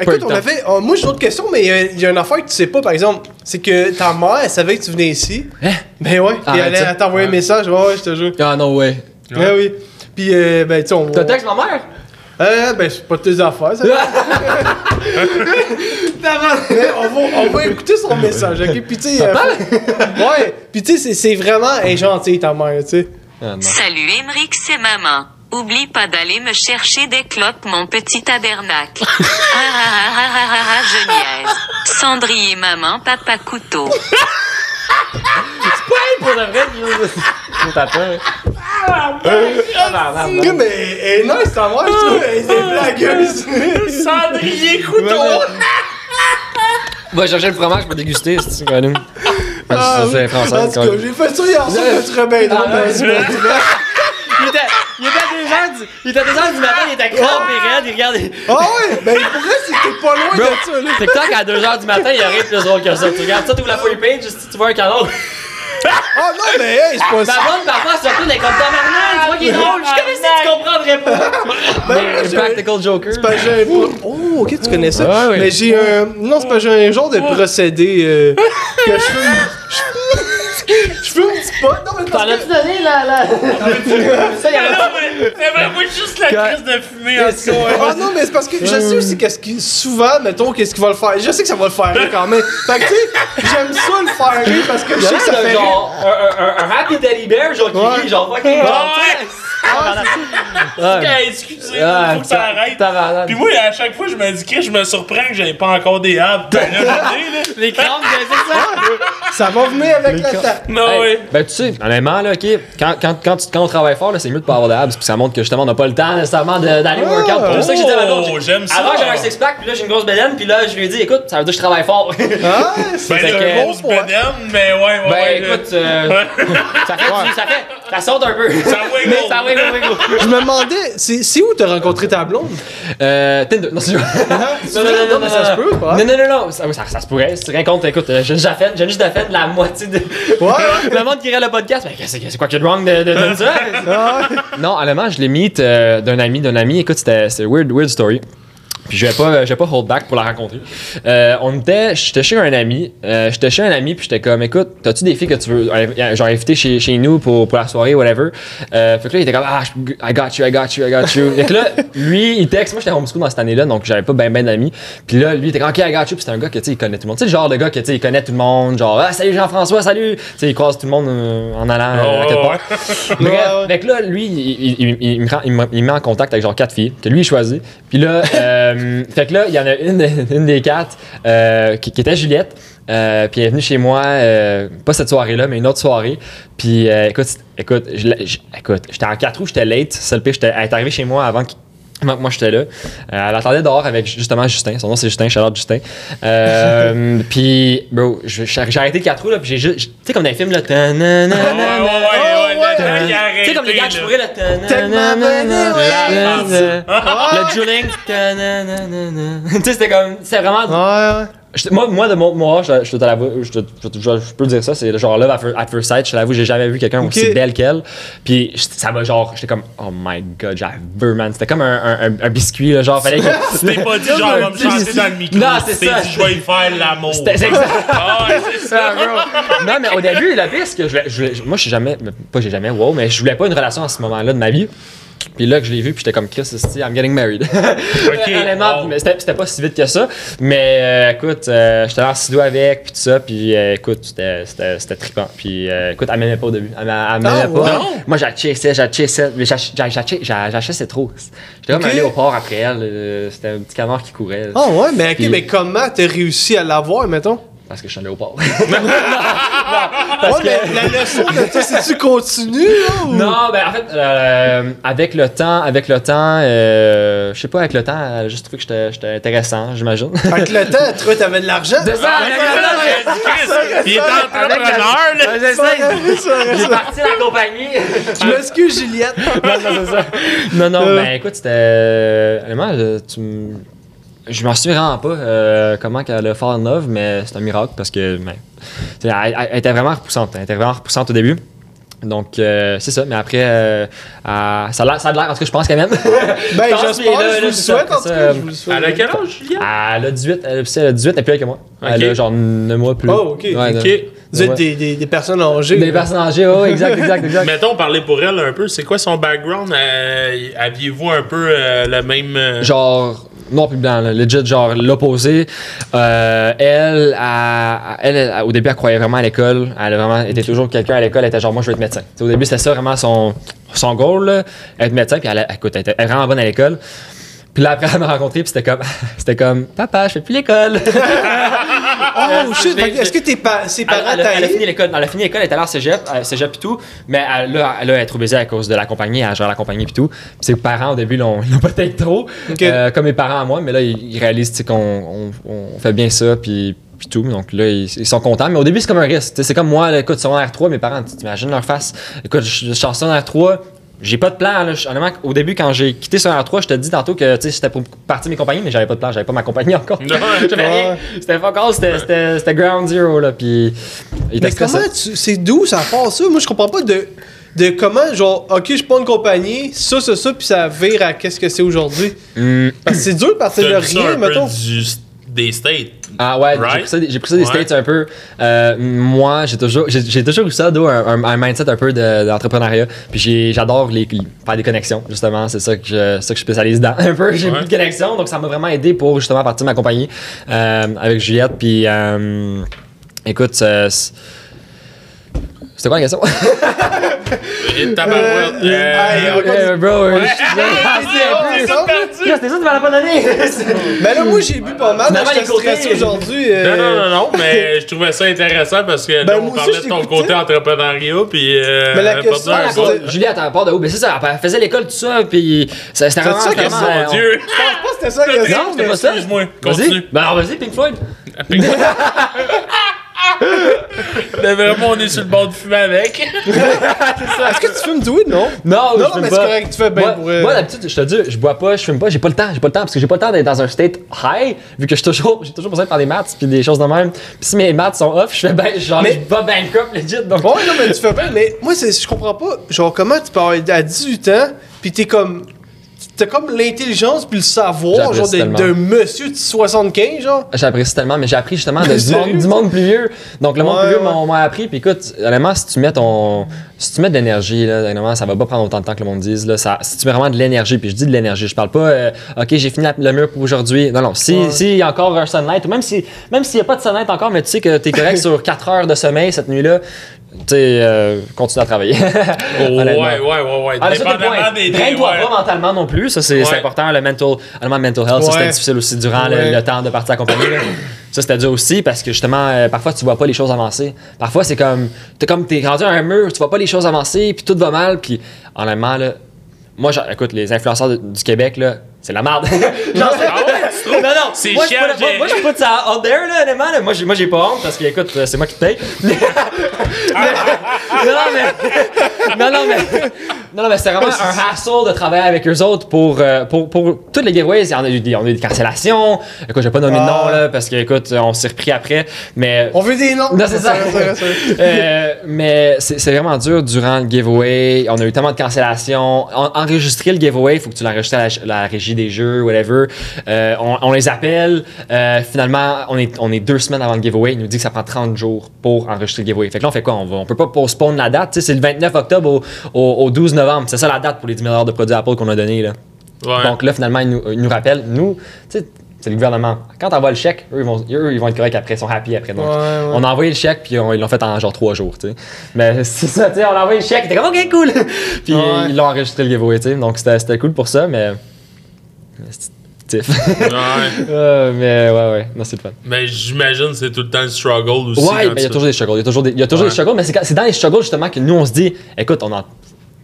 [SPEAKER 1] écoute, on avait. oh, moi, j'ai d'autres questions, mais il y a une affaire que tu sais pas, par exemple. C'est que ta mère, elle savait que tu venais ici.
[SPEAKER 2] Hein?
[SPEAKER 1] Ben ouais. Puis elle allait t'envoyer un message. Ouais, ouais, je te jure.
[SPEAKER 2] Ah, no way.
[SPEAKER 1] Ouais, oui. Puis, euh, ben, tu sais, on.
[SPEAKER 2] T'as texte ma mère?
[SPEAKER 1] Euh, ben, c'est pas tes affaires, ça. Mais on va, on va écouter son message, ok? Puis, tu sais. euh, ouais. Puis, tu sais, c'est- c'est vraiment un gentil, ta mère, tu sais.
[SPEAKER 2] Ah, non.
[SPEAKER 10] Salut Emeric, c'est maman. Oublie pas d'aller me chercher des clopes, mon petit tabernacle. ah ah ah ah ah ah ah, je niaise. Cendrier maman, papa couteau.
[SPEAKER 2] pour de vrai, je t'attends.
[SPEAKER 1] Ok, mais elle est nice, ta mère, tu vois. Elle est blagueuse.
[SPEAKER 3] Cendrier couteau.
[SPEAKER 2] Va chercher le fromage pour déguster, c'est quand même.
[SPEAKER 1] Ah,
[SPEAKER 2] c'est français.
[SPEAKER 1] En tout cas, j'ai fait ça hier soir, je serais bien drôle
[SPEAKER 2] Ah. Il était, il était à 2h du, il était à 2h du matin, il était crampe et raide, il regardait.
[SPEAKER 1] Ah ouais, ben pour vrai, c'était pas loin
[SPEAKER 2] Bro,
[SPEAKER 1] de ça, là.
[SPEAKER 2] TikTok à 2h du matin, il y a rien de plus drôle que ça. Tu regardes ça, tu ouvres la full page, si tu vois un canon.
[SPEAKER 1] Ah non, mais hey, c'est pas
[SPEAKER 2] Ma
[SPEAKER 1] ça.
[SPEAKER 2] blonde, parfois, surtout, elle est comme tabarnak, tu vois qu'il est drôle. Je comme si tu comprendrais pas.
[SPEAKER 1] Ben,
[SPEAKER 2] Mais Practical Joker.
[SPEAKER 1] C'est pas j'ai un... Oh, ok, tu connais ça.
[SPEAKER 2] Ouais, ouais.
[SPEAKER 1] Mais j'ai un... Non, c'est pas j'ai un genre de procédé euh, que je fume... Je je fume du pot. Non, mais
[SPEAKER 2] T'en as-tu donné la. la... ça, y
[SPEAKER 3] Ah
[SPEAKER 2] a
[SPEAKER 3] non, mais c'est vraiment juste la crise de fumée en tout cas.
[SPEAKER 1] Ah non, mais c'est parce que je sais aussi qu'est-ce qui... Souvent, mettons, qu'est-ce qui va le faire. Je sais que ça va le faire rire quand même. Fait que, tu sais, j'aime ça le faire rire parce que je sais que ça fait
[SPEAKER 2] genre un, un, un happy teddy bear, genre qui rit, genre fucking bon.
[SPEAKER 3] Ouais. Excusez,
[SPEAKER 2] Ah,
[SPEAKER 3] faut que ça arrête. Puis moi, à chaque fois, je me dis que je me surprends que j'avais pas encore des abs. Ben là, j'en ai, là.
[SPEAKER 2] Les crampes, c'est ça?
[SPEAKER 1] Ça va venir avec le temps.
[SPEAKER 3] Non,
[SPEAKER 2] Hey,
[SPEAKER 3] ouais.
[SPEAKER 2] Ben, tu sais, honnêtement, là, ok, quand, quand, quand, tu- quand on travaille fort, c'est mieux de pas avoir de abs, puis ça montre que justement, on n'a pas le temps nécessairement d'aller
[SPEAKER 1] Ah,
[SPEAKER 2] workout. C'est pour ça que ma blonde,
[SPEAKER 3] Oh,
[SPEAKER 2] j'ai-
[SPEAKER 3] j'aime ça.
[SPEAKER 2] Avant, j'avais un six-pack, puis là, j'ai une grosse bedaine, puis là, je lui ai dit, écoute, ça veut dire que je travaille fort. ben,
[SPEAKER 1] Ah, c'est
[SPEAKER 3] Ben, une grosse bedaine, mais ouais, ouais. ouais,
[SPEAKER 2] écoute, euh, ça fait, ça fait, ça saute un peu.
[SPEAKER 3] Ça wiggle.
[SPEAKER 2] Ça wiggle, wiggle.
[SPEAKER 1] Je me demandais, c'est où t'as rencontré ta blonde?
[SPEAKER 2] Euh, Tinder. Non, c'est
[SPEAKER 1] Non, non, mais ça se peut, pas.
[SPEAKER 2] Non, non, non, non, ça, ça, ça se pourrait. Si tu rien compte, écoute, euh, j'ai déjà fait, j'ai juste fait la moitié de.
[SPEAKER 1] Ouais.
[SPEAKER 2] le monde qui irait le podcast, mais qu'est-ce que- c'est quoi a de wrong de, de, de ça? Non, honnêtement, je l'ai meet euh, d'un ami, d'un ami. Écoute, c'était c'était weird, weird story. Puis je vais pas, je vais pas hold back pour la rencontrer. Euh, on était, j'étais chez un ami, euh, j'étais chez un ami puis j'étais comme, écoute, t'as-tu des filles que tu veux, euh, genre inviter chez, chez nous pour, pour la soirée, whatever. Euh, fait que là il était comme, ah, je- I got you, I got you, I got you. fait que là, lui, il texte, moi j'étais homeschool dans cette année-là, donc j'avais pas ben ben d'amis. Puis là, lui il était comme, ok, I got you, puis c'était un gars que tu sais, il connaît tout le monde. Tu sais, le genre de gars que tu sais, il connaît tout le monde, genre, ah, salut Jean-François, salut. Tu sais, il croise tout le monde euh, en allant euh, à quelque
[SPEAKER 3] Oh,
[SPEAKER 2] part.
[SPEAKER 3] ouais.
[SPEAKER 2] Bref,
[SPEAKER 1] Ouais, ouais.
[SPEAKER 2] fait que là, lui, il, il, il- il me rend- il me- il me met en contact avec genre quatre filles que lui il choisit. Puis là, euh, fait que là, il y en a une, des quatre euh, qui, était Juliette. Euh, puis elle est venue chez moi, pas cette soirée-là, mais une autre soirée. Puis écoute, écoute, écoute, j'étais en quatre roues, j'étais late. Le pire, elle est arrivée chez moi avant moi j'étais là. Euh, elle attendait dehors avec justement Justin. Son nom c'est Justin, Charlotte Justin. Euh, puis, bro, j'ai arrêté le 4 roues là, puis j'ai juste. Tu sais, comme dans les films là.
[SPEAKER 3] Il a
[SPEAKER 2] Tu sais, comme les gars
[SPEAKER 1] ouais.
[SPEAKER 2] la- Le drilling. ta-na-na-na-na. Tu sais, c'était comme. C'était vraiment. Je- moi, moi, de mon, moi, je, je, je, je, peux dire ça, c'est genre là, at first sight, je l'avoue, j'ai jamais vu quelqu'un aussi belle qu'elle. Puis ça m'a genre, j'étais comme, oh my god, j'avais man. C'était comme un, un, biscuit, là, genre, fallait que.
[SPEAKER 3] T'es pas dit, genre, elle va me chanter dans le micro.
[SPEAKER 2] Non, c'est ça.
[SPEAKER 3] dit, je vais y faire l'amour.
[SPEAKER 2] C'était.
[SPEAKER 3] Ah, ça.
[SPEAKER 2] non, mais au début, pire, c'est que je moi, je suis jamais, pas j'ai jamais, wow, mais je voulais pas une relation à ce moment-là de ma vie. Puis là que je l'ai vu, puis j'étais comme Chris, c'est- I'm getting married. Honnêtement,
[SPEAKER 3] wow.
[SPEAKER 2] mais c'était pas si vite que ça. Mais euh, écoute, euh, j'étais en studio avec, puis tout ça, puis euh, écoute, c'était- c'était c'était trippant. Puis euh, écoute, elle m'aimait pas au début. Elle m'a- elle m'aimait
[SPEAKER 1] Ah,
[SPEAKER 2] pas.
[SPEAKER 3] non?
[SPEAKER 2] Moi, j'ai chassé, mais j'ai chassé trop. J'étais comme
[SPEAKER 1] Ok.
[SPEAKER 2] un léopard après elle. C'était un petit canard qui courait.
[SPEAKER 1] Ah ouais, mais ok,
[SPEAKER 2] Puis-
[SPEAKER 1] mais comment t'as réussi à l'avoir, mettons?
[SPEAKER 2] Parce que je suis un léopard.
[SPEAKER 1] ouais, mais la leçon de ça, c'est-tu continu, là? Ou...
[SPEAKER 2] Non, ben en fait, euh, avec le temps, avec le temps, euh, je sais pas, avec le temps, elle a juste trouvé que j'étais- intéressant, j'imagine.
[SPEAKER 1] Avec le temps, tu vois, t'avais de l'argent.
[SPEAKER 2] C'est ça, avec le temps,
[SPEAKER 3] Il est entrepreneur, là.
[SPEAKER 2] C'est ça. J'ai parti la compagnie.
[SPEAKER 1] Je m'excuse, Juliette.
[SPEAKER 2] non, non, c'est ça. Non, non,
[SPEAKER 1] Euh.
[SPEAKER 2] ben écoute, c'était. Honnêtement, je- tu me- Je m'en souviens vraiment pas euh, comment qu'elle a fait en œuvre, mais c'est un miracle parce que ben, elle, elle- elle était vraiment repoussante. Elle était vraiment repoussante au début. Donc, euh, c'est ça. Mais après, euh, elle- ça a l'air, ça a l'air, en tout cas, je pense qu'elle m'aime.
[SPEAKER 1] Ben, j'espère, je
[SPEAKER 2] là,
[SPEAKER 1] vous le souhaite, en tout cas. Je vous le souhaite.
[SPEAKER 3] Elle a quel âge, Julien?
[SPEAKER 2] Elle a 18, elle, elle a 18, elle est plus que moi. Elle
[SPEAKER 3] Ok.
[SPEAKER 2] a genre 9 mois plus.
[SPEAKER 1] Oh, ok,
[SPEAKER 2] Ouais,
[SPEAKER 1] ok.
[SPEAKER 2] non.
[SPEAKER 1] Vous êtes
[SPEAKER 2] Ouais.
[SPEAKER 1] des, des, des personnes âgées.
[SPEAKER 2] Des
[SPEAKER 1] là.
[SPEAKER 2] personnes âgées, oh, exact, exact, exact.
[SPEAKER 3] Mettons, parler pour elle un peu. C'est quoi son background? Euh, Aviez-vous un peu euh, le même. euh,
[SPEAKER 2] genre noir puis blanc, là, legit, genre l'opposé. Euh, elle, a- elle, au début, elle croyait vraiment à l'école. Elle vraiment été toujours quelqu'un à l'école. Elle était genre, moi, je veux être médecin. Au début, c'était ça vraiment son, son goal, là, être médecin. Puis elle, écoute, elle était vraiment bonne à l'école. Puis là, après, elle m'a rencontré, puis c'était comme, c'était comme, papa, je fais plus l'école.
[SPEAKER 1] Oh, shit. Est-ce que tes pa- ses
[SPEAKER 2] Elle,
[SPEAKER 1] parents
[SPEAKER 2] elle a, elle a fini l'école. Elle a fini l'école, elle était allée en cégep, euh, cégep et tout. Mais elle, là, elle est trop baisée à cause de la compagnie, elle gère la compagnie et tout. Puis ses parents, au début, l'ont l'ont peut-être trop, euh, comme mes parents à moi. Mais là, ils, réalisent qu'on on, on fait bien ça, puis puis tout. Donc là, ils, ils sont contents. Mais au début, c'est comme un risque. C'est comme moi, là, écoute, sur un R3, mes parents, tu t'imagines leur face. Écoute, je je suis en secondaire R3. J'ai pas de plan. Là. Honnêtement, au début, quand j'ai quitté sur R3, je te dis tantôt que c'était pour partir mes compagnies, mais j'avais pas de plan. J'avais pas ma compagnie encore.
[SPEAKER 3] Non,
[SPEAKER 2] J'avais rien. C'était fuck all, c'était- ground zero. Là, puis, il
[SPEAKER 1] Mais comment. C'est d'où ça part ça? Moi, je comprends pas de. De comment, genre, ok, je prends une compagnie, ça, ça, ça, puis ça vire à qu'est-ce que c'est aujourd'hui.
[SPEAKER 2] Hmm.
[SPEAKER 1] Parce que c'est dur de partir de rien, mettons.
[SPEAKER 3] du, des States.
[SPEAKER 2] Ah ouais, j'ai
[SPEAKER 3] Right?
[SPEAKER 2] pris ça, des- j'ai pris ça des
[SPEAKER 3] Ouais.
[SPEAKER 2] States un peu. Euh, moi, j'ai toujours, j'ai, toujours eu ça, d'où un, un- un mindset un peu de- d'entrepreneuriat. Puis j'adore les, faire des connexions, justement. C'est ça que je, ça que je spécialise dans un peu. J'ai
[SPEAKER 3] Ouais.
[SPEAKER 2] beaucoup de connexions, donc ça m'a vraiment aidé pour justement partir ma compagnie euh, avec Juliette. Puis euh, écoute, c'était quoi la question?
[SPEAKER 3] Et tabarouette.
[SPEAKER 1] Euh,
[SPEAKER 3] euh,
[SPEAKER 2] bro, je-
[SPEAKER 1] Ah,
[SPEAKER 3] perdu.
[SPEAKER 2] C'était ça, tu m'as pas donné!
[SPEAKER 1] Mais là, moi, j'ai bu pas mal.
[SPEAKER 2] Les côtés-
[SPEAKER 1] stressé aujourd'hui. euh,
[SPEAKER 3] Non, non, non, non, mais je trouvais ça intéressant parce que
[SPEAKER 1] Ben,
[SPEAKER 3] là,
[SPEAKER 1] moi
[SPEAKER 3] on parlait
[SPEAKER 1] je
[SPEAKER 3] de ton côté entrepreneuriat, puis. Euh,
[SPEAKER 1] Mais la
[SPEAKER 3] pas
[SPEAKER 1] question,
[SPEAKER 2] Juliette, elle part de où? Ben c'est ça, elle faisait l'école, tout ça, puis ça- c'était vraiment...
[SPEAKER 1] ça
[SPEAKER 3] Mon
[SPEAKER 2] on-
[SPEAKER 3] Dieu!
[SPEAKER 1] Je pense pas que c'était ça la.
[SPEAKER 2] Non, c'était pas ça.
[SPEAKER 3] Excuse-moi,
[SPEAKER 2] Vas-y.
[SPEAKER 3] continue.
[SPEAKER 2] Ben vas-y, Pink Floyd.
[SPEAKER 3] Mais vraiment, on est sur le bord du fumer avec.
[SPEAKER 1] Est-ce que tu fumes du weed, non?
[SPEAKER 2] Non,
[SPEAKER 1] Non,
[SPEAKER 2] je
[SPEAKER 1] non,
[SPEAKER 2] fume
[SPEAKER 1] mais
[SPEAKER 2] pas.
[SPEAKER 1] c'est correct, tu fais bien
[SPEAKER 2] moi,
[SPEAKER 1] pour,
[SPEAKER 2] Moi, d'habitude, je te dis, je bois pas, je fume pas, j'ai pas le temps, j'ai pas le temps, parce que j'ai pas le temps d'être dans un state high, vu que je suis toujours, j'ai toujours besoin de faire des maths puis des choses de même. Puis si mes maths sont off, je fais ben, genre,
[SPEAKER 1] Mais-
[SPEAKER 2] je bats bankrupt, legit, donc.
[SPEAKER 1] Ouais, non, mais tu fais bien. Mais moi, c'est- je comprends pas. Genre, comment tu peux avoir à 18 ans, pis t'es comme. T'as comme l'intelligence puis le savoir, genre, d'un monsieur de 75, genre.
[SPEAKER 2] J'apprécie tellement, mais j'ai appris justement de, du, monde, du monde plus vieux. Donc le monde plus vieux
[SPEAKER 1] ouais.
[SPEAKER 2] m'a appris. Puis écoute, honnêtement, si tu mets ton. Si tu mets de l'énergie, là, ça va pas prendre autant de temps que le monde dise. Là, ça, si tu mets vraiment de l'énergie, puis je dis de l'énergie, je parle pas, euh, OK, j'ai fini la- le mur pour aujourd'hui. Non, non. Si-
[SPEAKER 1] Ouais.
[SPEAKER 2] S'il y a encore un sunlight, ou même s'il même s'il y a pas de sunlight encore, mais tu sais que tu es correct sur 4 heures de sommeil cette nuit-là, tu sais, euh, continue à travailler.
[SPEAKER 3] Ouais, ouais, ouais, ouais.
[SPEAKER 2] Ah, le seul
[SPEAKER 3] Dépendamment des des-
[SPEAKER 2] Draine-toi
[SPEAKER 3] ouais.
[SPEAKER 2] pas mentalement non plus, ça c'est
[SPEAKER 3] Ouais.
[SPEAKER 2] important. Le mental, honnêtement, mental health,
[SPEAKER 1] Ouais.
[SPEAKER 2] c'était difficile aussi durant le- le, temps de partir accompagner. là. Ça c'était dur aussi parce que justement, euh, parfois tu vois pas les choses avancer. Parfois c'est comme, t'es comme, t'es rendu à un mur, tu vois pas les choses avancer, puis tout va mal, puis honnêtement, là, moi, écoute, les influenceurs de- du Québec, là, c'est la merde. Genre, c'est-
[SPEAKER 3] Ah ouais,
[SPEAKER 2] non, non,
[SPEAKER 3] C'est
[SPEAKER 2] moi, je
[SPEAKER 3] chiant
[SPEAKER 2] moi, je put ça out there, là, honnêtement. là. Moi, j'ai, moi, j'ai pas honte parce que, écoute, euh, c'est moi qui te paye. non, non, mais. Non, non, mais. Non, non, mais c'est vraiment un hassle de travailler avec eux autres pour, euh, pour, pour toutes les giveaways. Il y en a eu des, on a eu des cancellations. Écoute, je vais pas nommer de nom,
[SPEAKER 1] Ah.
[SPEAKER 2] là, parce que, écoute, on s'est repris après. Mais.
[SPEAKER 1] On veut des noms.
[SPEAKER 2] Non, c'est ça.
[SPEAKER 1] c'est ça.
[SPEAKER 2] Euh, mais c'est c'est vraiment dur durant le giveaway. On a eu tellement de cancellations. En- enregistrer le giveaway, il faut que tu l'enregistres à la, la régie des jeux, whatever. Euh, on, on les appelle. Euh, finalement, on est, on est deux semaines avant le giveaway. Il nous dit que ça prend 30 jours pour enregistrer le giveaway. Fait que là, on fait quoi? On, va, on peut pas postpone la date. C'est le 29 octobre au, au- au 12 novembre. C'est ça la date pour les 10 000 de produits Apple qu'on a donné. Là.
[SPEAKER 3] Ouais.
[SPEAKER 2] Donc là, finalement, ils nous, ils nous rappellent, nous, tu sais, c'est le gouvernement. Quand t'envoies le chèque, eux ils, vont, eux, ils vont être corrects après, ils sont happy après. Donc,
[SPEAKER 1] Ouais, ouais.
[SPEAKER 2] on a envoyé le chèque, puis on- ils l'ont fait en genre trois jours, tu sais. Mais c'est ça, tu sais, on a envoyé le chèque, ils étaient comme, ok, cool. puis
[SPEAKER 1] Ouais.
[SPEAKER 2] ils l'ont enregistré le giveaway, tu sais. Donc c'était c'était cool pour ça, mais.
[SPEAKER 3] Ouais.
[SPEAKER 2] Euh, mais ouais, ouais, non, c'est le fun.
[SPEAKER 3] Mais j'imagine que c'est tout le temps le struggle aussi.
[SPEAKER 2] Ouais, mais il y a toujours des struggles. Il y a toujours des, il y a toujours
[SPEAKER 3] Ouais.
[SPEAKER 2] des struggles, mais c'est dans les struggles justement que nous on se dit, écoute, on en.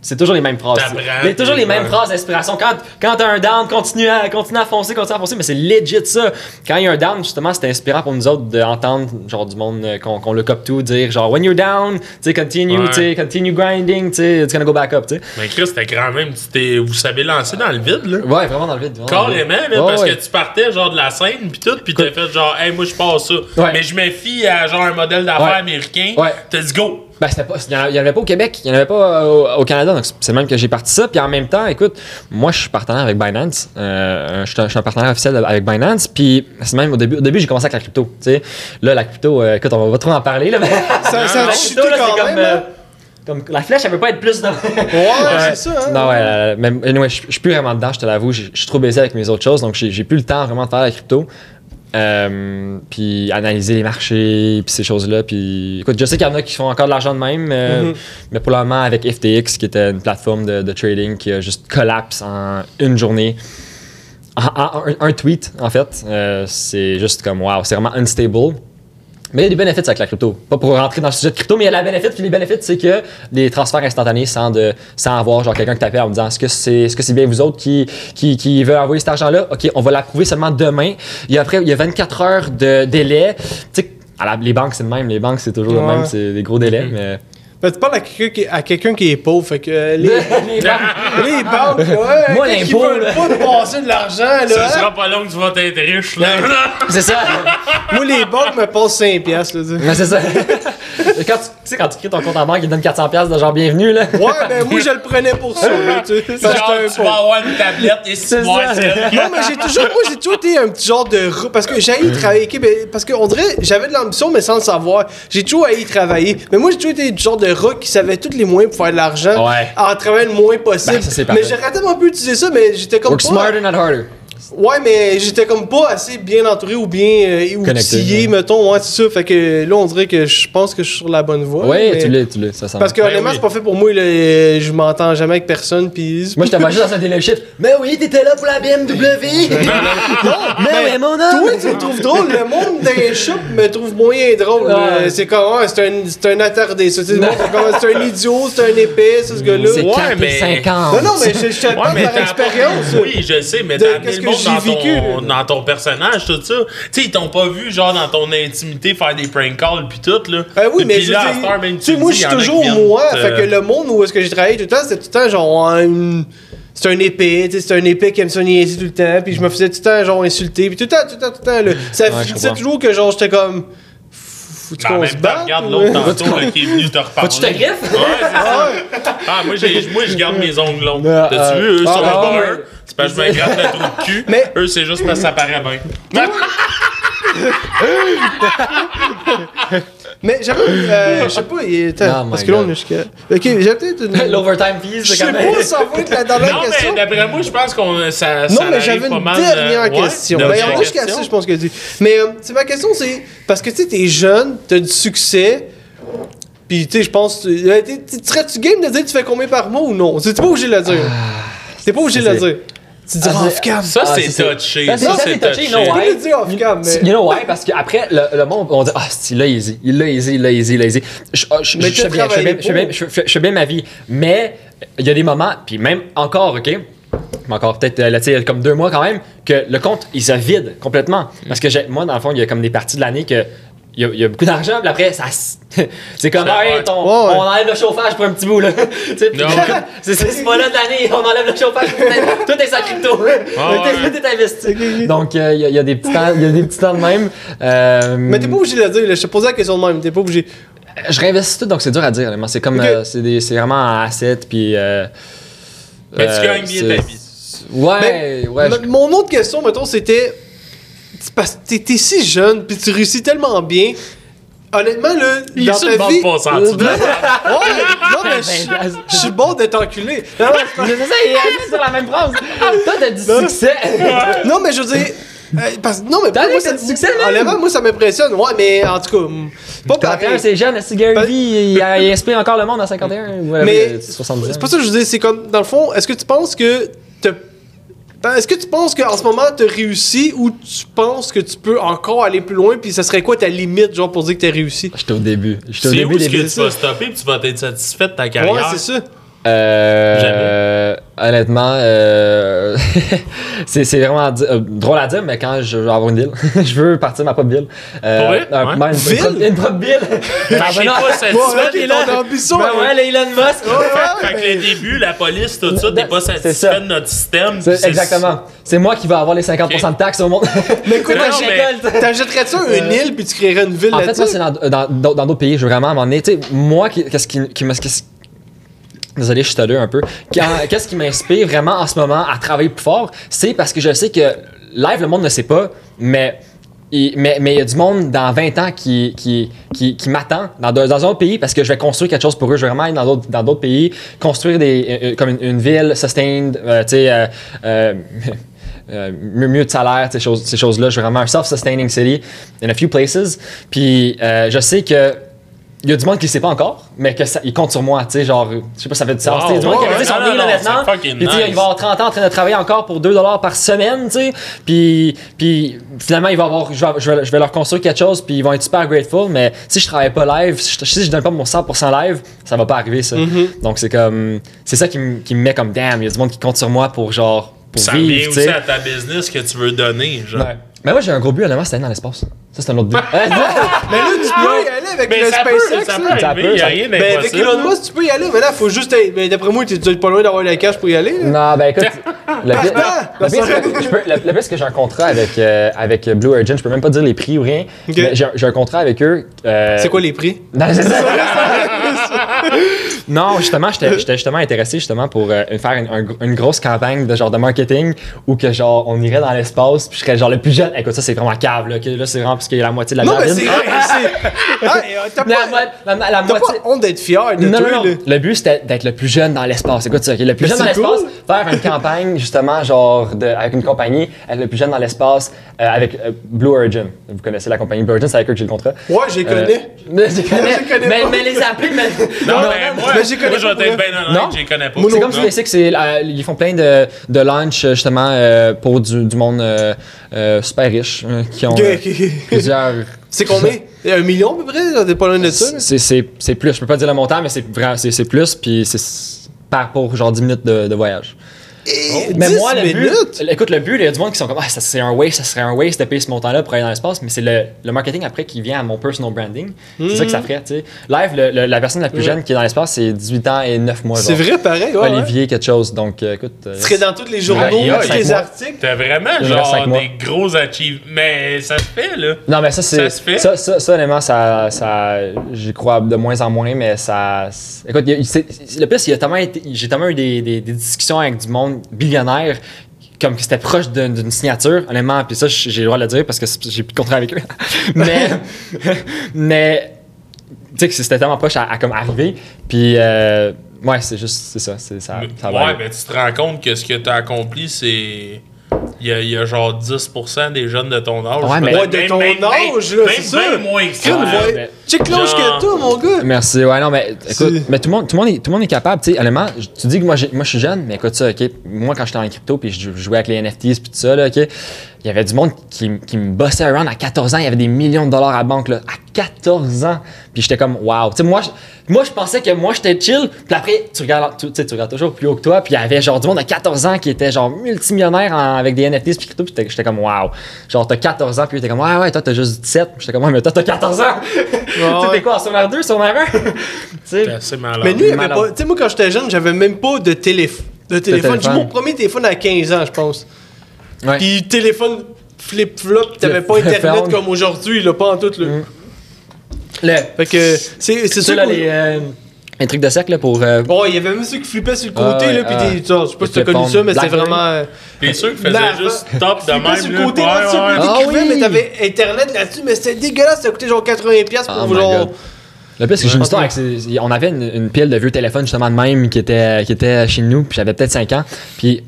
[SPEAKER 2] C'est toujours les mêmes phrases. A toujours les mêmes phrases d'inspiration. Quand, quand t'as un down, continue à, continue à foncer, continue à foncer, mais c'est legit ça. Quand il y a un down, justement, c'est inspirant pour nous autres d'entendre genre du monde euh, qu'on qu'on look up to, dire genre when you're down, tu continue,
[SPEAKER 3] Ouais.
[SPEAKER 2] continue grinding, tu it's gonna go back up, tu.
[SPEAKER 3] Mais Chris, c'était quand même. tu t'es- Vous savez lancer dans le vide, là?
[SPEAKER 2] Ouais, vraiment dans le vide. vraiment dans le vide.
[SPEAKER 3] Carrément, là,
[SPEAKER 2] Ouais,
[SPEAKER 3] parce
[SPEAKER 2] ouais.
[SPEAKER 3] que tu partais genre de la scène pis tout, pis t'as fait genre, hey, moi je passe ça.
[SPEAKER 2] Ouais.
[SPEAKER 3] Mais je me fie à genre un modèle d'affaires
[SPEAKER 2] Ouais.
[SPEAKER 3] américain.
[SPEAKER 2] Ouais.
[SPEAKER 3] T'as dit go.
[SPEAKER 2] Ben, c'était pas, il y en avait pas au Québec, il y en avait pas euh, au, au Canada, donc c'est même que j'ai parti ça. Puis en même temps, écoute, moi je suis partenaire avec Binance, euh, je suis un- partenaire officiel avec Binance. Puis c'est même au début, au début j'ai commencé avec la crypto, tu sais. Là, la crypto, euh, écoute, on va pas trop en parler là. Mais
[SPEAKER 1] Ça, ça
[SPEAKER 2] la crypto, là,
[SPEAKER 1] quand
[SPEAKER 2] c'est comme,
[SPEAKER 1] même.
[SPEAKER 2] euh,
[SPEAKER 1] hein.
[SPEAKER 2] comme la flèche, elle veut pas être plus dans.
[SPEAKER 1] Ouais, c'est ça. Hein?
[SPEAKER 2] Non, ouais, mais anyway, je suis plus vraiment dedans, je te l'avoue. Je suis trop baisé avec mes autres choses, donc j'ai plus le temps vraiment de faire la crypto. Euh, puis analyser les marchés, puis ces choses-là. Puis écoute, je sais qu'il y en a qui font encore de l'argent de même, euh,
[SPEAKER 1] Mhm.
[SPEAKER 2] mais pour le moment, avec FTX, qui était une plateforme de, de trading qui a juste collapse en une journée. En, en- un, un tweet, en fait, euh, c'est juste comme wow, c'est vraiment unstable. Mais il y a des bénéfices avec la crypto. Pas pour rentrer dans le sujet de crypto, mais il y a la bénéfice. Puis les bénéfices, c'est que les transferts instantanés sans, de, sans avoir genre quelqu'un qui t'appelle en me disant est-ce que c'est est -ce c'est bien vous autres qui, qui, qui veut envoyer cet argent-là? Ok, on va l'approuver seulement demain. Il y a après, il y a 24 heures de délai. Tu sais, à la- les banques, c'est le même. Les banques, c'est toujours le même. C'est des gros délais. Mais.
[SPEAKER 1] Ben, tu parles à quelqu'un qui, à quelqu'un qui est pauvre, fait que euh, les,
[SPEAKER 2] Les banques.
[SPEAKER 1] les banques, ouais,
[SPEAKER 2] Moi, l'impôt,
[SPEAKER 1] veulent
[SPEAKER 2] là.
[SPEAKER 1] pas te passer de l'argent, là.
[SPEAKER 3] Ça sera pas long que tu vas être riche, là.
[SPEAKER 2] c'est ça.
[SPEAKER 1] Moi, les banques me passent 5 piastres, là. tu sais.
[SPEAKER 2] Mais c'est ça. quand tu, tu sais, quand tu crées ton compte en banque, ils te donnent 400$ piastres de genre bienvenue, là.
[SPEAKER 1] Ouais, ben moi, je le prenais pour ça, là, tu sais.
[SPEAKER 3] Genre,
[SPEAKER 1] un
[SPEAKER 3] tu vas avoir une tablette et si
[SPEAKER 2] C'est
[SPEAKER 3] tu vois
[SPEAKER 2] ça.
[SPEAKER 3] celle.
[SPEAKER 1] Non, mais j'ai toujours, moi, j'ai toujours été un petit genre de Parce que j'ai haï travailler. parce qu'on dirait, j'avais de l'ambition, mais sans le savoir. J'ai toujours haï travailler. Mais moi, j'ai toujours été du genre de rat qui savait tous les moyens pour faire de l'argent.
[SPEAKER 2] Ouais.
[SPEAKER 1] En travaillant le moins possible.
[SPEAKER 2] Ben, ça, c'est
[SPEAKER 1] mais j'aurais tellement pu utiliser ça, mais j'étais comme
[SPEAKER 2] Work
[SPEAKER 1] pas.
[SPEAKER 2] smarter, not harder.
[SPEAKER 1] Ouais, mais j'étais comme pas assez bien entouré ou bien euh, outillé,
[SPEAKER 2] ouais.
[SPEAKER 1] mettons. Ouais, c'est ça. Fait que là, on dirait que je pense que je suis sur la bonne voie.
[SPEAKER 2] Ouais,
[SPEAKER 1] mais-
[SPEAKER 2] tu l'es, tu l'es, ça sent.
[SPEAKER 1] Parce que
[SPEAKER 3] Ben
[SPEAKER 1] honnêtement,
[SPEAKER 3] oui.
[SPEAKER 1] c'est pas fait pour moi. Là, je m'entends jamais avec personne. Puis.
[SPEAKER 2] Moi, j'étais juste dans un dealership. Mais oui, t'étais là pour la BMW. mais oui, mon homme.
[SPEAKER 1] Toi, tu me trouves drôle. Le monde des shops me trouve moyen drôle.
[SPEAKER 2] Ouais.
[SPEAKER 1] C'est comme, ouais, c'est un, c'est un attardé. ça. C'est comme, C'est un idiot, c'est un épais, ça, ce gars-là.
[SPEAKER 2] C'est
[SPEAKER 3] Ouais,
[SPEAKER 2] 4 et
[SPEAKER 3] mais-
[SPEAKER 2] 50.
[SPEAKER 1] Non, non, mais je, je
[SPEAKER 3] Ouais, mais
[SPEAKER 1] par expérience.
[SPEAKER 3] Oui, je sais, mais t'as amené le monde dans ton,
[SPEAKER 1] là.
[SPEAKER 3] dans ton personnage, tout ça. Tu sais, ils t'ont pas vu, genre, dans ton intimité, faire des prank calls pis tout, là.
[SPEAKER 1] Ben oui, mais
[SPEAKER 3] Puis là,
[SPEAKER 1] tu sais, moi, je suis toujours moi.
[SPEAKER 3] te-
[SPEAKER 1] Fait que le monde où est-ce que j'ai travaillé tout le temps, c'était tout le temps genre une- C'est un épée, tu sais, c'est un épée qui aime ça niaiser tout le temps, puis je me faisais tout le temps genre insulter, puis tout le temps, tout le temps, tout le temps, là. Ça
[SPEAKER 2] Ouais,
[SPEAKER 1] toujours que genre j'étais comme. Faut-tu
[SPEAKER 3] Mais en
[SPEAKER 1] qu'on
[SPEAKER 3] même
[SPEAKER 1] se
[SPEAKER 3] temps,
[SPEAKER 1] batte?
[SPEAKER 3] regarde l'autre tantôt là, qui est venu te reparler.
[SPEAKER 2] Faut-tu te griffe?
[SPEAKER 3] Ouais, c'est ça. Ah, moi, j'ai- moi, je garde mes ongles longs.
[SPEAKER 2] Ah,
[SPEAKER 3] T'as-tu vu? Eux
[SPEAKER 2] ah,
[SPEAKER 3] sont
[SPEAKER 2] ah,
[SPEAKER 3] bruns.
[SPEAKER 2] ouais.
[SPEAKER 3] C'est parce que je me gratte le trou de cul.
[SPEAKER 1] Mais-
[SPEAKER 3] Eux, c'est juste parce que ça paraît bien.
[SPEAKER 1] Mais j'avoue, euh, je sais pas, il
[SPEAKER 2] Oh
[SPEAKER 1] parce que là on est jusqu'à. Ok, j'ai peut-être une.
[SPEAKER 2] L'overtime fees,
[SPEAKER 1] Je
[SPEAKER 2] c'est
[SPEAKER 1] sais
[SPEAKER 2] quand même.
[SPEAKER 1] pas, ça va être la dernière
[SPEAKER 3] Non,
[SPEAKER 1] question.
[SPEAKER 3] mais d'après moi, je pense qu'on ça,
[SPEAKER 1] Non,
[SPEAKER 3] ça
[SPEAKER 1] mais j'avais une dernière
[SPEAKER 3] euh, ouais,
[SPEAKER 1] question. Ben, on va jusqu'à ça, je pense que tu. Mais euh, c'est ma question, c'est parce que tu sais, t'es jeune, t'as du succès, puis tu sais, je pense. tu- euh, Serais-tu game de dire tu fais combien par mois ou non? C'est t'es pas obligé de le dire. T'es pas obligé de le
[SPEAKER 2] Ah,
[SPEAKER 1] dire. Tu dis
[SPEAKER 2] Ah,
[SPEAKER 1] off cam.
[SPEAKER 3] Ça,
[SPEAKER 2] Ah,
[SPEAKER 3] c'est touché.
[SPEAKER 2] Ça, c'est- touché,
[SPEAKER 1] Tu
[SPEAKER 2] way.
[SPEAKER 1] peux le dire off cam, mais.
[SPEAKER 2] You know why? Parce qu'après, le, le monde, on dit, ah, c'est- il l'a easy, il l'a easy, il l'a easy, il l'a easy. Je, ah, je,
[SPEAKER 1] Mais
[SPEAKER 2] je, je fais bien, ma vie. Mais il y a des moments, puis même encore, OK? mais encore peut-être euh, là, tu sais, comme deux mois quand même, que le compte, il se vide complètement. Parce que j'ai- moi, dans le fond, il y a comme des parties de l'année que. Il y, a, y a beaucoup d'argent, puis après, ça, c'est comme, hey, ton-
[SPEAKER 1] Ouais, ouais.
[SPEAKER 2] on enlève le chauffage pour un petit bout, là. C'est ce mois-là de l'année, on enlève le chauffage, tout est- tout est sans crypto.
[SPEAKER 3] ouais.
[SPEAKER 2] Tout est investi. Donc, euh, il y, a- il y a des petits temps, il y a des petits temps de même. Euh,
[SPEAKER 1] Mais t'es pas obligé de le dire, là. Je te posais la question de même. T'es pas obligé.
[SPEAKER 2] je réinvestis tout, donc c'est dur à dire. C'est comme,
[SPEAKER 1] Ok.
[SPEAKER 2] euh, c'est des- c'est vraiment un asset, puis. euh,
[SPEAKER 3] Mais tu
[SPEAKER 2] euh,
[SPEAKER 3] gagnes bien
[SPEAKER 2] c'est-
[SPEAKER 3] ta vie.
[SPEAKER 2] Ouais,
[SPEAKER 1] Mais-
[SPEAKER 2] ouais.
[SPEAKER 1] Ma- Mon autre question, mettons, c'était. C'est Parce que t'es- si jeune, puis tu réussis tellement bien. Honnêtement, là,
[SPEAKER 3] Il est
[SPEAKER 1] dans
[SPEAKER 3] sur
[SPEAKER 1] ta
[SPEAKER 3] le bord
[SPEAKER 1] vie.
[SPEAKER 3] de ton sentiment.
[SPEAKER 1] Ouais, non, mais je je suis bon d'être enculé. Non, non, c'est pas-
[SPEAKER 2] C'est ça, il est sur la même phrase. Toi, t'as du
[SPEAKER 1] Non.
[SPEAKER 2] succès.
[SPEAKER 1] non, mais je veux dire. euh, parce, non, mais
[SPEAKER 2] T'as
[SPEAKER 1] moi,
[SPEAKER 2] dit que
[SPEAKER 1] ça,
[SPEAKER 2] t'as du succès, man.
[SPEAKER 1] honnêtement, moi, ça m'impressionne. Ouais, mais en tout cas, hum, pas
[SPEAKER 2] 41,
[SPEAKER 1] pareil.
[SPEAKER 2] c'est jeune, c'est Gary
[SPEAKER 1] Ben-
[SPEAKER 2] Vee, il, il inspire encore le monde à 51. Voilà,
[SPEAKER 1] Mais
[SPEAKER 2] 70 ans.
[SPEAKER 1] c'est pas ça que je veux dire. C'est comme, dans le fond, est-ce que tu penses que t'as- Ben, Est-ce que tu penses qu'en ce moment t'as réussi ou tu penses que tu peux encore aller plus loin puis ça serait quoi ta limite genre pour dire que t'as réussi?
[SPEAKER 2] J'étais au début. J'étais au
[SPEAKER 3] C'est
[SPEAKER 2] début
[SPEAKER 3] où
[SPEAKER 2] des
[SPEAKER 3] est-ce que tu vas stopper puis tu vas être satisfait de ta
[SPEAKER 1] Ouais,
[SPEAKER 3] carrière?
[SPEAKER 1] c'est ça.
[SPEAKER 2] Euh,
[SPEAKER 3] Jamais.
[SPEAKER 2] euh, honnêtement, euh, c'est c'est vraiment euh, drôle à dire, mais quand je veux avoir une ville, je veux partir de ma propre ville. Euh,
[SPEAKER 3] Pour vrai?
[SPEAKER 2] euh,
[SPEAKER 3] Ouais.
[SPEAKER 2] ben, une,
[SPEAKER 1] Ville?
[SPEAKER 2] propre- une propre ville.
[SPEAKER 3] Fait
[SPEAKER 2] Ah, ben non.
[SPEAKER 3] pas
[SPEAKER 1] Ouais, t'es
[SPEAKER 3] de ton-
[SPEAKER 1] ambition.
[SPEAKER 2] Ben
[SPEAKER 1] hein?
[SPEAKER 2] ouais, le Elon Musk.
[SPEAKER 3] Fait que le début, la police, tout ça, t'es pas satisfait de notre système.
[SPEAKER 2] Exactement. C'est moi qui vais avoir les 50% de taxes au monde.
[SPEAKER 1] Mais écoute, t'achèterais-tu une île puis tu créerais une ville
[SPEAKER 2] En fait,
[SPEAKER 1] là-dessus?
[SPEAKER 2] moi, c'est dans d'autres pays. Je veux vraiment à un moment donné. Tu sais, moi, qu'est-ce qui, qui me. Désolé, je suis stuteux un peu. Qu'est-ce qui m'inspire vraiment en ce moment à travailler plus fort, c'est parce que je sais que live, le monde ne sait pas, mais il mais, mais il y a du monde dans 20 ans qui, qui, qui, qui m'attend dans, dans un autre pays parce que je vais construire quelque chose pour eux. Je vais vraiment aller dans d'autres, dans d'autres pays, construire des, euh, euh, comme une, une ville sustained, euh, tu sais, euh, mieux, mieux de salaire, ces choses, ces choses-là. Je veux vraiment un self-sustaining city in a few places. Puis je sais que il y a du monde qui le sait pas encore, mais que ça, il compte sur moi, tu sais, genre, je sais pas si ça fait du sens.
[SPEAKER 3] Wow,
[SPEAKER 2] sais, du monde qui a son
[SPEAKER 3] non,
[SPEAKER 2] là, maintenant. Puis
[SPEAKER 3] nice.
[SPEAKER 2] il va avoir 30 ans en train de travailler encore pour 2 par semaine, tu sais. Puis, puis finalement, il va avoir, je vais, je, vais, je vais leur construire quelque chose, puis ils vont être super grateful. Mais si je travaille pas live, si je, si je donne pas mon 100% live, ça va pas arriver, ça.
[SPEAKER 3] Mm-hmm.
[SPEAKER 2] Donc c'est comme, c'est ça qui, me- qui me met comme damn, il y a du monde qui compte sur moi pour genre, pour
[SPEAKER 3] Ça
[SPEAKER 2] vivre, tu
[SPEAKER 3] aussi
[SPEAKER 2] sais.
[SPEAKER 3] à ta business que tu veux donner. Genre.
[SPEAKER 2] Ouais. Mais moi, j'ai un gros but, honnêtement, c'est d'aller dans l'espace. Ça, c'est un autre but.
[SPEAKER 1] Mais là, tu peux y aller avec
[SPEAKER 3] Mais
[SPEAKER 1] le
[SPEAKER 3] ça peut,
[SPEAKER 1] SpaceX.
[SPEAKER 3] ça
[SPEAKER 1] là.
[SPEAKER 3] peut
[SPEAKER 2] Ça
[SPEAKER 3] arriver,
[SPEAKER 2] peut,
[SPEAKER 3] y a
[SPEAKER 2] ça-
[SPEAKER 3] rien
[SPEAKER 1] Ben, avec. Elon Musk, tu peux y aller, mais là, faut juste. être- Mais d'après moi, tu dois être pas loin d'avoir la cash pour y aller. là.
[SPEAKER 2] Non, ben écoute, le pire,
[SPEAKER 1] Ah,
[SPEAKER 2] c'est que j'ai un contrat avec, euh, avec Blue Origin, je peux même pas dire les prix ou rien. Mais J'ai j'ai un contrat avec eux. euh,
[SPEAKER 1] C'est quoi les prix?
[SPEAKER 2] Non, c'est ça. non, justement, j'étais j'étais justement intéressé justement pour euh, faire une, un- une grosse campagne de genre de marketing où que genre on irait dans l'espace puis je serais genre le plus jeune. Écoute, ça c'est vraiment cave là. c'est vraiment parce qu'il y a la moitié de la
[SPEAKER 1] Non, mais
[SPEAKER 2] merde.
[SPEAKER 1] c'est. Ah, T'as
[SPEAKER 2] La,
[SPEAKER 1] pas,
[SPEAKER 2] la, la
[SPEAKER 1] t'as
[SPEAKER 2] moitié.
[SPEAKER 1] pas honte d'être fier de
[SPEAKER 2] Non,
[SPEAKER 1] toi,
[SPEAKER 2] non, non. Le but, c'était d'être le plus jeune dans l'espace. Écoute ça, le plus
[SPEAKER 1] Mais
[SPEAKER 2] jeune dans l'espace,
[SPEAKER 1] cool.
[SPEAKER 2] faire une campagne, justement, genre, de, avec une compagnie, être le plus jeune dans l'espace, euh, avec euh, Blue Origin. Vous connaissez la compagnie Blue Origin, c'est avec eux que j'ai le contrat.
[SPEAKER 1] Ouais, j'ai
[SPEAKER 2] Euh,
[SPEAKER 1] connais.
[SPEAKER 2] mais je les connais.
[SPEAKER 1] Je les connais
[SPEAKER 2] mais,
[SPEAKER 1] pas.
[SPEAKER 2] mais les appeler, mais.
[SPEAKER 3] Non, mais moi,
[SPEAKER 1] mais j'y connais
[SPEAKER 3] moi, je vais
[SPEAKER 1] pas
[SPEAKER 3] être
[SPEAKER 1] pour
[SPEAKER 3] bien
[SPEAKER 2] Non.
[SPEAKER 3] honnête, je les connais pas.
[SPEAKER 2] C'est comme
[SPEAKER 3] Non.
[SPEAKER 2] SpaceX, c'est, ils font plein de, de launch, justement, pour du, du monde euh, super riche, euh, qui ont euh, plusieurs.
[SPEAKER 1] C'est combien? Un million à peu près? T'es pas loin de ça?
[SPEAKER 2] C'est, plus, je peux pas dire le montant, mais c'est, plus, puis c'est par pour genre 10 minutes de, de voyage.
[SPEAKER 1] Et
[SPEAKER 2] Mais
[SPEAKER 1] 10
[SPEAKER 2] moi, le
[SPEAKER 1] minutes?
[SPEAKER 2] but, écoute, le but, il y a du monde qui sont comme, ah, ça c'est un waste, ça serait un waste de payer ce montant-là pour aller dans l'espace, mais c'est le, le marketing après qui vient à mon personal branding. C'est ça que ça ferait, tu sais. Live, le- le- la personne la plus
[SPEAKER 1] Ouais.
[SPEAKER 2] jeune qui est dans l'espace, c'est 18 ans et 9 mois.
[SPEAKER 1] C'est vrai, pareil, ouais. ouais.
[SPEAKER 2] Olivier, quelque chose. Donc, euh, écoute. euh,
[SPEAKER 1] Tu serais dans tous les journaux, tous les articles.
[SPEAKER 3] T'as vraiment genre
[SPEAKER 2] mois.
[SPEAKER 3] des gros achievements. Mais ça se fait, là.
[SPEAKER 2] Non, mais ça, c'est.
[SPEAKER 3] Ça se fait?
[SPEAKER 2] Ça, ça, ça, honnêtement, ça, ça, j'y crois de moins en moins, mais ça. Écoute, a- le plus, il y a tellement été- j'ai tellement eu des, des, des discussions avec du monde billionnaire, comme que c'était proche d'une signature, honnêtement, puis ça, j'ai le droit de le dire parce que j'ai plus de contrat avec eux. mais. mais. Tu sais, que c'était tellement proche à, à comme arriver, puis. euh, ouais, c'est juste. C'est ça. C'est, ça, ça
[SPEAKER 3] ouais, mais tu te rends compte que ce que t'as accompli, c'est. Il y, a, il y a genre 10% des jeunes de ton âge.
[SPEAKER 2] Ouais, mais-
[SPEAKER 1] Ouais, de
[SPEAKER 3] même-
[SPEAKER 1] ton
[SPEAKER 3] même-
[SPEAKER 1] âge, là,
[SPEAKER 3] même
[SPEAKER 1] c'est ça.
[SPEAKER 3] bien moins que ça.
[SPEAKER 2] Ouais,
[SPEAKER 1] l'âge
[SPEAKER 3] Genre-
[SPEAKER 1] que toi, mon gars.
[SPEAKER 2] Merci, ouais, non, mais écoute, mais tout le monde, tout le monde, est, tout le monde est capable, tu sais, honnêtement, tu dis que moi, j'ai- moi je suis jeune, mais écoute ça, ok, moi quand j'étais en crypto puis je jou- jouais avec les NFTs puis tout ça, là, ok, il y avait du monde qui, qui me bossait around à 14 ans. Il y avait des millions de dollars à la banque, là, à 14 ans. Puis j'étais comme, wow. Tu sais, moi, je- moi, je pensais que moi, j'étais chill. Puis après, tu regardes, tu tu sais, tu regardes toujours plus haut que toi. Puis il y avait genre du monde à 14 ans qui était genre multimillionnaire en- avec des NFTs puis crypto. Puis j'étais- comme, wow. Genre, t'as 14 ans. Puis t'es comme, ouais, ouais, toi, t'as juste 17. Puis j'étais comme, ouais, mais toi, t'as 14 ans. tu sais, t'es quoi, en secondaire 2, secondaire 1? tu
[SPEAKER 3] C'est
[SPEAKER 2] sais.
[SPEAKER 3] assez malade.
[SPEAKER 1] Mais nous, il avait pas. Tu sais, moi, quand j'étais jeune, j'avais même pas de, télé... de téléphone. J'ai
[SPEAKER 2] téléphone.
[SPEAKER 1] mon premier téléphone à 15 ans, je pense.
[SPEAKER 2] Ouais.
[SPEAKER 1] Puis téléphone flip-flop, t'avais pas internet
[SPEAKER 2] phone.
[SPEAKER 1] comme aujourd'hui, là, pas en tout. Là.
[SPEAKER 2] Mm. Le,
[SPEAKER 1] Fait que c'est c'est
[SPEAKER 2] ça,
[SPEAKER 1] sûr
[SPEAKER 2] là, les, euh, les trucs de cercle là, pour. euh,
[SPEAKER 1] Bon, il y avait même ceux qui flippaient sur le côté,
[SPEAKER 2] Ah
[SPEAKER 1] là, puis
[SPEAKER 2] ah.
[SPEAKER 1] des. genre, Je sais pas si t'as connu ça, mais c'était
[SPEAKER 2] Blackberry.
[SPEAKER 1] vraiment. euh,
[SPEAKER 3] Puis ceux qui faisaient juste top de même.
[SPEAKER 1] sur le côté,
[SPEAKER 3] ouais,
[SPEAKER 1] là, tu
[SPEAKER 3] ouais.
[SPEAKER 2] Ah oui.
[SPEAKER 1] mais t'avais internet là-dessus, mais c'était dégueulasse, ça coûtait genre 80$ pour
[SPEAKER 2] Oh
[SPEAKER 1] genre.
[SPEAKER 2] Le pire, c'est que j'ai une histoire On avait une, une pile de vieux téléphones, justement, de même, qui était, qui était chez nous, puis j'avais peut-être 5 ans. Puis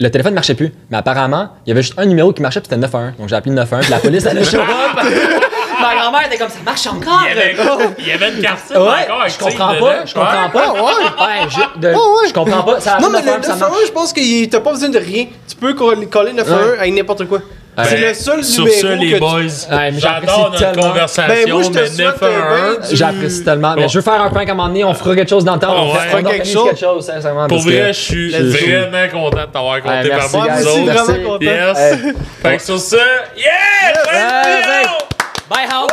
[SPEAKER 2] le téléphone marchait plus. Mais apparemment, il y avait juste un numéro qui marchait, puis c'était 91. Donc j'ai appelé le 91, puis la police allait show up. Ma grand-mère était comme ça marche encore.
[SPEAKER 3] Il y avait, il y avait une carte
[SPEAKER 2] Ouais,
[SPEAKER 3] encore
[SPEAKER 2] je comprends pas, je comprends pas. Ouais, je, de-
[SPEAKER 1] ouais.
[SPEAKER 2] je comprends pas. Ça
[SPEAKER 1] Non, mais le
[SPEAKER 2] 91, ça
[SPEAKER 1] 911,
[SPEAKER 2] marche.
[SPEAKER 1] je pense que t'as pas besoin de rien. Tu peux coller coller 911
[SPEAKER 2] Ouais.
[SPEAKER 1] avec n'importe quoi.
[SPEAKER 2] Ouais.
[SPEAKER 1] C'est
[SPEAKER 3] Ben,
[SPEAKER 1] le seul
[SPEAKER 3] Sur
[SPEAKER 1] numéro
[SPEAKER 3] ça,
[SPEAKER 1] que
[SPEAKER 3] les
[SPEAKER 1] tu-
[SPEAKER 3] boys,
[SPEAKER 2] Ouais, mais j'apprécie
[SPEAKER 3] j'adore notre
[SPEAKER 2] tellement.
[SPEAKER 3] conversation,
[SPEAKER 1] Ben, moi, je te
[SPEAKER 3] mais
[SPEAKER 1] souhaite,
[SPEAKER 3] 9
[SPEAKER 1] du-
[SPEAKER 2] J'apprécie tellement. Mais je veux faire un prank à un moment donné, on fera quelque chose dans le temps. on
[SPEAKER 3] Ouais.
[SPEAKER 2] fait- on
[SPEAKER 1] Fera quelque chose.
[SPEAKER 2] quelque chose, sincèrement.
[SPEAKER 3] Pour
[SPEAKER 2] que-
[SPEAKER 3] vrai, je suis vraiment content de t'avoir compté nous
[SPEAKER 1] Moi aussi,
[SPEAKER 3] autres.
[SPEAKER 1] vraiment content.
[SPEAKER 3] Yes. Fait que sur ça, yeah!
[SPEAKER 2] Bye, Hal.